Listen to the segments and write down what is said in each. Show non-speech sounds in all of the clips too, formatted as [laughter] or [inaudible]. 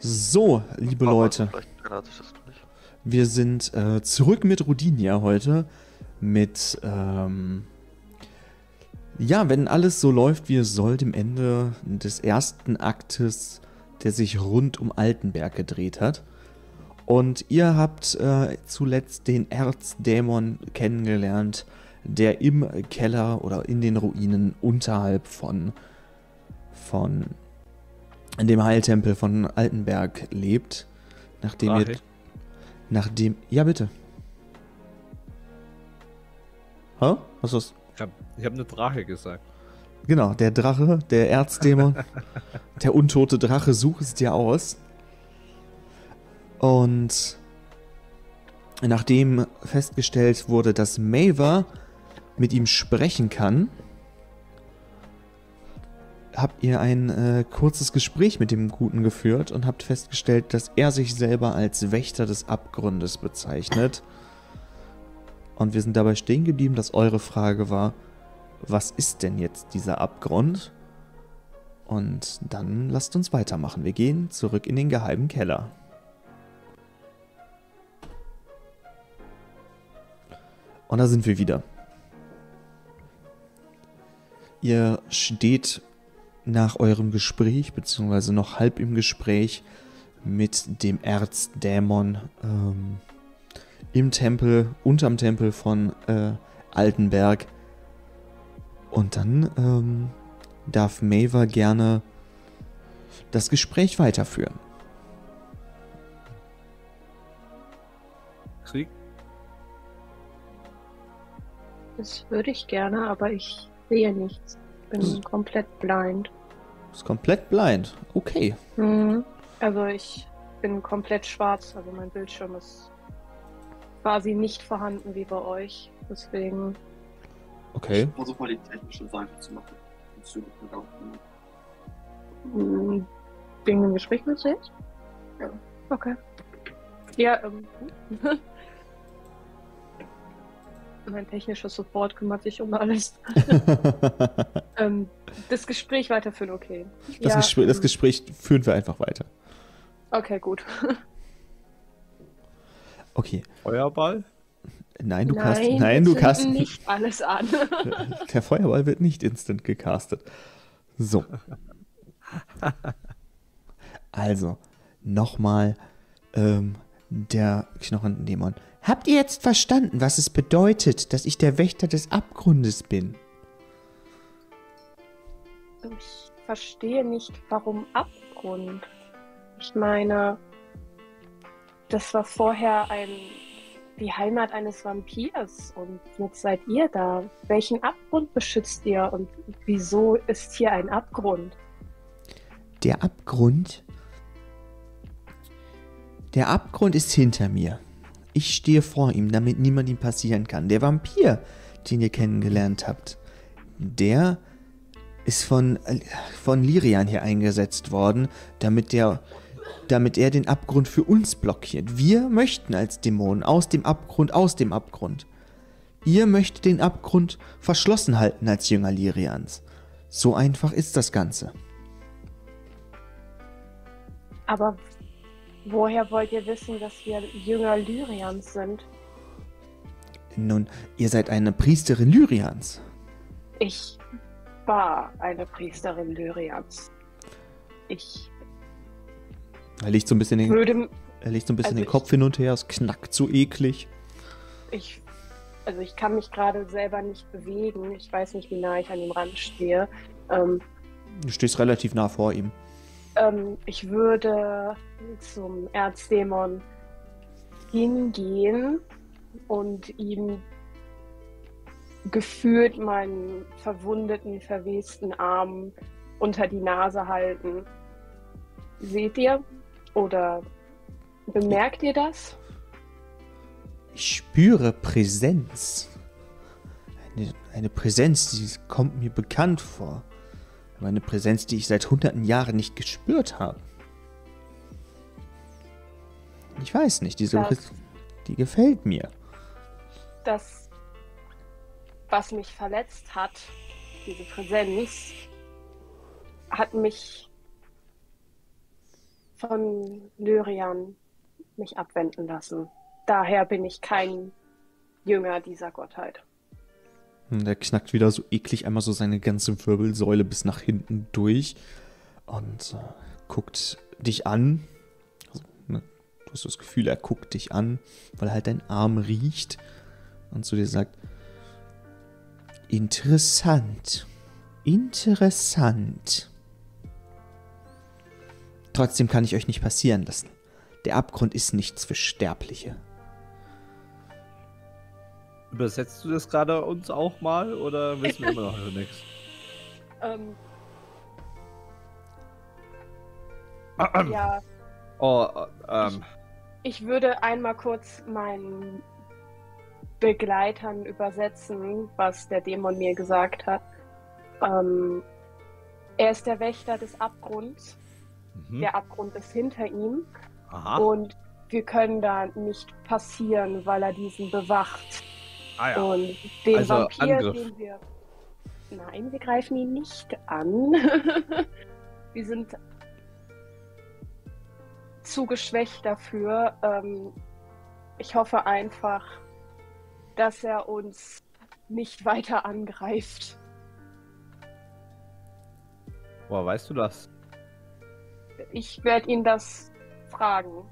So, liebe Leute. Wir sind äh, zurück mit Rudinia heute. Mit, ähm, ja, wenn alles so läuft, wie es soll, dem Ende des ersten Aktes, der sich rund um Altenberg gedreht hat. Und ihr habt äh, zuletzt den Erzdämon kennengelernt, der im Keller oder in den Ruinen unterhalb von, von dem Heiltempel von Altenberg lebt. Nachdem Rache. ihr. Nachdem. Ja, bitte. Hä? Was ist das? Ich habe hab eine Drache gesagt. Genau, der Drache, der Erzdämon, [laughs] der untote Drache, such es dir aus. Und nachdem festgestellt wurde, dass Maver mit ihm sprechen kann, habt ihr ein äh, kurzes Gespräch mit dem Guten geführt und habt festgestellt, dass er sich selber als Wächter des Abgrundes bezeichnet. Und wir sind dabei stehen geblieben, dass eure Frage war, was ist denn jetzt dieser Abgrund? Und dann lasst uns weitermachen. Wir gehen zurück in den geheimen Keller. Und da sind wir wieder. Ihr steht nach eurem Gespräch, beziehungsweise noch halb im Gespräch mit dem Erzdämon ähm, im Tempel, unterm Tempel von äh, Altenberg. Und dann ähm, darf Maver gerne das Gespräch weiterführen. Krieg? Das würde ich gerne, aber ich sehe nichts. Bin Das- komplett blind. Ist komplett blind. Okay. Mhm. Also ich bin komplett schwarz, also mein Bildschirm ist quasi nicht vorhanden wie bei euch. Deswegen. Okay. Ich versuche mal die technische Seite zu machen. Bezüglich mit auch- mh, Wegen dem Gespräch mit jetzt? Ja. Okay. Ja, ähm. [laughs] mein technischer Support kümmert sich um alles. [laughs] ähm, das Gespräch weiterführen, okay. Das, Ja, Gespräch, das ähm, Gespräch führen wir einfach weiter. Okay, gut. [laughs] Okay. Feuerball? Nein, du nein, cast. Nein, du cast. nicht alles an. [laughs] Der Feuerball wird nicht instant gecastet. So. Also, nochmal ähm, der Knochendämon. Habt ihr jetzt verstanden, was es bedeutet, dass ich der Wächter des Abgrundes bin? Ich verstehe nicht, warum Abgrund. Ich meine, das war vorher ein, die Heimat eines Vampirs und jetzt seid ihr da. Welchen Abgrund beschützt ihr und wieso ist hier ein Abgrund? Der Abgrund? Der Abgrund ist hinter mir. Ich stehe vor ihm, damit niemand ihm passieren kann. Der Vampir, den ihr kennengelernt habt, der ist von, von Lirian hier eingesetzt worden, damit der damit er den Abgrund für uns blockiert. Wir möchten als Dämonen aus dem Abgrund, aus dem Abgrund. Ihr möchtet den Abgrund verschlossen halten als Jünger Lirians. So einfach ist das Ganze. Aber woher wollt ihr wissen, dass wir Jünger Lyrians sind? Nun, ihr seid eine Priesterin Lyrians. Ich war eine Priesterin Lyrians. Ich Er legt so ein bisschen den, würde er legt so ein bisschen Also den ich- Kopf hin und her, es knackt so eklig. Ich, also ich kann mich gerade selber nicht bewegen. Ich weiß nicht, wie nah ich an dem Rand stehe. Ähm, Du stehst relativ nah vor ihm. Ähm, ich würde zum Erzdämon hingehen und ihm gefühlt meinen verwundeten, verwesten Arm unter die Nase halten. Seht ihr? Oder bemerkt ihr das? Ich spüre Präsenz. Eine, eine Präsenz, die kommt mir bekannt vor. Aber eine Präsenz, die ich seit hunderten Jahren nicht gespürt habe. Ich weiß nicht, diese Das- die gefällt mir. das, was mich verletzt hat, diese Präsenz, hat mich von Lyrian mich abwenden lassen. Daher bin ich kein Jünger dieser Gottheit. Und er knackt wieder so eklig einmal so seine ganze Wirbelsäule bis nach hinten durch und äh, guckt dich an. Also, ne, du hast das Gefühl, er guckt dich an, weil halt dein Arm riecht und zu dir sagt, interessant, interessant. Trotzdem kann ich euch nicht passieren lassen. Der Abgrund ist nichts für Sterbliche. Übersetzt du das gerade uns auch mal oder wissen wir immer noch nichts? [laughs] Ähm, [clears throat] ja, Oh, ähm, ich würde einmal kurz meinen Begleitern übersetzen, was der Dämon mir gesagt hat. Ähm, er ist der Wächter des Abgrunds. mhm. Der Abgrund ist hinter ihm. Aha. Und wir können da nicht passieren, weil er diesen bewacht. Ah ja. Und den Also Vampir, Angriff. den wir. Nein, wir greifen ihn nicht an. [laughs] wir sind zu geschwächt dafür. Ähm, ich hoffe einfach, dass er uns nicht weiter angreift. Woher weißt du das? Ich werde ihn das fragen.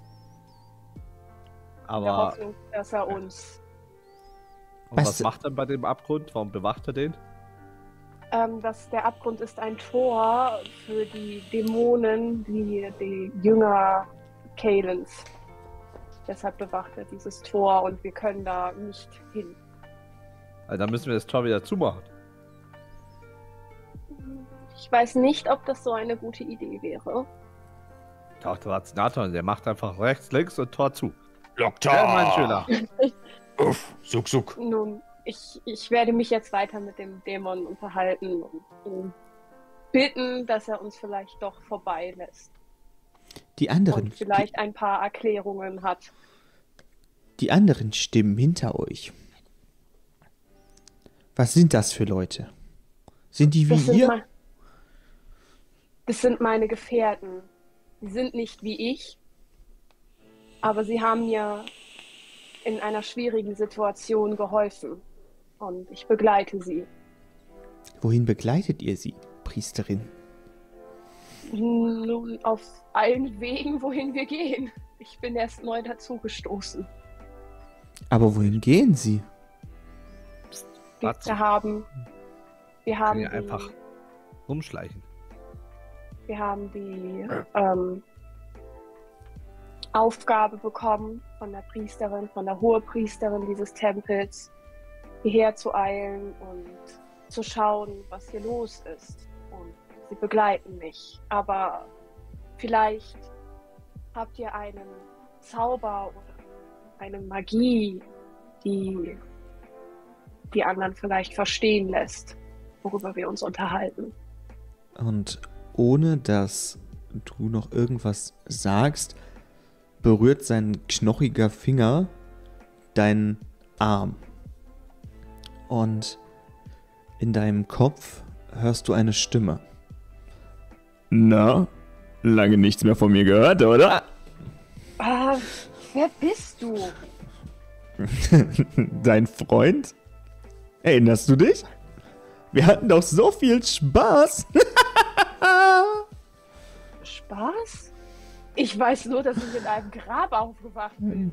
In der Aber Hoffnung, dass er uns. Und was Was- macht er bei dem Abgrund? Warum bewacht er den? Ähm, dass der Abgrund ist ein Tor für die Dämonen, die, die Jünger Kalens. Deshalb bewacht er dieses Tor und wir können da nicht hin. Also dann müssen wir das Tor wieder zumachen. Ich weiß nicht, ob das so eine gute Idee wäre. Doch, der Vacinator, der macht einfach rechts, links und Tor zu. Doktor! Ja, mein Schüler. [laughs] Uff, suck, suck. Nun, ich, ich werde mich jetzt weiter mit dem Dämon unterhalten und ihn bitten, dass er uns vielleicht doch vorbeilässt Die anderen, und vielleicht ein paar Erklärungen hat. die anderen Stimmen hinter euch. Was sind das für Leute? Sind die Das wie sind, ihr? mein, das sind meine Gefährten. Sie sind nicht wie ich, aber sie haben mir in einer schwierigen Situation geholfen. Und ich begleite sie. Wohin begleitet ihr sie, Priesterin? Nun auf allen Wegen, wohin wir gehen. Ich bin erst neu dazugestoßen. Aber wohin gehen sie? Wir haben, wir haben, ja die, einfach rumschleichen. wir haben die ähm, Aufgabe bekommen von der Priesterin, von der Hohepriesterin dieses Tempels, hierher zu eilen und zu schauen, was hier los ist. Und sie begleiten mich. Aber vielleicht habt ihr einen Zauber oder eine Magie, die die anderen vielleicht verstehen lässt, worüber wir uns unterhalten. Und ohne dass du noch irgendwas sagst, berührt sein knochiger Finger deinen Arm. Und in deinem Kopf hörst du eine Stimme. Na, lange nichts mehr von mir gehört, oder? Ah, wer bist du? [laughs] Dein Freund? Erinnerst du dich? Wir hatten doch so viel Spaß. [laughs] Spaß? Ich weiß nur, dass ich in einem Grab aufgewacht bin.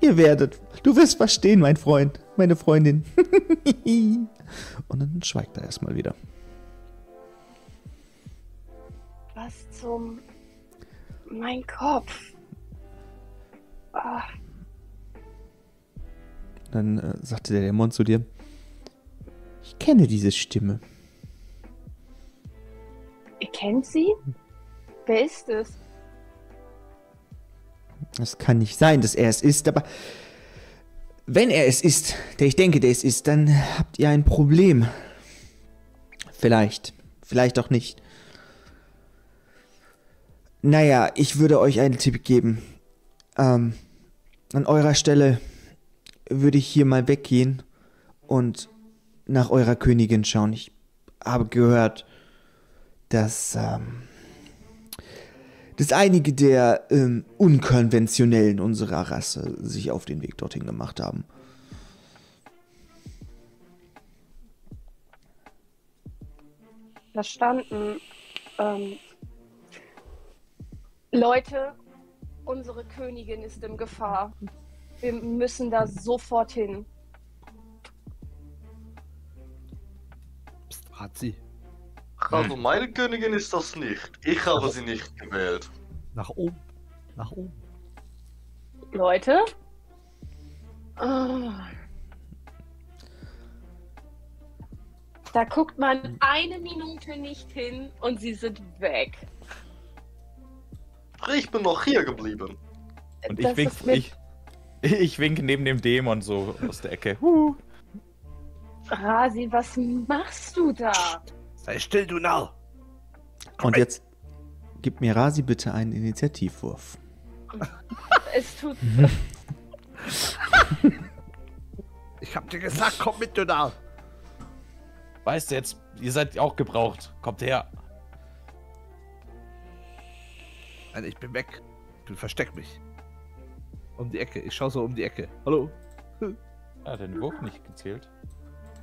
Ihr werdet. Du wirst verstehen, mein Freund, meine Freundin. [laughs] Und dann schweigt er erstmal wieder. Was zum... Mein Kopf. Ah, Dann äh, sagte der Dämon zu dir: Ich kenne diese Stimme. Ihr kennt sie? Wer ist es? Es kann nicht sein, dass er es ist, aber wenn er es ist, der ich denke, der es ist, dann habt ihr ein Problem. Vielleicht, vielleicht auch nicht. Naja, ich würde euch einen Tipp geben. Ähm, an eurer Stelle würde ich hier mal weggehen und nach eurer Königin schauen. Ich habe gehört, dass, ähm, dass einige der ähm, Unkonventionellen unserer Rasse sich auf den Weg dorthin gemacht haben. Verstanden. Ähm, Leute, unsere Königin ist in Gefahr. Wir müssen da sofort hin. Psst, hat sie. Also meine Königin ist das nicht. Ich habe sie nicht gewählt. Nach oben. Nach oben. Leute? Ah. Da guckt man eine Minute nicht hin und sie sind weg. Ich bin noch hier geblieben. Und ich wink, ich, ich wink neben dem Dämon so aus der Ecke. Huh. Rasi, was machst du da? Sei still, du Narr. Und jetzt gib mir Rasi bitte einen Initiativwurf. Es tut. [laughs] Ich hab dir gesagt, komm mit, du Narr. Weißt du jetzt, ihr seid auch gebraucht. Kommt her. Nein, ich bin weg. Du versteck mich. Um die Ecke. Ich schau so um die Ecke. Hallo? Ja, den Wurf nicht gezählt.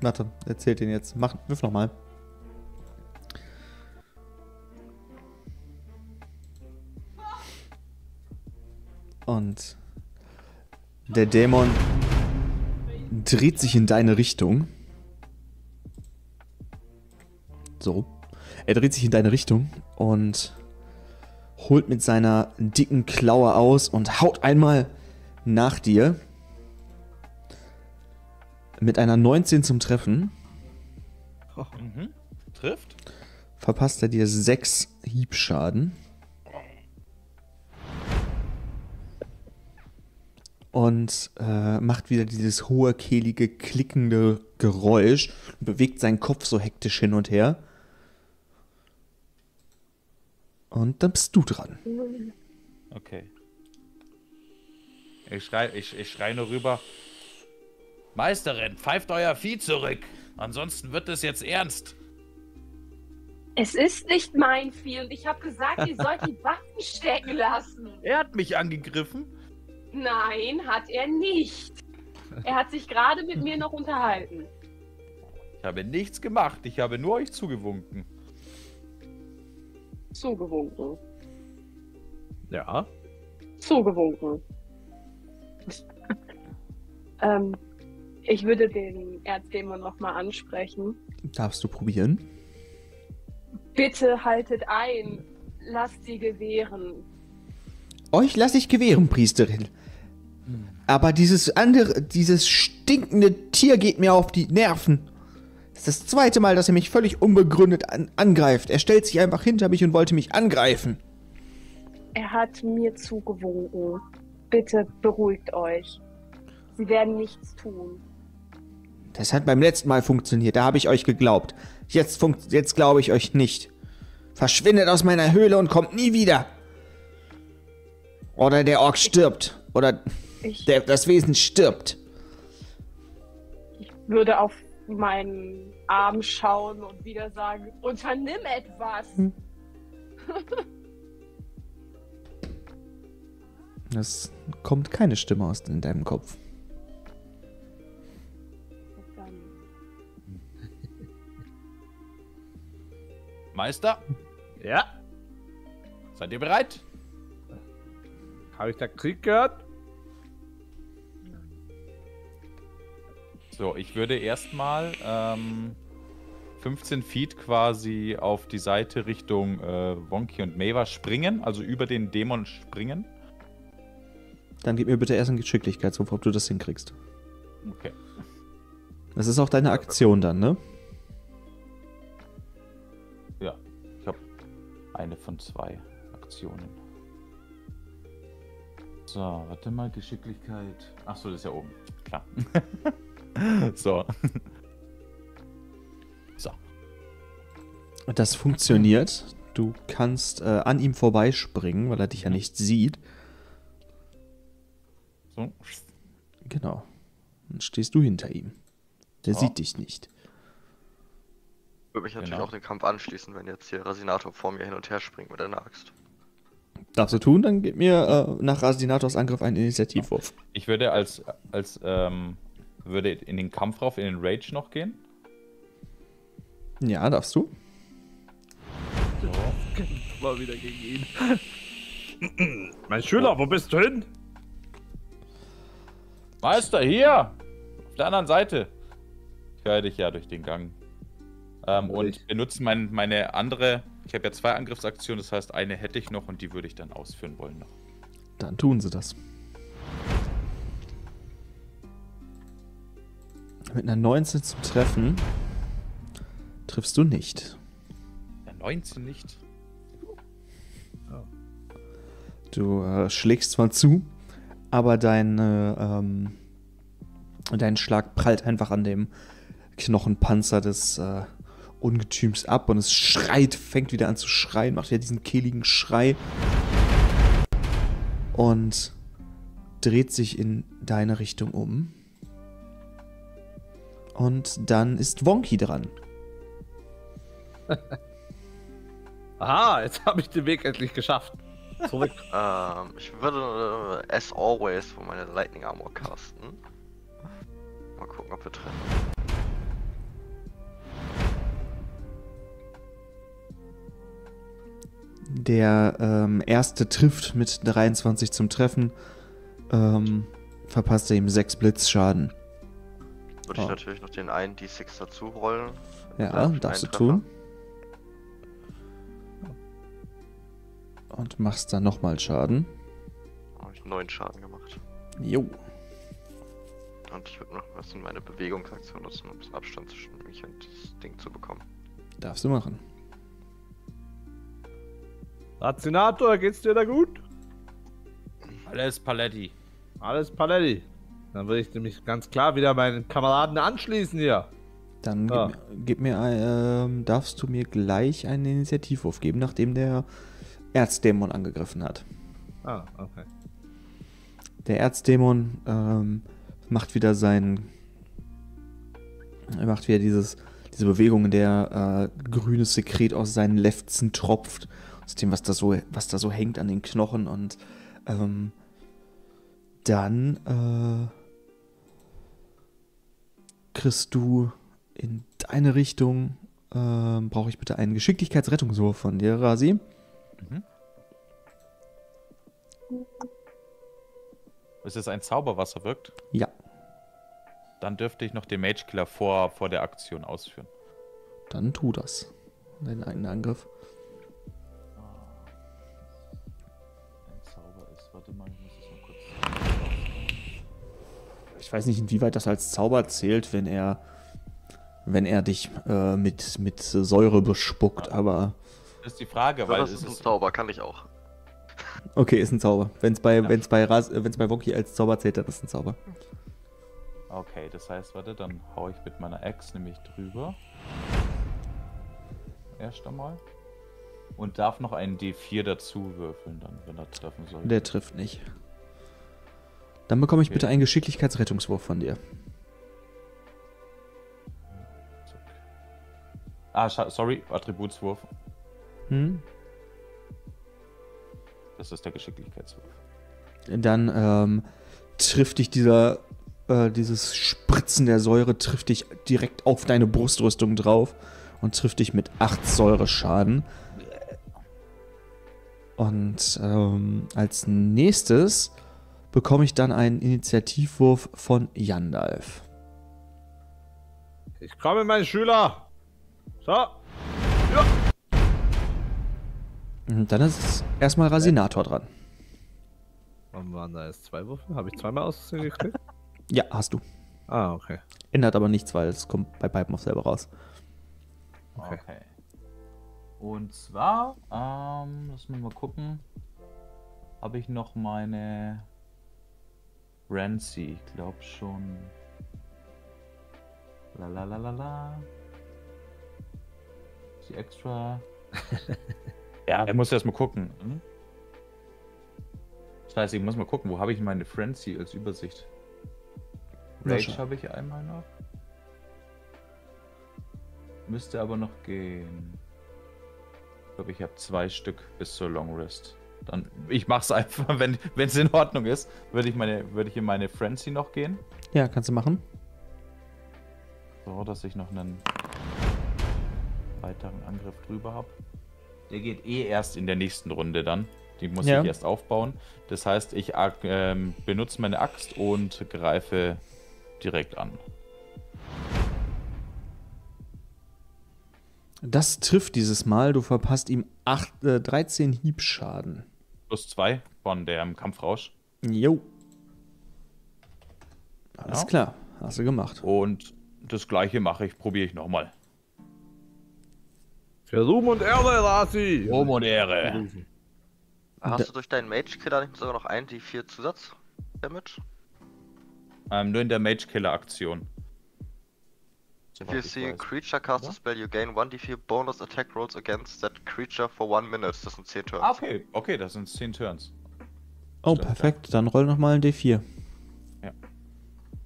Warte, erzähl den jetzt. Mach, wirf nochmal. Und der Dämon dreht sich in deine Richtung. So. Er dreht sich in deine Richtung und holt mit seiner dicken Klaue aus und haut einmal nach dir. Mit einer 19 zum Treffen Mhm. Trifft. verpasst er dir 6 Hiebschaden. Und äh, macht wieder dieses hohe, kehlige, klickende Geräusch und bewegt seinen Kopf so hektisch hin und her. Und dann bist du dran. Okay. Ich schrei, ich, ich schrei nur rüber. Meisterin, pfeift euer Vieh zurück. Ansonsten wird es jetzt ernst. Es ist nicht mein Vieh und ich habe gesagt, ihr sollt die Waffen stecken lassen. Er hat mich angegriffen. Nein, hat er nicht. Er hat sich gerade mit mir noch unterhalten. Ich habe nichts gemacht. Ich habe nur euch zugewunken. Zugewunken. Ja. Zugewunken. ähm, ich würde den Erzdämon nochmal ansprechen. Darfst du probieren? Bitte haltet ein. Lasst sie gewähren. Euch lasse ich gewähren, Priesterin. Aber dieses andere, dieses stinkende Tier geht mir auf die Nerven. Das ist das zweite Mal, dass er mich völlig unbegründet an angreift. Er stellt sich einfach hinter mich und wollte mich angreifen. Er hat mir zugewunken. Bitte beruhigt euch. Sie werden nichts tun. Das hat beim letzten Mal funktioniert, da habe ich euch geglaubt. Jetzt, jetzt glaube ich euch nicht. Verschwindet aus meiner Höhle und kommt nie wieder. Oder der Ork stirbt. Oder Ich der, das Wesen stirbt. würde auf meinen Arm schauen und wieder sagen, unternimm etwas. [laughs] Es kommt keine Stimme aus in deinem Kopf. [laughs] Meister, Ja. seid ihr bereit? Habe ich da Krieg gehört? So, ich würde erstmal ähm, 15 Feet quasi auf die Seite Richtung äh, Wonky und Maeva springen, also über den Dämon springen. Dann gib mir bitte erst einen Geschicklichkeitswurf, ob du das hinkriegst. Okay. Das ist auch deine Aktion dann, ne? Ja, ich habe eine von zwei Aktionen. So, warte mal, Geschicklichkeit. Achso, das ist ja oben. Klar. [laughs] [laughs] so. so. Das funktioniert. Du kannst äh, an ihm vorbeispringen, weil er dich ja nicht sieht. So. Genau. Dann stehst du hinter ihm. Der So. sieht dich nicht. Würde mich natürlich Genau. auch dem Kampf anschließen, wenn jetzt hier Rasinator vor mir hin und her springt mit einer Axt. Darfst du tun, dann gib mir äh, nach Rasinators Angriff einen Initiativwurf. Ich würde als, als ähm, würde in den Kampf rauf, in den Rage noch gehen. Ja, darfst du. Mal wieder gegen ihn. [clears throat] mein Schüler, wo bist du hin? Meister, hier! Auf der anderen Seite. Ich höre dich ja durch den Gang. Ähm, und Ich- benutze mein, meine andere. Ich habe ja zwei Angriffsaktionen, das heißt, eine hätte ich noch und die würde ich dann ausführen wollen noch. Dann tun sie das. Mit einer 19 zum Treffen triffst du nicht. Ja, 19 nicht. Du äh, schlägst zwar zu, aber dein, äh, ähm, dein Schlag prallt einfach an dem Knochenpanzer des äh, Ungetüms ab und es schreit, fängt wieder an zu schreien, macht wieder diesen kehligen Schrei und dreht sich in deine Richtung um. Und dann ist Wonky dran. [laughs] Aha, jetzt habe ich den Weg endlich geschafft. Zurück. [laughs] Ähm, ich würde äh, as always von meiner Lightning Armor casten. Mal gucken, ob wir treffen. Der ähm, erste trifft mit 23 zum Treffen. Ähm, verpasst er ihm 6 Blitzschaden. Würde ich Oh. natürlich noch den einen D6 dazu rollen. Ja, darfst du tun. Und machst dann nochmal Schaden. Habe ich neun Schaden gemacht. Jo. Und ich würde noch was in meine Bewegungsaktion nutzen, um ein bisschen Abstand zwischen mich und das Ding zu bekommen. Darfst du machen. Razinator, geht's dir da gut? Alles Paletti. Alles Paletti. Dann würde ich nämlich ganz klar wieder meinen Kameraden anschließen hier. Dann Ja. gib, mir- gib mir, ähm, darfst du mir gleich einen Initiativwurf geben, nachdem der Erzdämon angegriffen hat. Ah, okay. Der Erzdämon ähm, macht wieder sein. Er macht wieder dieses, diese Bewegung, in der äh, grünes Sekret aus seinen Lefzen tropft. Aus dem, was da so, was da so hängt an den Knochen. Und ähm, dann äh, kriegst du in deine Richtung. ähm, Brauche ich bitte einen Geschicklichkeitsrettungswurf von dir, Rasi. Ist es ein Zauber, was er wirkt? Ja, Dann dürfte ich noch den Mage Killer vor, vor der Aktion ausführen. dann tu das. Deinen eigenen Angriff. Ich weiß nicht, inwieweit das als Zauber zählt, wenn er, wenn er dich äh, mit, mit Säure bespuckt, aber Das ist die Frage, weil das ist ein. Zauber, kann ich auch. okay, ist ein Zauber. Wenn es bei, Ja. wenn's bei, Ras- äh, wenn's bei Wonky als Zauber zählt, dann ist es ein Zauber. Okay, das heißt, warte, dann hau ich mit meiner Axt nämlich drüber. Erst einmal. Und darf noch einen D4 dazu würfeln, dann, wenn er treffen soll. Der trifft nicht. Dann bekomme ich Okay. bitte einen Geschicklichkeitsrettungswurf von dir. Ah, sorry, Attributswurf. Hm? Das ist der Geschicklichkeitswurf. Dann ähm, trifft dich dieser, äh, dieses Spritzen der Säure trifft dich direkt auf deine Brustrüstung drauf und trifft dich mit 8 Säureschaden. Und ähm, als nächstes bekomme ich dann einen Initiativwurf von Yandalf. Ich komme, mein Schüler. So. Und dann ist es erstmal Rasinator dran. Warum waren da jetzt zwei Würfel? Habe ich zweimal Aussehen gekriegt? Ja, hast du. ah, okay. Ändert aber nichts, weil es kommt bei Pipe selber raus. Okay. Okay. Und zwar, ähm, lass mich mal gucken. Habe ich noch meine Rancy, ich glaube schon. La la la la la. Die extra. [laughs] ja, er muss erst mal gucken. Hm? Scheiße, ich muss mal gucken, wo habe ich meine Frenzy als Übersicht? Rage habe ich einmal noch. Müsste aber noch gehen. Ich glaube, ich habe zwei Stück bis zur Long Rest. Dann, ich mach's [laughs] einfach, wenn es in Ordnung ist, würde ich, meine, würde ich in meine Frenzy noch gehen. Ja, kannst du machen. So, dass ich noch einen weiteren Angriff drüber habe. Der geht eh erst in der nächsten Runde dann. Die muss Ja. ich erst aufbauen. Das heißt, ich ähm, benutze meine Axt und greife direkt an. Das trifft dieses Mal. Du verpasst ihm acht, äh, 13 Hiebschaden. Plus zwei von dem Kampfrausch. Jo. Alles Ja. klar. Hast du gemacht. Und das gleiche mache ich, probiere ich nochmal. Für Ruhm und Ehre, Rasi! Ruhm und Ehre. Hast Da- du durch deinen Mage-Killer nicht sogar noch einen D4 Zusatz-Damage? Ähm, nur in der Mage-Killer-Aktion. If you see a creature cast a spell, you gain 1d4 bonus attack rolls against that creature for one minute. Das sind 10 Turns. Ah, okay, okay, das sind 10 Turns. Oh, Stimmt, perfekt. Dann roll nochmal ein D4.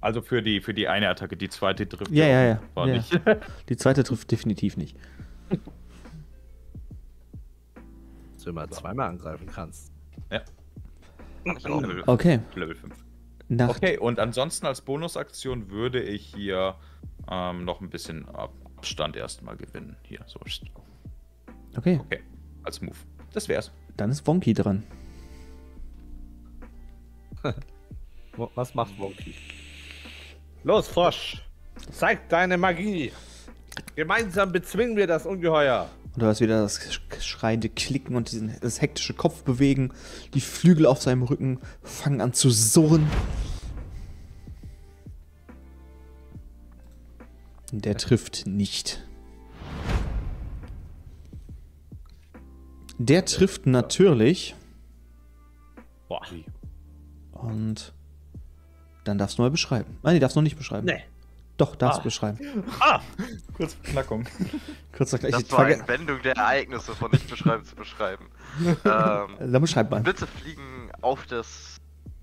Also für die, für die eine Attacke, die zweite trifft. Ja, ja, ja. Ja. nicht. [laughs] Die zweite trifft definitiv nicht. Dass du immer zweimal angreifen kannst. Level, Okay. Level 5. Nach, Okay, und ansonsten als Bonusaktion würde ich hier ähm, noch ein bisschen Ab- Abstand erstmal gewinnen. Hier, so. Okay, Okay, als Move. Das wär's. dann ist Wonky dran. [laughs] Was macht Wonky? Los, Frosch! Zeig deine Magie! Gemeinsam bezwingen wir das Ungeheuer! Und du hast wieder das sch- schreiende Klicken und diesen, das hektische Kopfbewegen. Die Flügel auf seinem Rücken fangen an zu surren. Der trifft nicht. Der trifft natürlich. Boah. Und dann darfst du mal beschreiben. Nein, die darfst du noch nicht beschreiben. Nee. Doch, darfst Ah. du beschreiben. Ah! Kurz Knackung. [laughs] Kurz gleich. Das war eine Wendung der Ereignisse von nicht beschreiben zu beschreiben. [laughs] ähm, Dann beschreib mal. Blitze fliegen auf das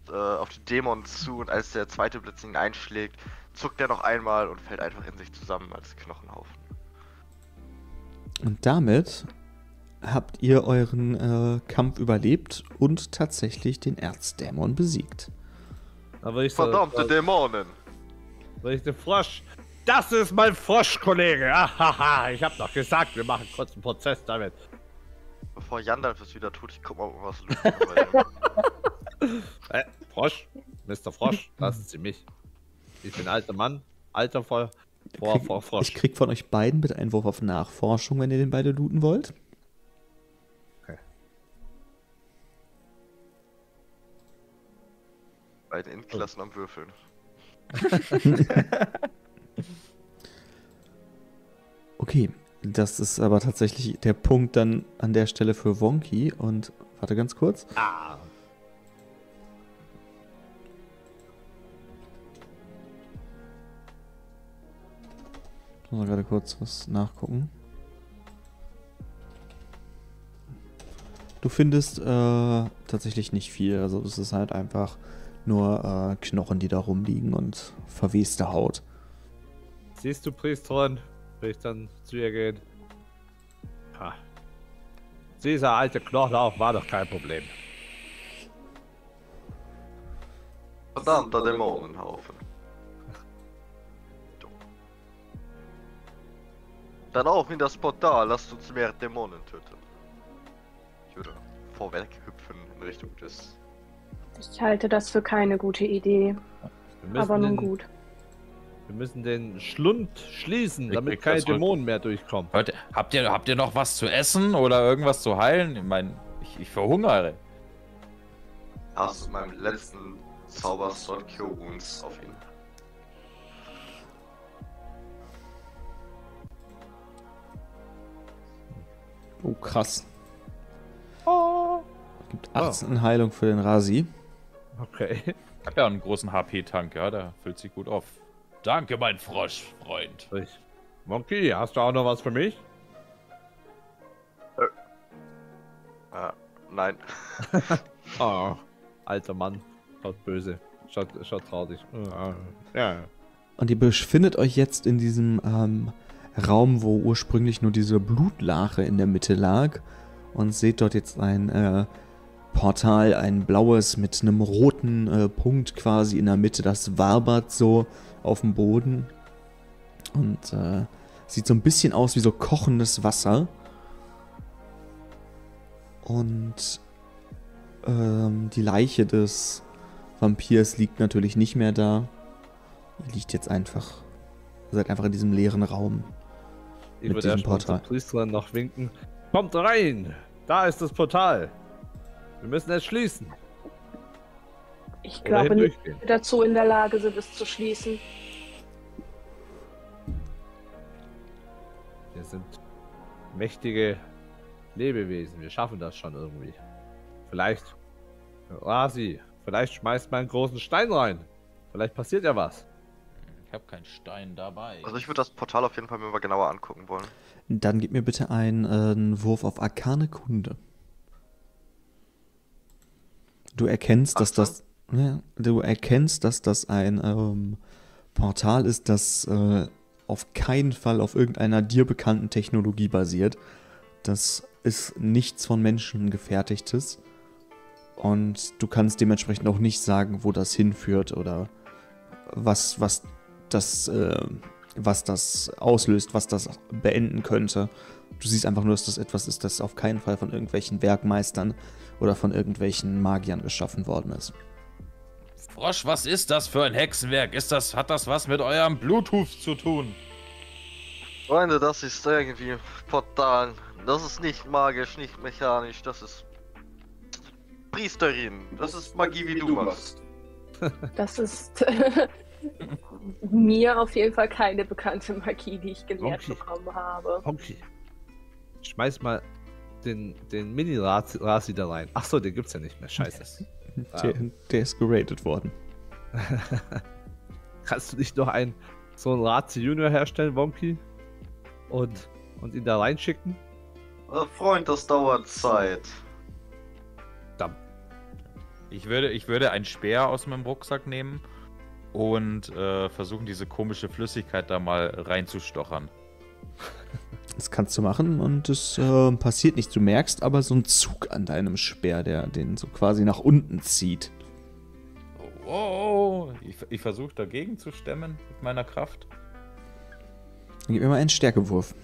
äh, auf den Dämon zu und als der zweite Blitz ihn einschlägt, zuckt er noch einmal und fällt einfach in sich zusammen als Knochenhaufen. Und damit habt ihr euren äh, Kampf überlebt und tatsächlich den Erzdämon besiegt. So, Verdammte äh, Dämonen! würde ich den Frosch. Das ist mein Frosch, Kollege! Ahaha, ich hab doch gesagt, wir machen kurz einen Prozess damit. Bevor Jandalf es wieder tut, ich guck mal, was los [laughs] Äh, Frosch? Mr. Frosch, lassen Sie mich. Ich bin alter Mann, alter vor, vor, vor Frosch. Ich krieg von euch beiden bitte einen Wurf auf Nachforschung, wenn ihr den beide looten wollt. bei den Inklassen am Würfeln. [laughs] Okay, das ist aber tatsächlich der Punkt dann an der Stelle für Wonky. Und warte ganz kurz. Ah, Ich muss mal gerade kurz was nachgucken. Du findest äh, tatsächlich nicht viel. Also das ist halt einfach nur äh, Knochen, die da rumliegen und verweste Haut. siehst du, Priesterin? Will ich dann zu ihr gehen? Ha. Dieser alte Knochenlauf war doch kein Problem. Verdammter Dämonenhaufen. Dann auf in das Portal, lasst uns mehr Dämonen töten. Ich würde vorweg hüpfen in Richtung des. Ich halte das für keine gute Idee, aber nun den, gut. wir müssen den Schlund schließen, Ich damit keine. Dämonen mehr durchkommen. Leute, habt ihr, habt ihr noch was zu essen oder irgendwas zu heilen? Ich meine, ich, ich verhungere. Hast du meinem letzten Zauberslot Cure Wounds auf ihn. Oh, krass. Gibt 18 Heilung für den Rasi. Okay. Ich hab ja einen großen HP-Tank, ja, der füllt sich gut auf. Danke, mein Froschfreund. Ich. Monkey, hast du auch noch was für mich? Äh, nein. Oh, [laughs] alter Mann. Schaut böse. Schaut, schaut traurig. Ja. Und ihr befindet euch jetzt in diesem ähm, Raum, wo ursprünglich nur diese Blutlache in der Mitte lag. Und seht dort jetzt ein äh, Portal, ein blaues mit einem roten äh, Punkt quasi in der Mitte. Das wabert so auf dem Boden. Und äh, sieht so ein bisschen aus wie so kochendes Wasser. Und ähm, die Leiche des Vampirs liegt natürlich nicht mehr da. Die liegt jetzt einfach. Seid einfach in diesem leeren Raum. Ich Mit würde diesem Portal. zum Priester noch winken. Kommt rein! Da ist das Portal. Wir müssen es schließen. Ich Oder glaube nicht, dass wir dazu in der Lage sind, es zu schließen. Wir sind mächtige Lebewesen. Wir schaffen das schon irgendwie. Vielleicht. Rasi, vielleicht schmeißt mal einen großen Stein rein. Vielleicht passiert ja was. Ich habe keinen Stein dabei. Also ich würde das Portal auf jeden Fall mir mal genauer angucken wollen. Dann gib mir bitte einen, äh, einen Wurf auf Arkane Kunde. Du erkennst, dass das. Ja, du erkennst, dass das ein ähm, Portal ist, das äh, auf keinen Fall auf irgendeiner dir bekannten Technologie basiert. Das ist nichts von Menschen gefertigtes. Und du kannst dementsprechend auch nicht sagen, wo das hinführt oder was, was das, äh, was das auslöst, was das beenden könnte. Du siehst einfach nur, dass das etwas ist, das auf keinen Fall von irgendwelchen Werkmeistern oder von irgendwelchen Magiern geschaffen worden ist. Frosch, was ist das für ein Hexenwerk? Ist das, hat das was mit eurem Bluetooth zu tun? Freunde, das ist irgendwie Portal. Das ist nicht magisch, nicht mechanisch, das ist Priesterin. Das ist Magie, wie du machst. Das ist [laughs] [laughs] mir auf jeden Fall keine bekannte Magie, die ich gelehrt Okay. bekommen habe. Okay. Schmeiß mal den, den Mini-Rasi da rein. Achso, den gibt's ja nicht mehr. Scheiße. [laughs] Der, der ist geratet worden. [laughs] Kannst du nicht noch einen so einen Razi Junior herstellen, Wonky? Und, und ihn da reinschicken? Äh, Freund, das dauert Zeit. Ich würde, ich würde einen Speer aus meinem Rucksack nehmen und äh, versuchen, diese komische Flüssigkeit da mal reinzustochern. [laughs] Das kannst du machen und es äh, passiert nichts. Du merkst aber so einen Zug an deinem Speer, der den so quasi nach unten zieht. Oh, ich, ich versuche dagegen zu stemmen mit meiner Kraft. Dann gib mir mal einen Stärkewurf.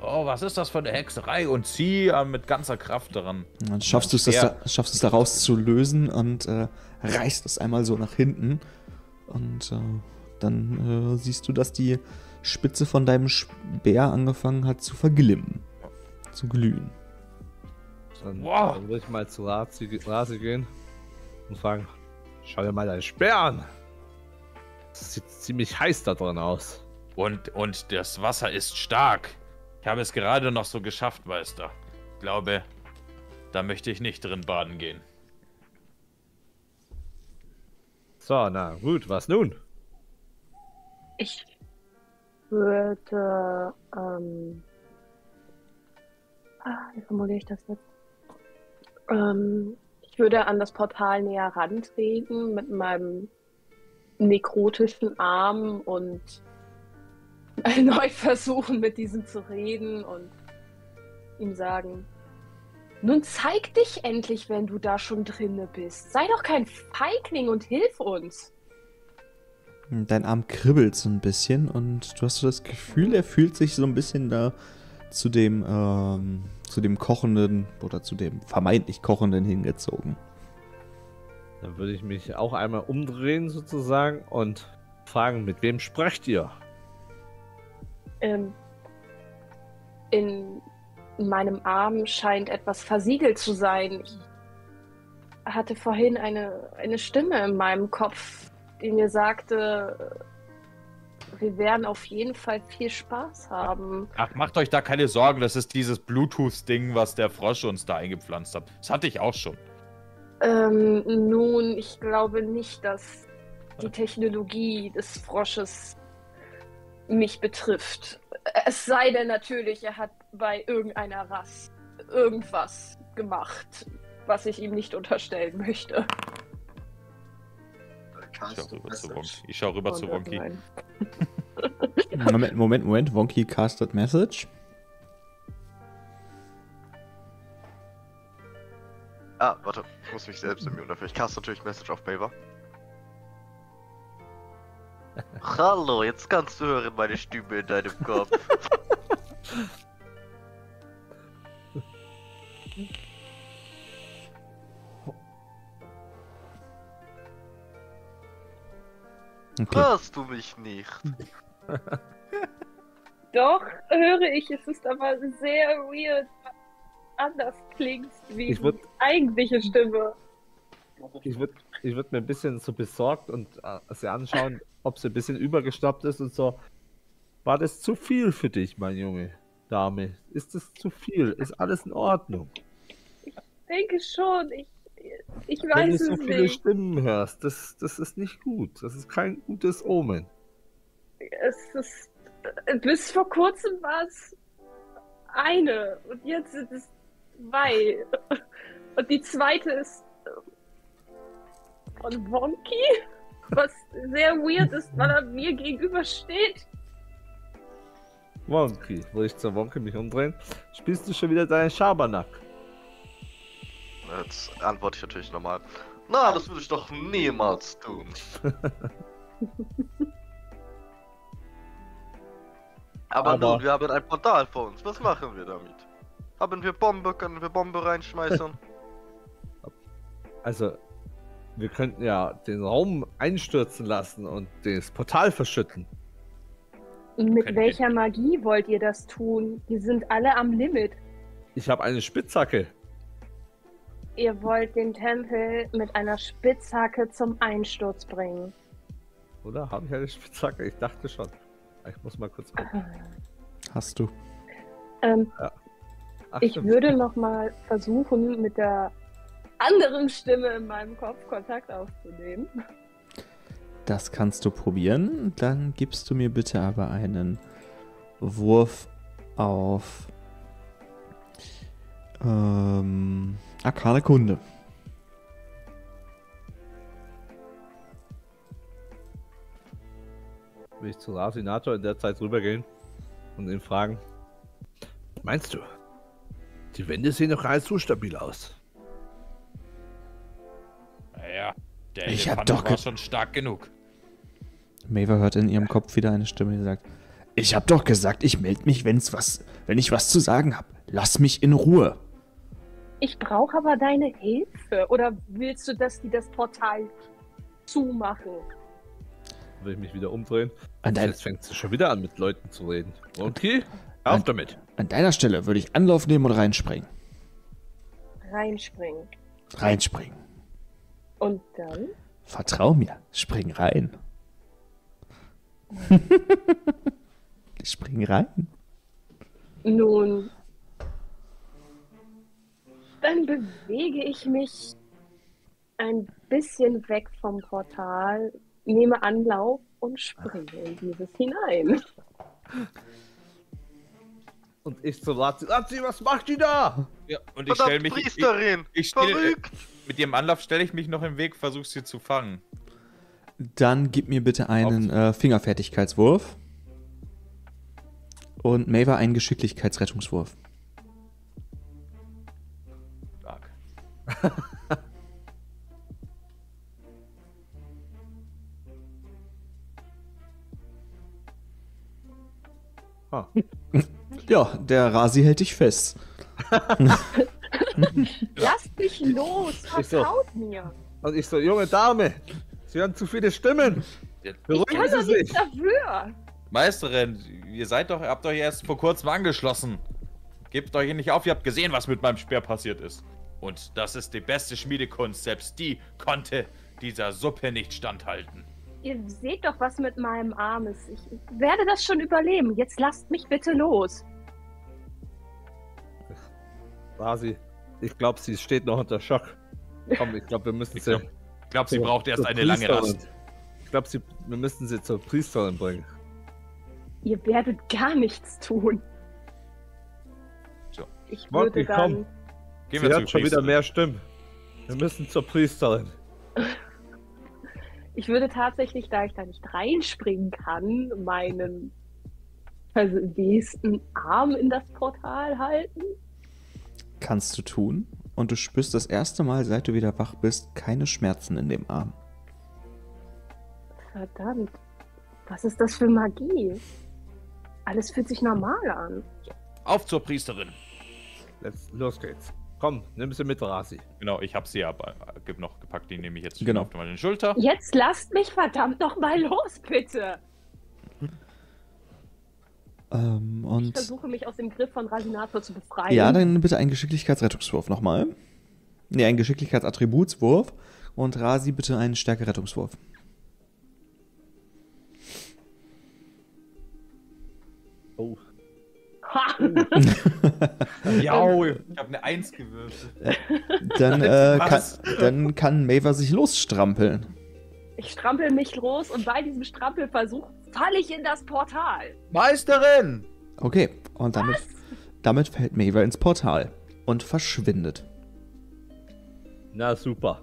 Oh, was ist das für eine Hexerei? Und zieh mit ganzer Kraft daran. Dann schaffst du es, das da, schaffst es da rauszulösen und äh, reißt es einmal so nach hinten. Und äh, dann äh, siehst du, dass die Spitze von deinem Speer angefangen hat zu verglimmen. Zu glühen. Dann, Wow. dann würde ich mal zu Razi, Razi gehen und fragen: Schau dir mal deinen Speer an. Das sieht ziemlich heiß da drin aus. Und, und das Wasser ist stark. Ich habe es gerade noch so geschafft, Meister. Ich glaube, da möchte ich nicht drin baden gehen. So, na gut, was nun? Ich würde. Ähm, ah, wie formuliere ich das jetzt? Ähm, ich würde an das Portal näher rantreten mit meinem nekrotischen Arm und [laughs] erneut versuchen, mit diesem zu reden und ihm sagen: Nun zeig dich endlich, wenn du da schon drinne bist. Sei doch kein Feigling und hilf uns. Dein Arm kribbelt so ein bisschen und du hast so das Gefühl, er fühlt sich so ein bisschen da zu dem, ähm, zu dem kochenden oder zu dem vermeintlich kochenden hingezogen. Dann würde ich mich auch einmal umdrehen sozusagen und fragen, mit wem sprecht ihr? Ähm, in meinem Arm scheint etwas versiegelt zu sein. Ich hatte vorhin eine, eine Stimme in meinem Kopf, die mir sagte, wir werden auf jeden Fall viel Spaß haben. Ach, macht euch da keine Sorgen, das ist dieses Bluetooth-Ding, was der Frosch uns da eingepflanzt hat. Das hatte ich auch schon. Ähm, nun, ich glaube nicht, dass die Technologie des Frosches mich betrifft. Es sei denn natürlich, er hat bei irgendeiner Rasse irgendwas gemacht, was ich ihm nicht unterstellen möchte. Ich schau rüber zu Wonky. Ich schau rüber zu Wonky. [laughs] Moment, Moment, Moment. Wonky casted Message. Ah, warte, ich muss mich selbst immune dafür. Ich cast natürlich Message auf Maver. Hallo, jetzt kannst du hören meine Stimme in deinem Kopf. Okay. Hörst du mich nicht? [laughs] Doch, höre ich. Es ist aber sehr weird. Anders klingst wie Ich würd- die eigentliche Stimme. Ich würde ich würd mir ein bisschen so besorgt und äh, sie anschauen, ob sie ein bisschen übergeschnappt ist und so. War das zu viel für dich, mein Junge? Dame? Ist das zu viel? Ist alles in Ordnung? Denke schon. Ich, ich Wenn weiß du so es viele nicht. Stimmen hörst, das, das ist nicht gut. Das ist kein gutes Omen. Es ist. Bis vor kurzem war es eine und jetzt sind es zwei. Und die zweite ist äh, von Wonky, was sehr weird ist, weil er mir gegenüber steht. Wonky, wo ich zur Wonky mich umdrehen, spielst du schon wieder deinen Schabernack? Jetzt antworte ich natürlich nochmal. Na, das würde ich doch niemals tun. [laughs] Aber, Aber- nun, wir haben ein Portal vor uns. Was machen wir damit? Haben wir Bombe? Können wir Bombe reinschmeißen? Also, wir könnten ja den Raum einstürzen lassen und das Portal verschütten. Mit Können welcher Magie wollt ihr das tun? Wir sind alle am Limit. Ich habe eine Spitzhacke. Ihr wollt den Tempel mit einer Spitzhacke zum Einsturz bringen. Oder? Habe ich eine Spitzhacke? Ich dachte schon. Ich muss mal kurz gucken. Hast du. Ähm, Ach, ich stimmt. würde noch mal versuchen, mit der anderen Stimme in meinem Kopf Kontakt aufzunehmen. Das kannst du probieren. Dann gibst du mir bitte aber einen Wurf auf ähm, Arkane Kunde. Will ich zu Rasinator in der Zeit rübergehen und ihn fragen. Meinst du? Die Wände sehen doch gar nicht so stabil aus. Naja, der Ich hab doch war schon stark genug. Maver hört in ihrem Kopf wieder eine Stimme, die sagt: Ich hab doch gesagt, ich melde mich, wenn's was, wenn ich was zu sagen hab. Lass mich in Ruhe. Ich brauche aber deine Hilfe. Oder willst du, dass die das Portal zumachen? Will ich mich wieder umdrehen. An, dein, Jetzt fängt sie schon wieder an, mit Leuten zu reden. Okay, auf An- damit. an deiner Stelle würde ich Anlauf nehmen und reinspringen. Reinspringen. Reinspringen. Und dann? Vertrau mir, spring rein. [laughs] spring rein. Nun, dann bewege ich mich ein bisschen weg vom Portal, nehme Anlauf und springe in dieses hinein. Und ich zu Razi. Razi, was macht die da? Ja, und ich stelle mich. Ich, Priesterin! ich stell, äh, Verrückt! Mit ihrem Anlauf stelle ich mich noch im Weg, versuche sie zu fangen. Dann gib mir bitte einen äh, Fingerfertigkeitswurf. Und Maver einen Geschicklichkeitsrettungswurf. Stark. Ah, [laughs] Ja, der Rasi hält dich fest. [laughs] [laughs] Lasst mich los, Ich so. vertraut mir. Und ich so, junge Dame, Sie haben zu viele Stimmen. Ich Beruhigen kann doch Sie nichts sich. dafür. Meisterin, ihr seid doch, habt euch erst vor kurzem angeschlossen. Gebt euch nicht auf, ihr habt gesehen, was mit meinem Speer passiert ist. Und das ist die beste Schmiedekunst, selbst die konnte dieser Suppe nicht standhalten. Ihr seht doch, was mit meinem Arm ist. Ich werde das schon überleben. Jetzt lasst mich bitte los. Rasi, ich glaube, sie steht noch unter Schock. Komm, ich glaube, wir müssen Ich sie. glaube, glaub, sie braucht erst eine lange. Rast. Ich glaube, wir müssen sie zur Priesterin bringen. Ihr werdet gar nichts tun. So. Ich würde dann. komm. Gehen sie hört schon wieder mehr Stimmen. Wir müssen zur Priesterin. ich würde tatsächlich, da ich da nicht reinspringen kann, meinen verwesten Arm in das Portal halten. Kannst du tun. Und du spürst das erste Mal, seit du wieder wach bist, keine Schmerzen in dem Arm. Verdammt. Was ist das für Magie? Alles fühlt sich normal an. Auf zur Priesterin. Let's, los geht's. Komm, nimm sie mit, Rasi. Genau, ich habe sie aber äh, noch gepackt. Die nehme ich jetzt Genau. auf meine Schulter. Jetzt lasst mich verdammt noch mal los, bitte. Ähm, Ich und. versuche mich aus dem Griff von Rasinator zu befreien. Ja, dann bitte einen Geschicklichkeitsrettungswurf nochmal. Ne, einen Geschicklichkeitsattributswurf. Und Rasi bitte einen Stärke-Rettungswurf. Oh. Ha! [laughs] Ja, ich habe eine Eins gewürfelt. Dann, [laughs] äh, kann, dann kann Maver sich losstrampeln. Ich strampel mich los und bei diesem Strampelversuch falle ich in das Portal. Meisterin! Okay, und damit, damit fällt Maver ins Portal und verschwindet. Na super.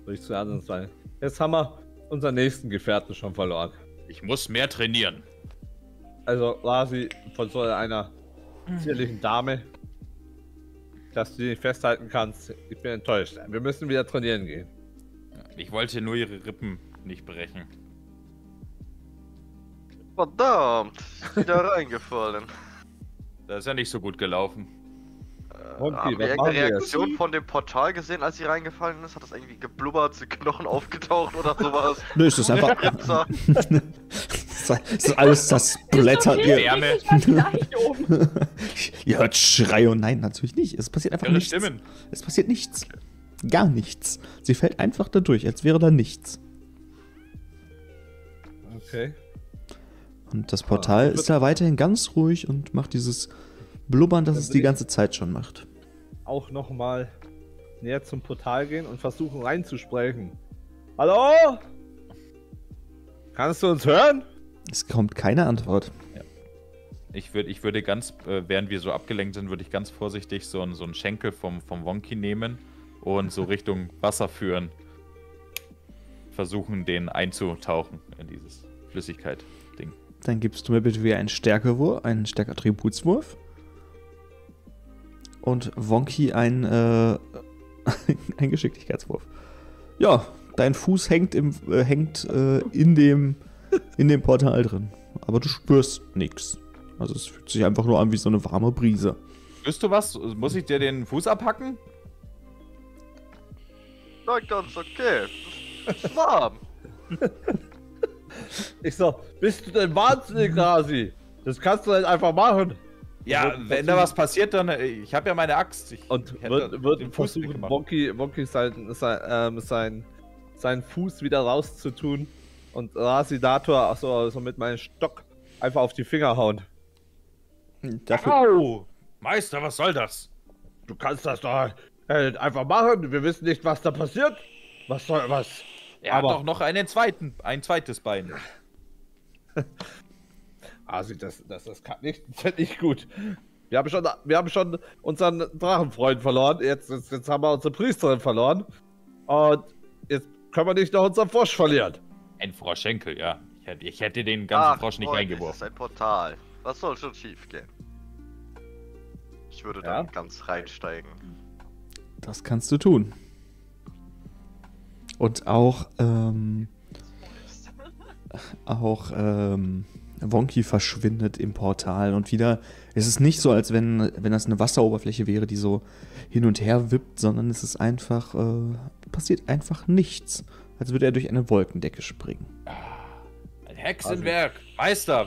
Würde ich zu anderen sein. Jetzt haben wir unseren nächsten Gefährten schon verloren. Ich muss mehr trainieren. Also, Rasi, von so einer zierlichen Dame, dass du die nicht festhalten kannst. Ich bin enttäuscht. Wir müssen wieder trainieren gehen. Ich wollte nur ihre Rippen nicht brechen. Verdammt, wieder [laughs] reingefallen. Das ist ja nicht so gut gelaufen. Äh, Monkey, haben wir irgendeine wir jetzt? Reaktion von dem Portal gesehen, als sie reingefallen ist? Hat das irgendwie geblubbert, sind Knochen aufgetaucht oder sowas? [laughs] Nö, es ist einfach. Ripser. [laughs] es ist alles das Blätter. Ihr, okay, um. ihr hört Schrei und nein, natürlich nicht. Es passiert einfach Ihre nichts. Stimmen. Es passiert nichts. Gar nichts. Sie fällt einfach da durch, als wäre da nichts. Okay. Und das Portal ist da weiterhin ganz ruhig und macht dieses Blubbern, das es die ganze Zeit schon macht. Auch nochmal näher zum Portal gehen und versuchen reinzusprechen. Hallo? Kannst du uns hören? Es kommt keine Antwort. Ich, würd, ich würde ganz, äh, während wir so abgelenkt sind, würde ich ganz vorsichtig so, einen- so einen Schenkel vom, vom Wonky nehmen und so Richtung Wasser führen. Versuchen, den einzutauchen in dieses Flüssigkeit-Ding. Dann gibst du mir bitte wieder einen Stärkewurf, einen Stärkeattributswurf. Und Wonky ein, äh, [laughs] ein Geschicklichkeitswurf. Ja, dein Fuß hängt, im, äh, hängt äh, in, dem, in dem Portal drin. Aber du spürst nichts. Also es fühlt sich einfach nur an wie so eine warme Brise. Spürst du was? Muss ich dir den Fuß abhacken? Na, ganz okay. Es ist warm. [laughs] Ich so, bist du denn wahnsinnig, Rasi? Das kannst du nicht einfach machen. Ja, Wird- wenn da was passiert, dann. äh, Ich habe ja meine Axt. Ich Und hätte wird, den wird Fuß versuchen. Wonky, Wonky sein, sein, ähm, sein, seinen Fuß wieder rauszutun und Rasidator so, so mit meinem Stock einfach auf die Finger hauen. Dafür, Au! Meister, was soll das? Du kannst das doch äh, einfach machen. Wir wissen nicht, was da passiert. Was soll was? Er Aber- hat doch noch einen zweiten, ein zweites Bein. [laughs] Rasi, das, das, das kann nicht, [laughs] das ist nicht gut. Wir haben, schon, wir haben schon unseren Drachenfreund verloren. Jetzt, jetzt, jetzt haben wir unsere Priesterin verloren. Und jetzt können wir nicht noch unseren Frosch verlieren. Ein Froschenkel, ja. Ich hätte, ich hätte den ganzen Ach, Frosch nicht Freunde, reingeworfen. Das ist ein Portal. Was soll schon schief gehen? Ich würde Ja? dann ganz reinsteigen. das kannst du tun. Und auch, ähm, auch, ähm, Wonky verschwindet im Portal und wieder, es ist nicht so, als wenn, wenn das eine Wasseroberfläche wäre, die so hin und her wippt, sondern es ist einfach, äh, passiert einfach nichts. Als würde er durch eine Wolkendecke springen. Ein Hexenwerk! Meister!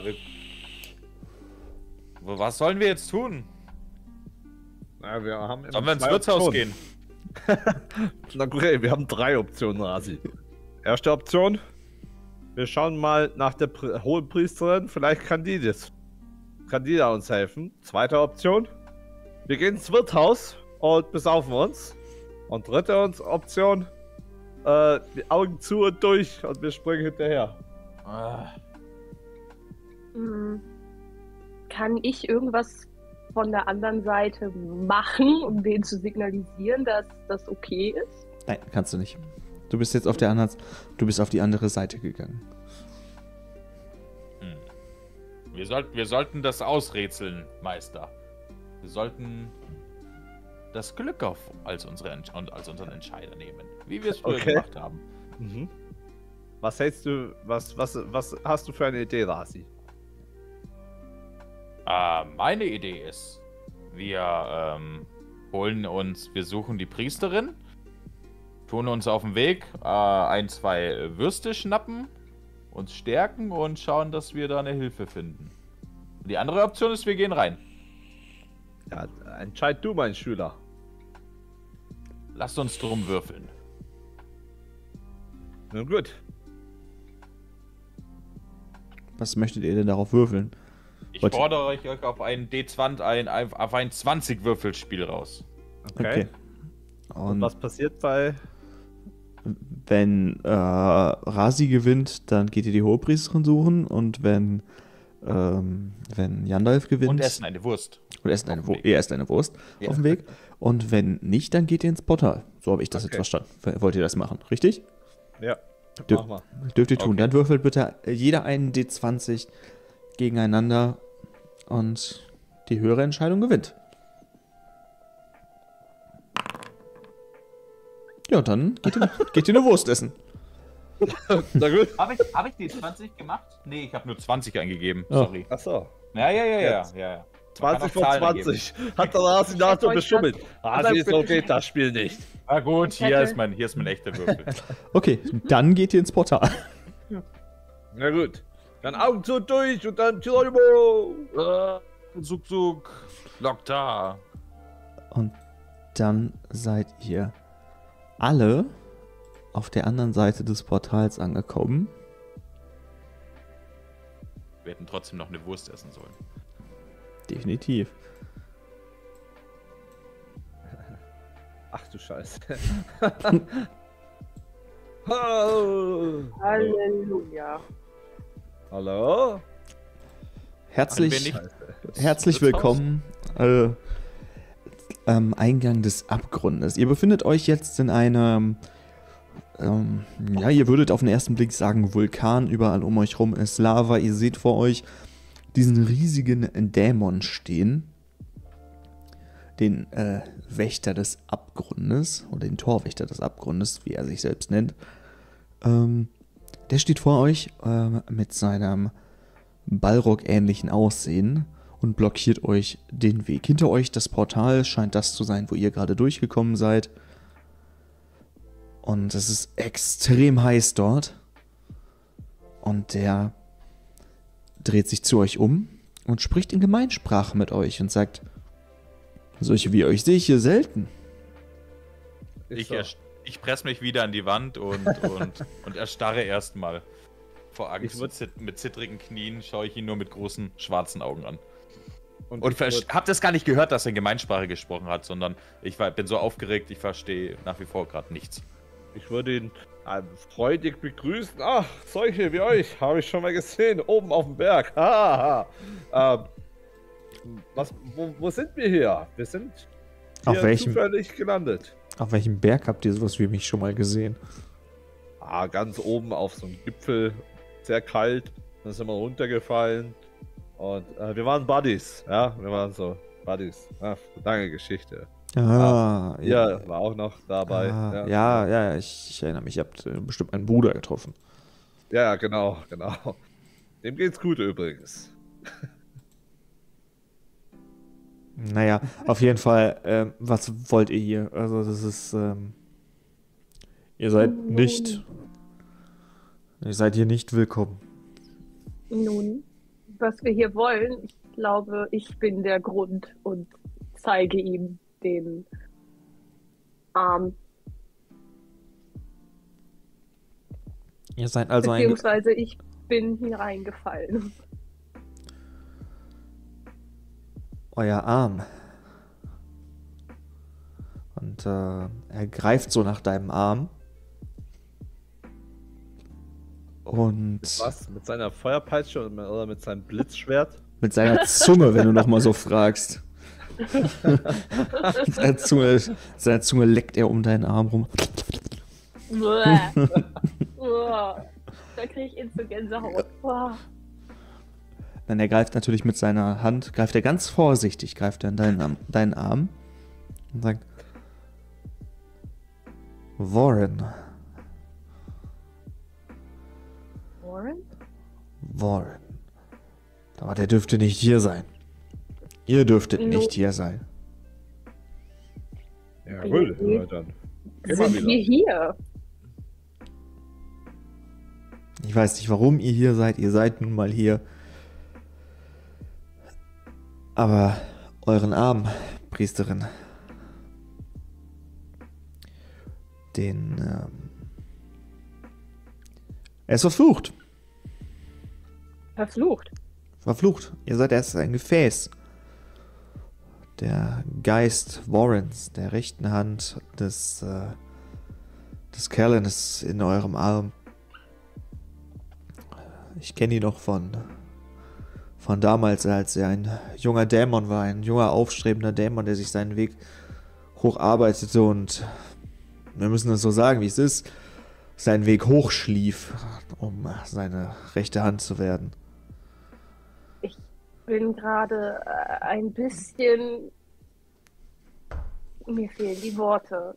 Was sollen wir jetzt tun? Na, wir haben Sollen wir ins Wirtshaus gehen? Na okay, wir haben drei Optionen, Rasi. Erste Option. Wir schauen mal nach der Pri Hohenpriesterin. Vielleicht kann die das. Kann die da uns helfen. Zweite Option. Wir gehen ins Wirtshaus und besaufen uns. Und dritte uns Option. Äh, die Augen zu und durch und wir springen hinterher. Ah, Hm. Kann ich irgendwas von der anderen Seite machen, um denen zu signalisieren, dass das okay ist? Nein, kannst du nicht. Du bist jetzt auf der anderen, du bist auf die andere Seite gegangen. Hm. Wir, sollten, wir sollten das ausrätseln, Meister. Wir sollten das Glück auf als, unsere, und als unseren Entscheider nehmen. Wie wir es früher Okay. gemacht haben. Mhm. Was hältst du, was, was, was hast du für eine Idee, Rasi? Äh, meine Idee ist, wir ähm, holen uns, wir suchen die Priesterin, tun uns auf den Weg, äh, ein, zwei Würste schnappen, uns stärken und schauen, dass wir da eine Hilfe finden. Und die andere Option ist, wir gehen rein. Ja, entscheid du, mein Schüler. Lasst uns drum würfeln. Nun gut. Was möchtet ihr denn darauf würfeln? Ich Wollt- fordere euch auf ein D20, ein, auf ein 20-Würfelspiel raus. Okay. Und Und was passiert bei. wenn äh, Rasi gewinnt, dann geht ihr die Hohepriesterin suchen und wenn ähm, wenn Yandalf gewinnt Und essen eine Wurst. und essen eine, auf Wu- dem Weg. ihr esst eine Wurst Ja. auf dem Weg und wenn nicht, dann geht ihr ins Portal. So habe ich das Okay. jetzt verstanden. Wollt ihr das machen, richtig? Ja, Du- mach mal. Dürft ihr tun. Okay. Dann würfelt bitte jeder einen D20 gegeneinander und die höhere Entscheidung gewinnt. Ja, dann geht ihr, [laughs] geht ihr eine Wurst essen. Na gut. Habe ich, hab ich D20 gemacht? Nee, ich habe nur 20 eingegeben. Oh. Sorry. Achso. Ja, ja, ja, ja. Ja, ja. Man kann 20 auch von Zahlen eingeben. 20. Hat der Rasi dazu euch beschummelt. Also Rasi, so geht das Spiel nicht. Na gut, hier ist, mein, hier ist mein echter Würfel. Okay, dann geht ihr ins Portal. Na gut. Dann Augen zu durch und dann Geronimo. äh, Zug, Zug. Lokta. Und dann seid ihr alle auf der anderen Seite des Portals angekommen. Wir hätten trotzdem noch eine Wurst essen sollen. Definitiv. Ach du Scheiße. [laughs] [laughs] oh. Halleluja. Hallo? Herzlich, herzlich willkommen äh, am Eingang des Abgrundes. Ihr befindet euch jetzt in einem, ähm, ja, ihr würdet auf den ersten Blick sagen Vulkan. Überall um euch rum ist Lava. Ihr seht vor euch diesen riesigen Dämon stehen. Den äh, Wächter des Abgrundes oder den Torwächter des Abgrundes, wie er sich selbst nennt. Ähm, der steht vor euch ähm, mit seinem Ballrock-ähnlichen Aussehen und blockiert euch den Weg. Hinter euch das Portal scheint das zu sein, wo ihr gerade durchgekommen seid. Und es ist extrem heiß dort. Und der dreht sich zu euch um und spricht in Gemeinsprache mit euch und sagt, solche wie euch sehe ich hier selten. Ich, erst- ich presse mich wieder an die Wand und, und, [laughs] und erstarre erstmal. Vor Angst Ich würd- zit mit zittrigen Knien schaue ich ihn nur mit großen schwarzen Augen an. Und, Und ich würd- hab das gar nicht gehört, dass er in Gemeinsprache gesprochen hat, sondern ich war, bin so aufgeregt, ich verstehe nach wie vor gerade nichts. Ich würde ihn ähm, freudig begrüßen. Ach, solche wie euch habe ich schon mal gesehen, oben auf dem Berg. [laughs] Ha, ha. Ähm, was, wo, wo sind wir hier? Wir sind Auf hier welchem? zufällig gelandet. Auf welchem Berg habt ihr sowas wie mich schon mal gesehen? Ah, ganz oben auf so einem Gipfel, sehr kalt. Dann sind wir runtergefallen. Und äh, wir waren Buddies, ja, wir waren so Buddies. Ah, lange Geschichte. Ah, Ihr war auch noch dabei. Ah, ja. ja, ja, ich, ich erinnere mich, ihr habt äh, bestimmt meinen Bruder getroffen. ja, ja, genau, genau. Dem geht's gut übrigens. Naja, auf jeden Fall, ähm, was wollt ihr hier? Also, das ist, ähm, ihr seid nicht, ihr seid hier nicht willkommen. Nun, was wir hier wollen, ich glaube, ich bin der Grund und zeige ihm den Arm. Ihr seid also ein, Beziehungsweise ich bin hier reingefallen. Euer Arm. Und äh, er greift so nach deinem Arm. Und Was? Mit seiner Feuerpeitsche oder mit- mit seinem Blitzschwert? mit seiner Zunge, wenn du noch mal so fragst. [laughs] mit seiner Zunge, seiner Zunge leckt er um deinen Arm rum. Da kriege ich instant Gänsehaut. Dann er greift natürlich mit seiner Hand, greift er ganz vorsichtig, greift er in deinen, Arm- deinen Arm und sagt, Warren, Warren? Warren. Aber der dürfte nicht hier sein. Ihr dürftet No. nicht hier sein. Jawohl, ja, dann. Mal Sind wieder. wir hier? Ich weiß nicht, warum ihr hier seid. Ihr seid nun mal hier. Aber euren Arm, Priesterin, den, ähm, er ist verflucht. Verflucht. Verflucht. Ihr seid erst ein Gefäß. Der Geist Warrens, der rechten Hand des, äh, des Callan ist in eurem Arm. Ich kenne ihn noch von, von damals, als er ein junger Dämon war, ein junger, aufstrebender Dämon, der sich seinen Weg hocharbeitete und wir müssen es so sagen, wie es ist, seinen Weg hochschlief, um seine rechte Hand zu werden. bin gerade äh, ein bisschen. Mir fehlen die Worte.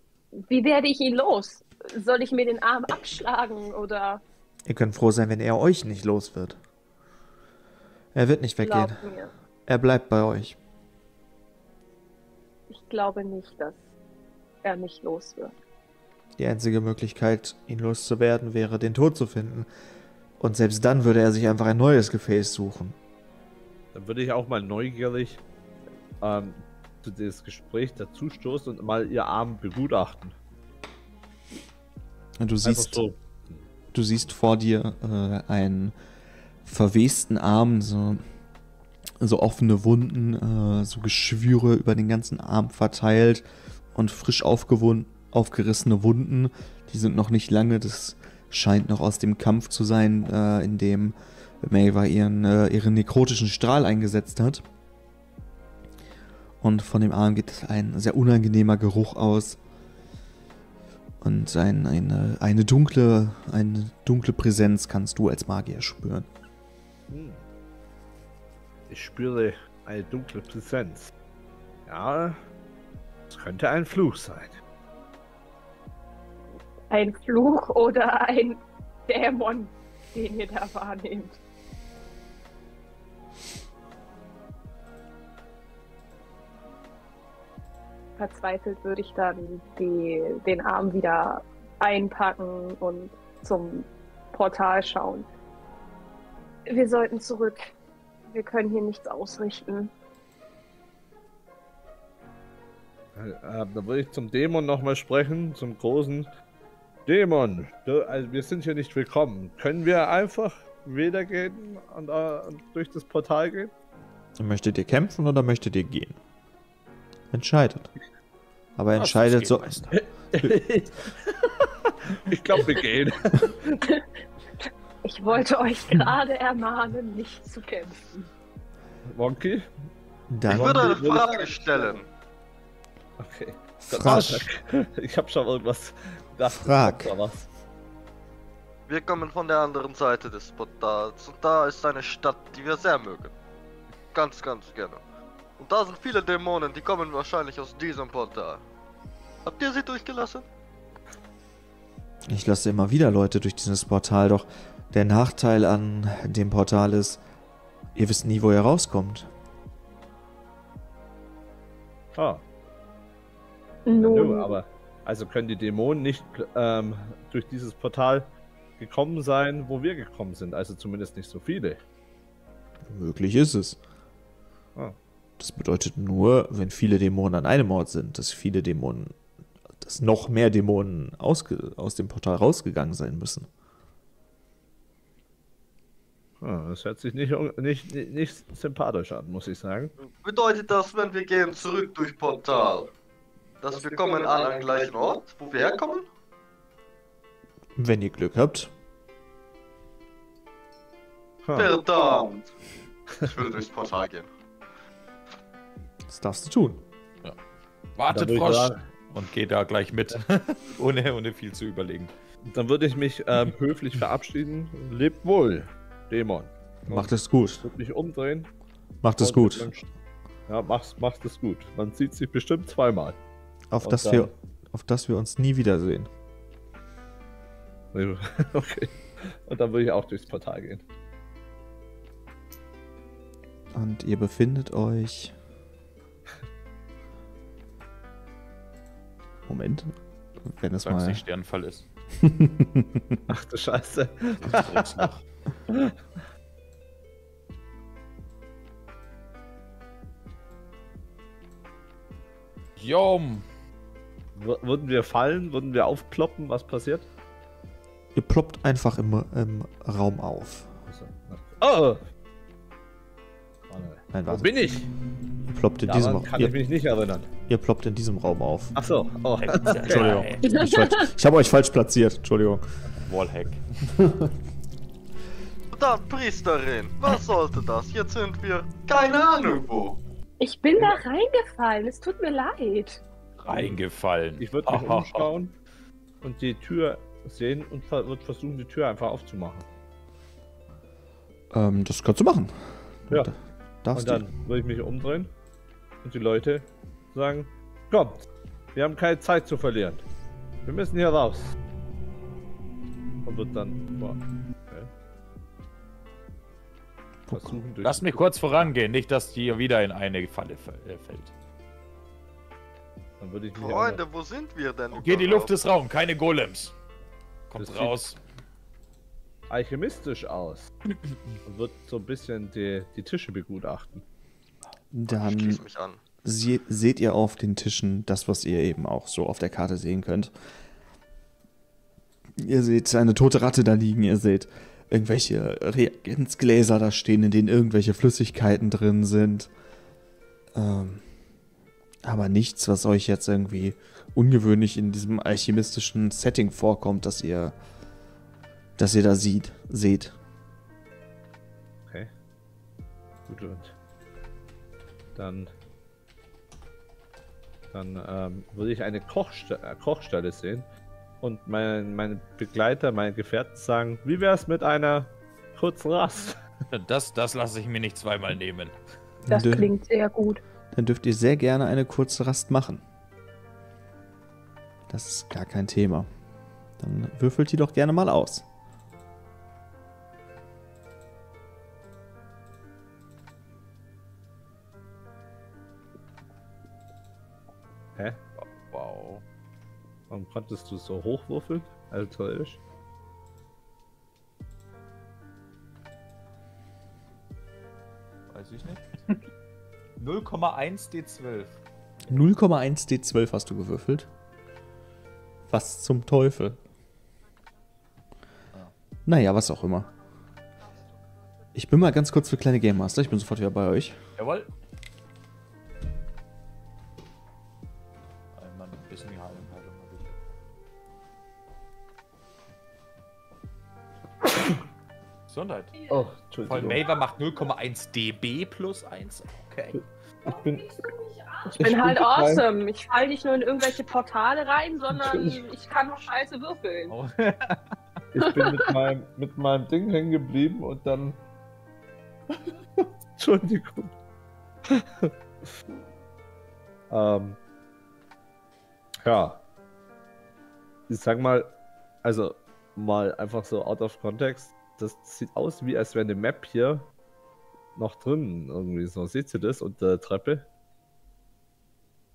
Wie werde ich ihn los? Soll ich mir den Arm abschlagen oder Ihr könnt froh sein, wenn er euch nicht los wird. Er wird nicht weggehen. Er bleibt bei euch. Ich glaube nicht, dass er mich los wird. Die einzige Möglichkeit, ihn loszuwerden, wäre, den Tod zu finden. Und selbst dann würde er sich einfach ein neues Gefäß suchen. Dann würde ich auch mal neugierig ähm, zu dieses Gespräch dazustoßen und mal ihr Arm begutachten. Und du siehst, so. du siehst vor dir äh, einen verwesten Arm, so, so offene Wunden, äh, so Geschwüre über den ganzen Arm verteilt und frisch aufgerissene Wunden. Die sind noch nicht lange, das scheint noch aus dem Kampf zu sein, äh, in dem Maeva ihren, äh, ihren nekrotischen Strahl eingesetzt hat. Und von dem Arm geht ein sehr unangenehmer Geruch aus. Und ein, eine, eine, dunkle, eine dunkle Präsenz kannst du als Magier spüren. Ich spüre eine dunkle Präsenz. Ja, es könnte ein Fluch sein. Ein Fluch oder ein Dämon, den ihr da wahrnehmt. Verzweifelt würde ich dann die, den Arm wieder einpacken und zum Portal schauen. Wir sollten zurück. Wir können hier nichts ausrichten. Äh, dann würde ich zum Dämon nochmal sprechen, zum großen Dämon. Du, also wir sind hier nicht willkommen. Können wir einfach wieder gehen und, äh, und durch das Portal gehen? Möchtet ihr kämpfen oder möchtet ihr gehen? Entscheidet. Aber entscheidet so. [laughs] Ich glaube, wir gehen. [laughs] Ich wollte euch gerade ermahnen, nicht zu kämpfen. Wonky? Dann Ich würde eine Frage stellen. Okay. frag. [laughs] Ich habe schon irgendwas gedacht. Frag. Was. Wir kommen von der anderen Seite des Portals und da ist eine Stadt, die wir sehr mögen. Ganz, ganz gerne. Und da sind viele Dämonen, die kommen wahrscheinlich aus diesem Portal. Habt ihr sie durchgelassen? Ich lasse immer wieder Leute durch dieses Portal, doch der Nachteil an dem Portal ist, ihr wisst nie, wo ihr rauskommt. Ah, Nun, nö, aber also können die Dämonen nicht ähm, durch dieses Portal gekommen sein, wo wir gekommen sind. Also zumindest nicht so viele. Möglich ist es. Ah. Das bedeutet nur, wenn viele Dämonen an einem Ort sind, dass viele Dämonen, dass noch mehr Dämonen aus dem Portal rausgegangen sein müssen. Ah, das hört sich nicht, nicht, nicht, nicht sympathisch an, muss ich sagen. Bedeutet das, wenn wir gehen zurück durch Portal, dass wir kommen an einen gleichen Ort, wo wir herkommen? Wenn ihr Glück habt. Ha. Verdammt! Ich würde durchs Portal gehen. Das darfst du tun. Dann Wartet, Frosch. sagen- und gehe da gleich mit, [laughs] ohne, ohne viel zu überlegen. Dann würde ich mich ähm, höflich verabschieden. Lebt wohl, Dämon. Macht es gut. Würde mich umdrehen. Macht es gut. Ja, macht, macht es gut. Man sieht sich bestimmt zweimal. Auf Und dass, wir, auf dass wir uns nie wiedersehen. [laughs] okay. Und dann würde ich auch durchs Portal gehen. Und ihr befindet euch. Moment. Wenn es mal. nicht Sternfall ist. Ach du Scheiße. Jom. Würden wir fallen? Würden wir aufploppen? Was passiert? Ihr ploppt einfach im, im Raum auf. Also, oh! Warte. Nein, Wo bin ich? Ihr ploppt in diesem Daran kann ihr, ich mich nicht erinnern. ihr ploppt in diesem Raum auf. Ach so. Oh. Entschuldigung. Ich, ich habe euch falsch platziert. Entschuldigung. Wallhack. Dann, Priesterin, was sollte das? Jetzt sind wir keine Ahnung wo. Ich bin da reingefallen. Es tut mir leid. Reingefallen. Ich würde mich Hahaha. [laughs] umschauen und die Tür sehen und ver würde versuchen, die Tür einfach aufzumachen. Ähm, das kannst du machen. Ja. Da- Darfst Und dann würde ich mich umdrehen und die Leute sagen, kommt, wir haben keine Zeit zu verlieren. Wir müssen hier raus. Und wird dann boah. Versuchen durch Lass mich kurz vorangehen, nicht, dass die wieder in eine Falle äh, fällt. Dann würde ich mich Freunde, wo sind wir denn? Okay, die? Luft ist Raum, keine Golems. Kommt Das raus. alchemistisch aus. [clears throat] Und wird so ein bisschen die, die Tische begutachten. Dann schließ mich an. sie, seht ihr auf den Tischen das, was ihr eben auch so auf der Karte sehen könnt. Ihr seht eine tote Ratte da liegen, ihr seht irgendwelche Reagenzgläser da stehen, in denen irgendwelche Flüssigkeiten drin sind. Ähm, aber nichts, was euch jetzt irgendwie ungewöhnlich in diesem alchemistischen Setting vorkommt, dass ihr, dass ihr da sieht, seht. Okay. Gut und dann dann ähm, würde ich eine Kochste äh, Kochstelle sehen und mein, meine Begleiter, meine Gefährten sagen, wie wär's mit einer kurzen Rast? Das, das lasse ich mir nicht zweimal nehmen. Das Dür- klingt sehr gut. dann dürft ihr sehr gerne eine kurze Rast machen. Das ist gar kein Thema. Dann würfelt die doch gerne mal aus. Warum konntest du so hochwürfeln? Alterisch? Weiß ich nicht. 0,1 D12. 0,1 D12 hast du gewürfelt. Was zum Teufel? Naja, was auch immer. Ich bin mal ganz kurz für kleine Game Master. Ich bin sofort wieder bei euch. Jawohl. Gesundheit. Oh, Voll Entschuldigung. Maver macht 0,1 dB plus 1. Okay. Ich bin, Ich bin halt bin awesome. Ich falle nicht nur in irgendwelche Portale rein, sondern ich kann noch scheiße würfeln. Oh. [laughs] ich bin mit, meinem, mit meinem Ding hängen geblieben und dann. [laughs] Entschuldigung. [laughs] ähm, ja. Ich sag mal, also mal einfach so out of context. Das sieht aus wie, als wäre eine Map hier noch drin. Irgendwie so. Seht ihr das unter der Treppe?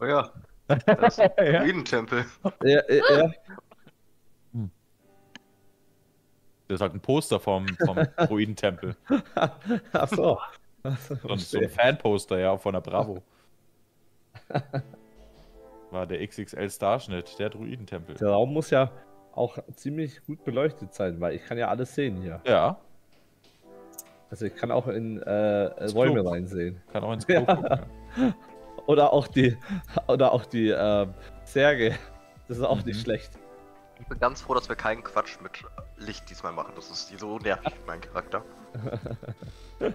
Oh ja. [laughs] Das ist Ja. ein Druidentempel. Ja, ja, ja. Das ist halt ein Poster vom, vom [laughs] Druidentempel. Ach so. So ein- so ein Fanposter, ja, von der Bravo. [laughs] War der XXL Starschnitt, der Druidentempel. Der Raum muss ja auch ziemlich gut beleuchtet sein, weil ich kann ja alles sehen hier. Ja, Also ich kann auch in äh, Räume Klo. reinsehen. kann auch ins Klo Ja. gucken. [laughs] Oder auch die oder auch die ähm, Särge. Das ist auch nicht Mhm. schlecht. Ich bin ganz froh, dass wir keinen Quatsch mit Licht diesmal machen. Das ist so nervig, [laughs] mein Charakter. [laughs]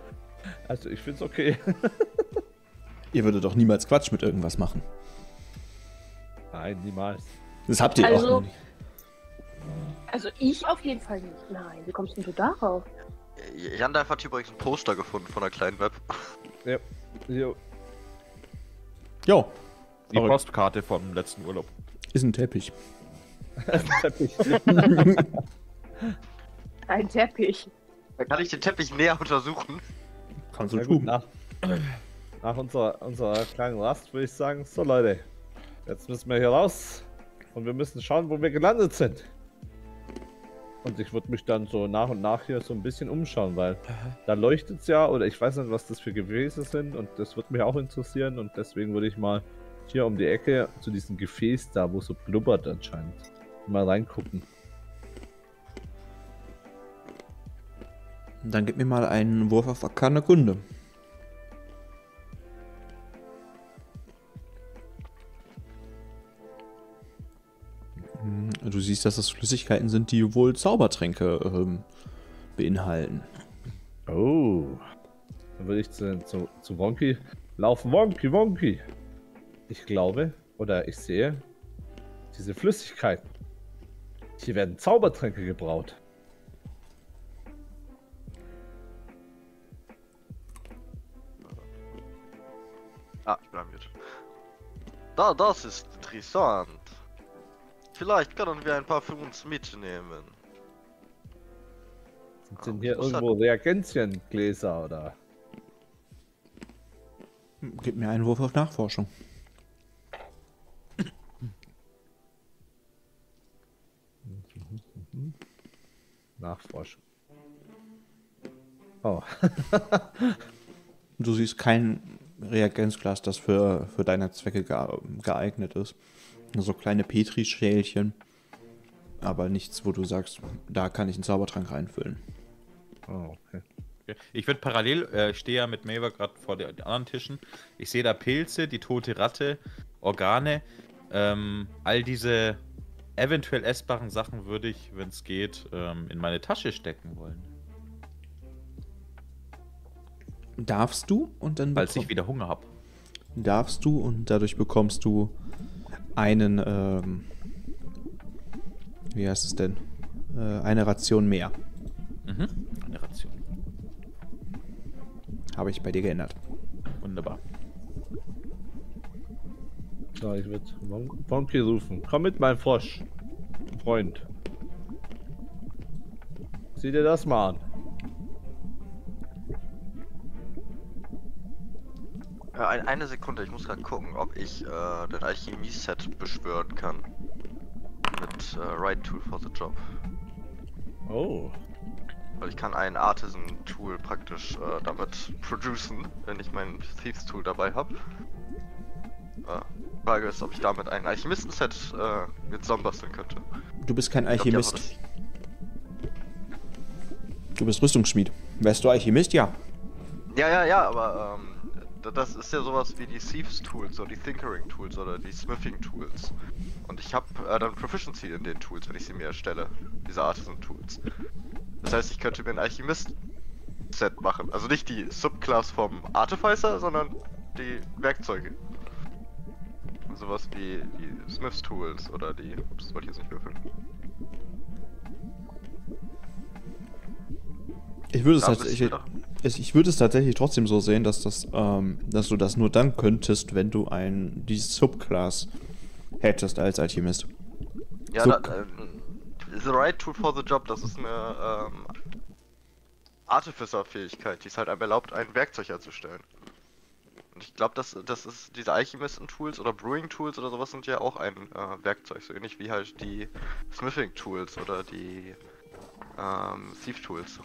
Also ich find's okay. Ihr würdet doch niemals Quatsch mit irgendwas machen. Nein, niemals. Das habt ihr Also- auch nicht. Also ich auf jeden Fall nicht. Nein, wie kommst denn du darauf? Jandalf hat hier übrigens ein Poster gefunden von der kleinen Web. [laughs] Jo, Jo, Die Verrückt. Postkarte vom letzten Urlaub. ist ein Teppich. Teppich. [laughs] Ein Teppich. Da kann ich den Teppich näher untersuchen. Kannst du tun. nach, nach unserer, unserer kleinen Rast würde ich sagen, so Leute, jetzt müssen wir hier raus und wir müssen schauen, wo wir gelandet sind. Und ich würde mich dann so nach und nach hier so ein bisschen umschauen, weil da leuchtet es ja, oder ich weiß nicht, was das für Gefäße sind und das würde mich auch interessieren und deswegen würde ich mal hier um die Ecke zu diesem Gefäß da, wo so blubbert anscheinend, mal reingucken. Dann gib mir mal einen Wurf auf Arkane Kunde. Du siehst, dass das Flüssigkeiten sind, die wohl Zaubertränke ähm, beinhalten. Oh. Dann würde ich zu, zu, zu Wonky laufen. Wonky, Wonky. Ich glaube, oder ich sehe, diese Flüssigkeiten. Hier werden Zaubertränke gebraut. Ah, ich bin blamiert. Da, das ist interessant. Vielleicht können wir ein paar für uns mitnehmen. Sind denn hier ich muss irgendwo Reagenzien-Gläser oder? Hm, Gib mir einen Wurf auf Nachforschung. Nachforschung. Oh, Du siehst kein Reagenzglas, das für, für deine Zwecke ge geeignet ist. Nur so kleine Petrischälchen. Aber nichts, wo du sagst, da kann ich einen Zaubertrank reinfüllen. oh okay. Ich würde parallel, äh, ich stehe ja mit Maver gerade vor den anderen Tischen. Ich sehe da Pilze, die tote Ratte, Organe. Ähm, all diese eventuell essbaren Sachen würde ich, wenn es geht, ähm, in meine Tasche stecken wollen. Darfst du und dann bekomm- ich wieder Hunger habe. darfst du und dadurch bekommst du einen, ähm, wie heißt es denn? Äh, eine Ration mehr. Mhm. Eine Ration. Habe ich bei dir geändert. Wunderbar. So, ich würde Won Wonky rufen. Komm mit, mein Frosch. Freund. Sieh dir das mal an. Eine Sekunde, ich muss gerade gucken, ob ich äh, den Alchemie-Set beschwören kann. Mit äh, Right Tool for the Job. Oh. Weil ich kann ein Artisan-Tool praktisch äh, damit producen, wenn ich mein Thieves-Tool dabei habe. Äh, Frage ist, ob ich damit ein Alchemisten-Set äh, mir zusammenbasteln könnte. Du bist kein glaub, Alchemist. Du bist Rüstungsschmied. Wärst du Alchemist? Ja. Ja, ja, ja, aber ähm, das ist ja sowas wie die Thieves-Tools oder die Thinkering-Tools oder die Smithing-Tools. Und ich habe äh, dann Proficiency in den Tools, wenn ich sie mir erstelle. Diese Artisan-Tools. Das heißt, ich könnte mir ein Alchemist-Set machen. Also nicht die Subclass vom Artificer, sondern die Werkzeuge. Sowas wie die Smiths Tools oder die. Ups, das wollte ich jetzt nicht würfeln. Ich würde es, müsste ich ich würde es tatsächlich trotzdem so sehen, dass, das, ähm, dass du das nur dann könntest, wenn du ein, die Subclass hättest als Alchemist. Ja, da, ähm, The Right Tool for the Job, das ist eine ähm, Artificer-Fähigkeit, die es halt einem erlaubt, ein Werkzeug herzustellen. Und ich glaube, das, das ist diese Alchemisten-Tools oder Brewing-Tools oder sowas sind ja auch ein äh, Werkzeug, so ähnlich wie halt die Smithing-Tools oder die ähm, Thief-Tools.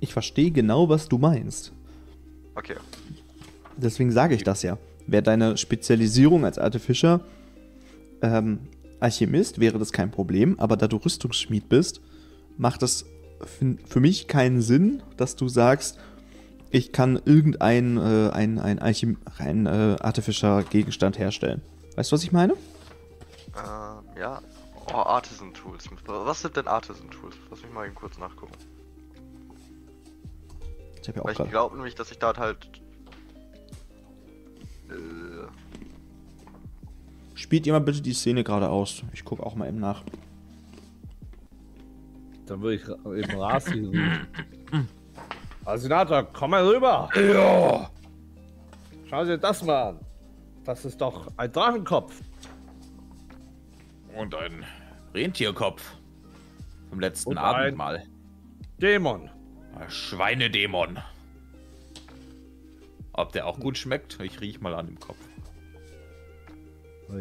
Ich verstehe genau, was du meinst. Okay. Deswegen sage ich das ja. Wäre deine Spezialisierung als Artificer ähm, Alchemist, wäre das kein Problem. Aber da du Rüstungsschmied bist, macht es für, mich keinen Sinn, dass du sagst, ich kann irgendein äh, ein, ein, Alchem ein äh, Artificer-Gegenstand herstellen. Weißt du, was ich meine? Ähm, ja. Oh, Artisan-Tools. Was sind denn Artisan-Tools? Lass mich mal eben kurz nachgucken. Ich ja Weil ich glaube nämlich, dass ich da halt. Äh, Spielt ihr mal bitte die Szene gerade aus. Ich gucke auch mal eben nach. Dann würde ich eben Rasi rufen. [clears throat] Asinator, komm mal rüber! Ja. Schau dir das mal an. Das ist doch ein Drachenkopf. Und ein Rentierkopf. Vom letzten Und ein- Abendmahl. Dämon. Ein Schweinedämon. Ob der auch gut schmeckt? Ich riech mal an dem Kopf.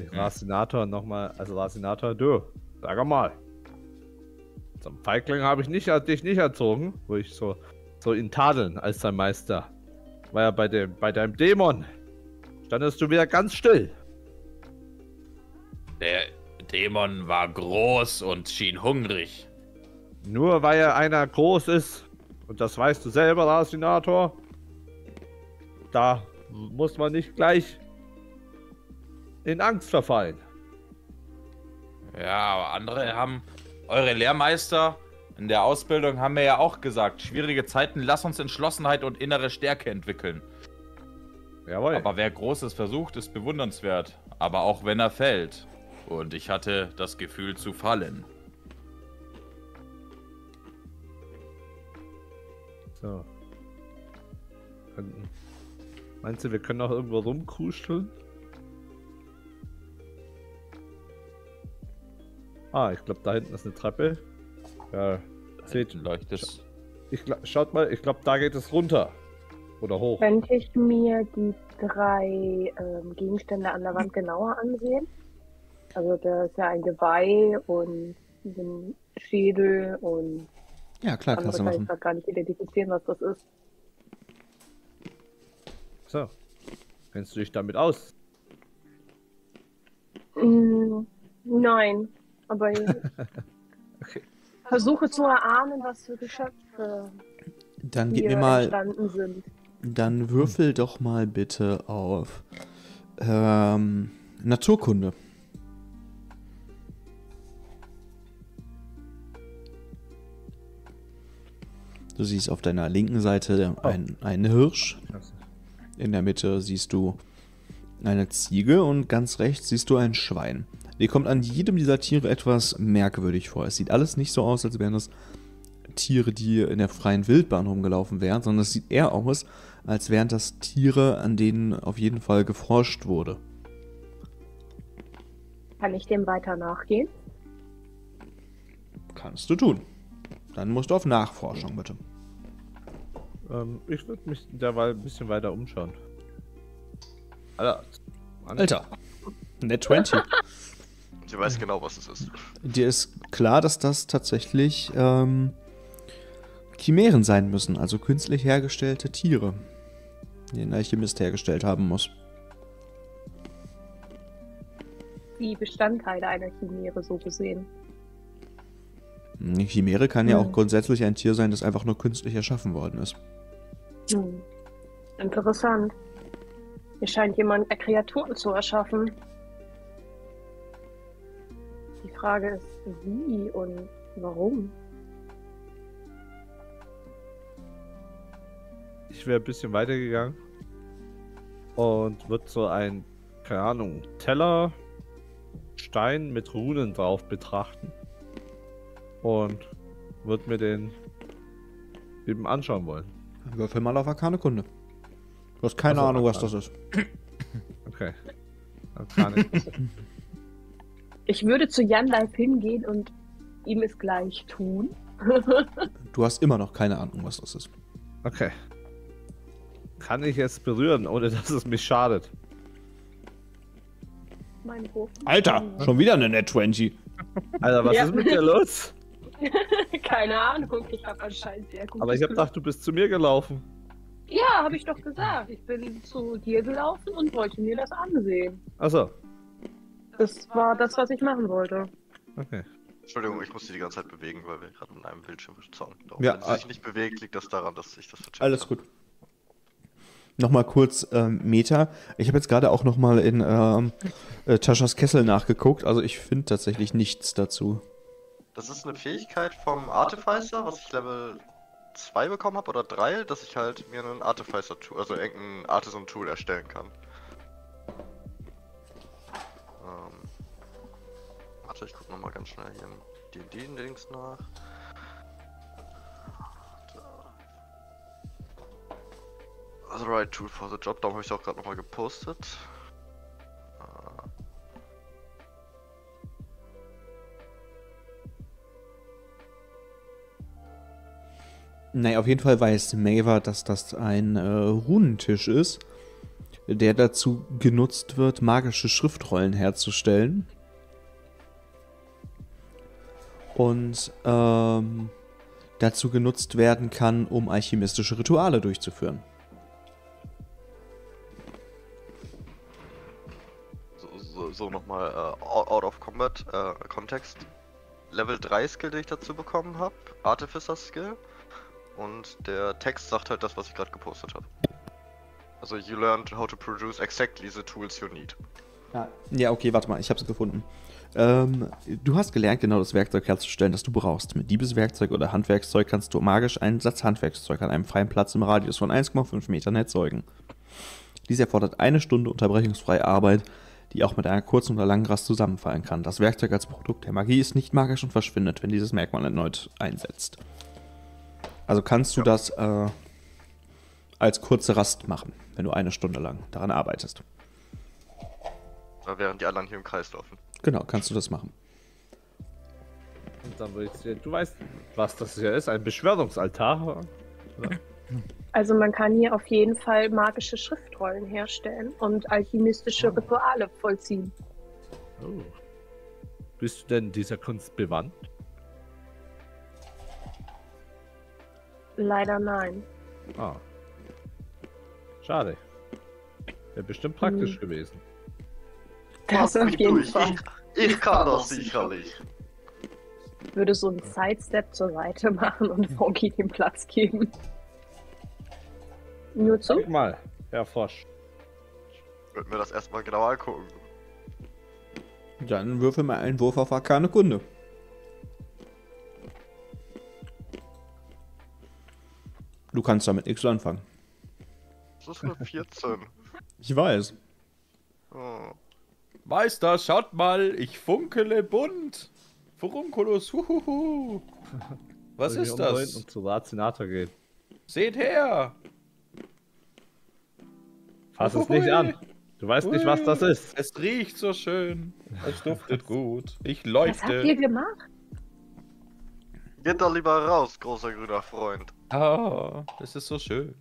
Ich Rasinator nochmal, also Rasinator, du, sag mal. Zum Feigling habe ich nicht, dich nicht erzogen, wo ich so, so ihn tadeln als sein Meister. War ja bei dem, bei deinem Dämon. Standest du wieder ganz still. Der Dämon war groß und schien hungrig. Nur weil er einer groß ist, und das weißt du selber, Rasinator, da muss man nicht gleich in Angst verfallen. Ja, aber andere haben. Eure Lehrmeister in der Ausbildung haben mir ja auch gesagt, schwierige Zeiten, lass uns Entschlossenheit und innere Stärke entwickeln. Jawohl. Aber wer Großes versucht, ist bewundernswert. Aber auch wenn er fällt. Und ich hatte das Gefühl zu fallen. So. Meinst du, wir können noch irgendwo rumkruscheln? Ah, ich glaube, da hinten ist eine Treppe. Ja, seht, Leuchtet. ich, gla- schaut mal, ich glaube, da geht es runter. Oder hoch. Könnte ich mir die drei ähm, Gegenstände an der Wand genauer ansehen? Also da ist ja ein Geweih und ein Schädel und Ja, klar, kannst andere du kann ich machen. grad gar nicht identifizieren, was das ist. So. Kennst du dich damit aus? Mm, nein, aber ich [laughs] versuche zu erahnen, was für Geschöpfe Dann gib hier mir mal, entstanden sind. dann würfel doch mal bitte auf ähm, Naturkunde. Du siehst auf deiner linken Seite ein, einen Hirsch. In der Mitte siehst du eine Ziege und ganz rechts siehst du ein Schwein. Dir kommt an jedem dieser Tiere etwas merkwürdig vor. Es sieht alles nicht so aus, als wären das Tiere, die in der freien Wildbahn rumgelaufen wären, sondern es sieht eher aus, als wären das Tiere, an denen auf jeden Fall geforscht wurde. Kann ich dem weiter nachgehen? Kannst du tun. Dann musst du auf Nachforschung, bitte. Ähm, ich würde mich derweil ein bisschen weiter umschauen. Alter. Mann. Alter. Net 20. Sie [laughs] weiß genau, was es ist. Dir ist klar, dass das tatsächlich ähm, Chimären sein müssen, also künstlich hergestellte Tiere, die ein Alchemist hergestellt haben muss. Die Bestandteile einer Chimäre so gesehen. Eine Chimäre kann ja Hm. auch grundsätzlich ein Tier sein, das einfach nur künstlich erschaffen worden ist. Hm. Interessant. Hier scheint jemand Kreaturen zu erschaffen. Die Frage ist, wie und warum? Ich wäre ein bisschen weitergegangen und würde so ein, keine Ahnung, Teller, Stein mit Runen drauf betrachten und würde mir den eben anschauen wollen. Würfel mal auf Arkane Kunde. Du hast keine Ach so, Ahnung, was Arkane. das ist. Okay. Dann kann [laughs] ich. Würde zu Jan Live hingehen und ihm es gleich tun. [laughs] Du hast immer noch keine Ahnung, was das ist. Okay. Kann ich es berühren, ohne dass es mich schadet? mein Hof. Alter, schon wieder eine Net 20. Alter, was Ja. ist mit dir los? [laughs] Keine Ahnung, ich habe anscheinend sehr gut. Aber ich habe gedacht, du bist zu mir gelaufen. Ja, habe ich doch gesagt. Ich bin zu dir gelaufen und wollte mir das ansehen. Achso. Das war das, was ich machen wollte. Okay. Entschuldigung, ich musste die ganze Zeit bewegen, weil wir gerade mit einem Bildschirm verzahnen. Ja, Wenn sie sich nicht bewegt, liegt das daran, dass ich das vercheckt Alles habe. gut. Nochmal kurz ähm, Meta. Ich habe jetzt gerade auch nochmal in ähm, äh, Taschas Kessel nachgeguckt. Also ich finde tatsächlich nichts dazu. Das ist eine Fähigkeit vom Artificer, was ich Level 2 bekommen habe oder 3, dass ich halt mir einen Artificer-Tool, also irgendein Artisan-Tool erstellen kann. Ähm, warte, ich guck noch mal ganz schnell hier im D&D-Dings nach. Also right tool for the job, darum habe ich auch gerade noch mal gepostet. Naja, auf jeden Fall weiß Maver, dass das ein äh, Runentisch ist, der dazu genutzt wird, magische Schriftrollen herzustellen. Und ähm, dazu genutzt werden kann, um alchemistische Rituale durchzuführen. So, nochmal äh, out out of combat äh, Kontext. Level 3 Skill, den ich dazu bekommen habe. Artificer Skill. Und der Text sagt halt das, was ich gerade gepostet habe. Also, you learned how to produce exactly the tools you need. Ja, okay, warte mal, ich habe es gefunden. Ähm, du hast gelernt, genau das Werkzeug herzustellen, das du brauchst. Mit Diebeswerkzeug oder Handwerkszeug kannst du magisch einen Satz Handwerkszeug an einem freien Platz im Radius von 1,5 Metern erzeugen. Dies erfordert eine Stunde unterbrechungsfreie Arbeit, die auch mit einer kurzen oder langen Rast zusammenfallen kann. Das Werkzeug als Produkt der Magie ist nicht magisch und verschwindet, wenn dieses Merkmal erneut einsetzt. Also kannst du das äh, als kurze Rast machen, wenn du eine Stunde lang daran arbeitest. Äh, Während die anderen hier im Kreis laufen. Genau, kannst du das machen. Und dann würde ich sehen, du weißt, was das hier ist, ein Beschwörungsaltar. Also man kann hier auf jeden Fall magische Schriftrollen herstellen und alchemistische Rituale vollziehen. Oh. Bist du denn dieser Kunst bewandt? Leider nein. Ah. Schade. Wäre bestimmt praktisch Hm. gewesen. Das auf jeden Fall. Ich, ich kann das sicherlich. Ich würde so einen Sidestep zur Seite machen und Funky den Platz geben. Nur zu? Guck mal, Herr Frosch. Ich würde mir das erstmal genauer angucken. Dann würfel mal einen Wurf auf Arkane Kunde. Du kannst damit nichts anfangen. Das ist eine 14. Ich weiß. Oh. Meister, schaut mal, ich funkele bunt. Furunculus, huhuhu. Was ist das? Und zu Razinator gehen. Seht her. Fass es nicht an. Du weißt nicht, was das ist. Es riecht so schön. Es duftet gut. Ich Was habt ihr leuchte. gemacht? Geht da lieber raus, großer grüner Freund. Ah, das ist so schön.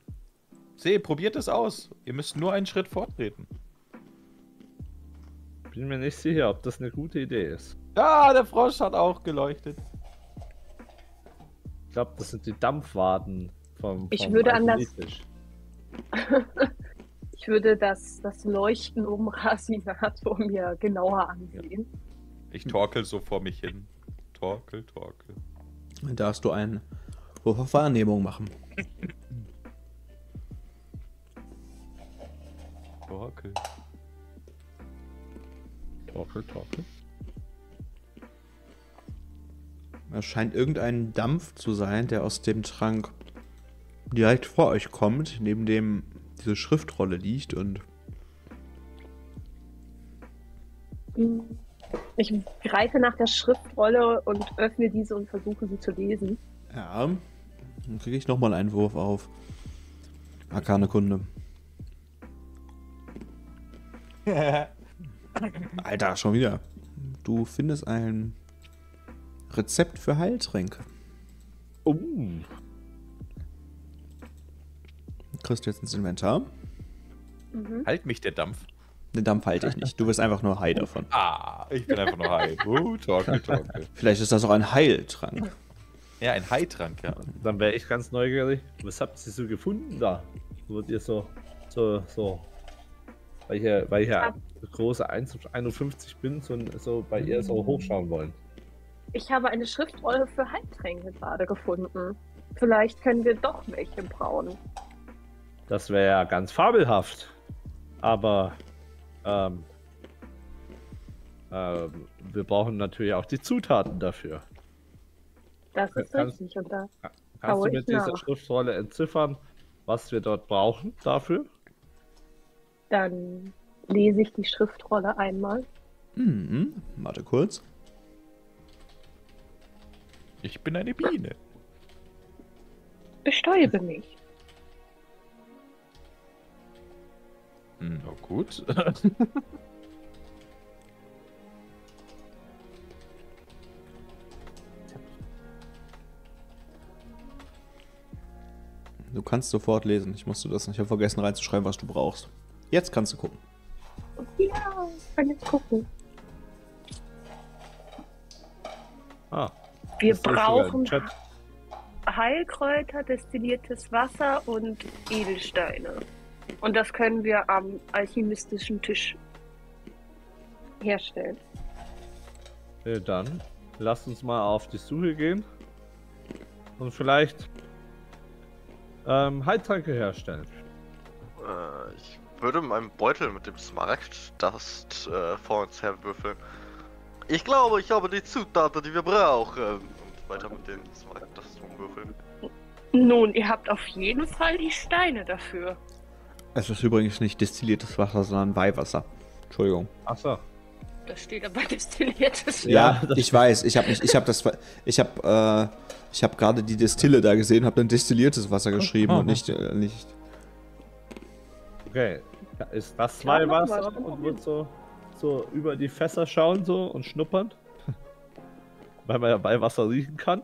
Seh, probiert es aus. Ihr müsst nur einen Schritt forttreten. Bin mir nicht sicher, ob das eine gute Idee ist. Ja, der Frosch hat auch geleuchtet. Ich glaube, das sind die Dampfwaden vom. Ich vom würde an das- Alchemietisch. [laughs] Ich würde das, das Leuchten um Rasinator [laughs] mir genauer ansehen. Ich torkel so vor mich hin. Torkel, torkel. Dann darfst du einen Wurf auf Wahrnehmung machen. Torkel. Torkel, torkel. Es scheint irgendein Dampf zu sein, der aus dem Trank direkt vor euch kommt, neben dem diese Schriftrolle liegt und Ich greife nach der Schriftrolle und öffne diese und versuche sie zu lesen. ja, dann kriege ich nochmal einen Wurf auf Arkane Kunde. [laughs] Alter, schon wieder. Du findest ein Rezept für Heiltränke. Oh, Kriegst du jetzt ins Inventar? Mhm. Halt mich der Dampf. Den Dampf halte ich nicht. Du wirst einfach nur High davon. Ah, ich bin einfach nur high. Uh, torkel, torkel. Vielleicht ist das auch ein Heiltrank. [laughs] Ja, ein Haitrank, ja. dann wäre ich ganz neugierig. Was habt ihr so gefunden da? Wird ihr so, so, so. Weil ich ja, weil ich ja große 1,51 bin, so, so bei ihr so hochschauen wollen. Ich habe eine Schriftrolle für Heiltränke gerade gefunden. Vielleicht können wir doch welche brauen. Das wäre ja ganz fabelhaft. Aber ähm, ähm, wir brauchen natürlich auch die Zutaten dafür. Das ist Kannst- richtig. Und da Kannst du mit dieser nach. Schriftrolle entziffern, was wir dort brauchen dafür? dann lese ich die Schriftrolle einmal. Mhm. Warte kurz. Ich bin eine Biene. Bestäube mich. Hm, Na gut. [laughs] Du kannst sofort lesen. Ich musste das. Ich habe vergessen reinzuschreiben, was du brauchst. Jetzt kannst du gucken. Ja, ich kann jetzt gucken. Ah, Wir brauchen. Heilkräuter, destilliertes Wasser und Edelsteine. Und das können wir am alchemistischen Tisch herstellen. Ja, dann lasst uns mal auf die Suche gehen und vielleicht ähm, Heiltränke herstellen. Äh, ich würde meinen Beutel mit dem Smaragd-Dust äh, vor uns herwürfeln. Ich glaube, ich habe die Zutaten, die wir brauchen. Und weiter mit dem Smaragd-Dust umwürfeln. Nun, ihr habt auf jeden Fall die Steine dafür. Es ist übrigens nicht destilliertes Wasser, sondern Weihwasser. Entschuldigung. Achso. Das steht aber [laughs] destilliertes. Ja, Ja, das [laughs] ich weiß. Ich habe ich habe das, ich habe, äh, ich habe gerade die Destille da gesehen, habe dann destilliertes Wasser geschrieben und nicht, äh, nicht. Okay. Ist das Weihwasser ist kein und wird so, so über die Fässer schauen so und schnuppern? [laughs] Weil man ja Weihwasser riechen kann.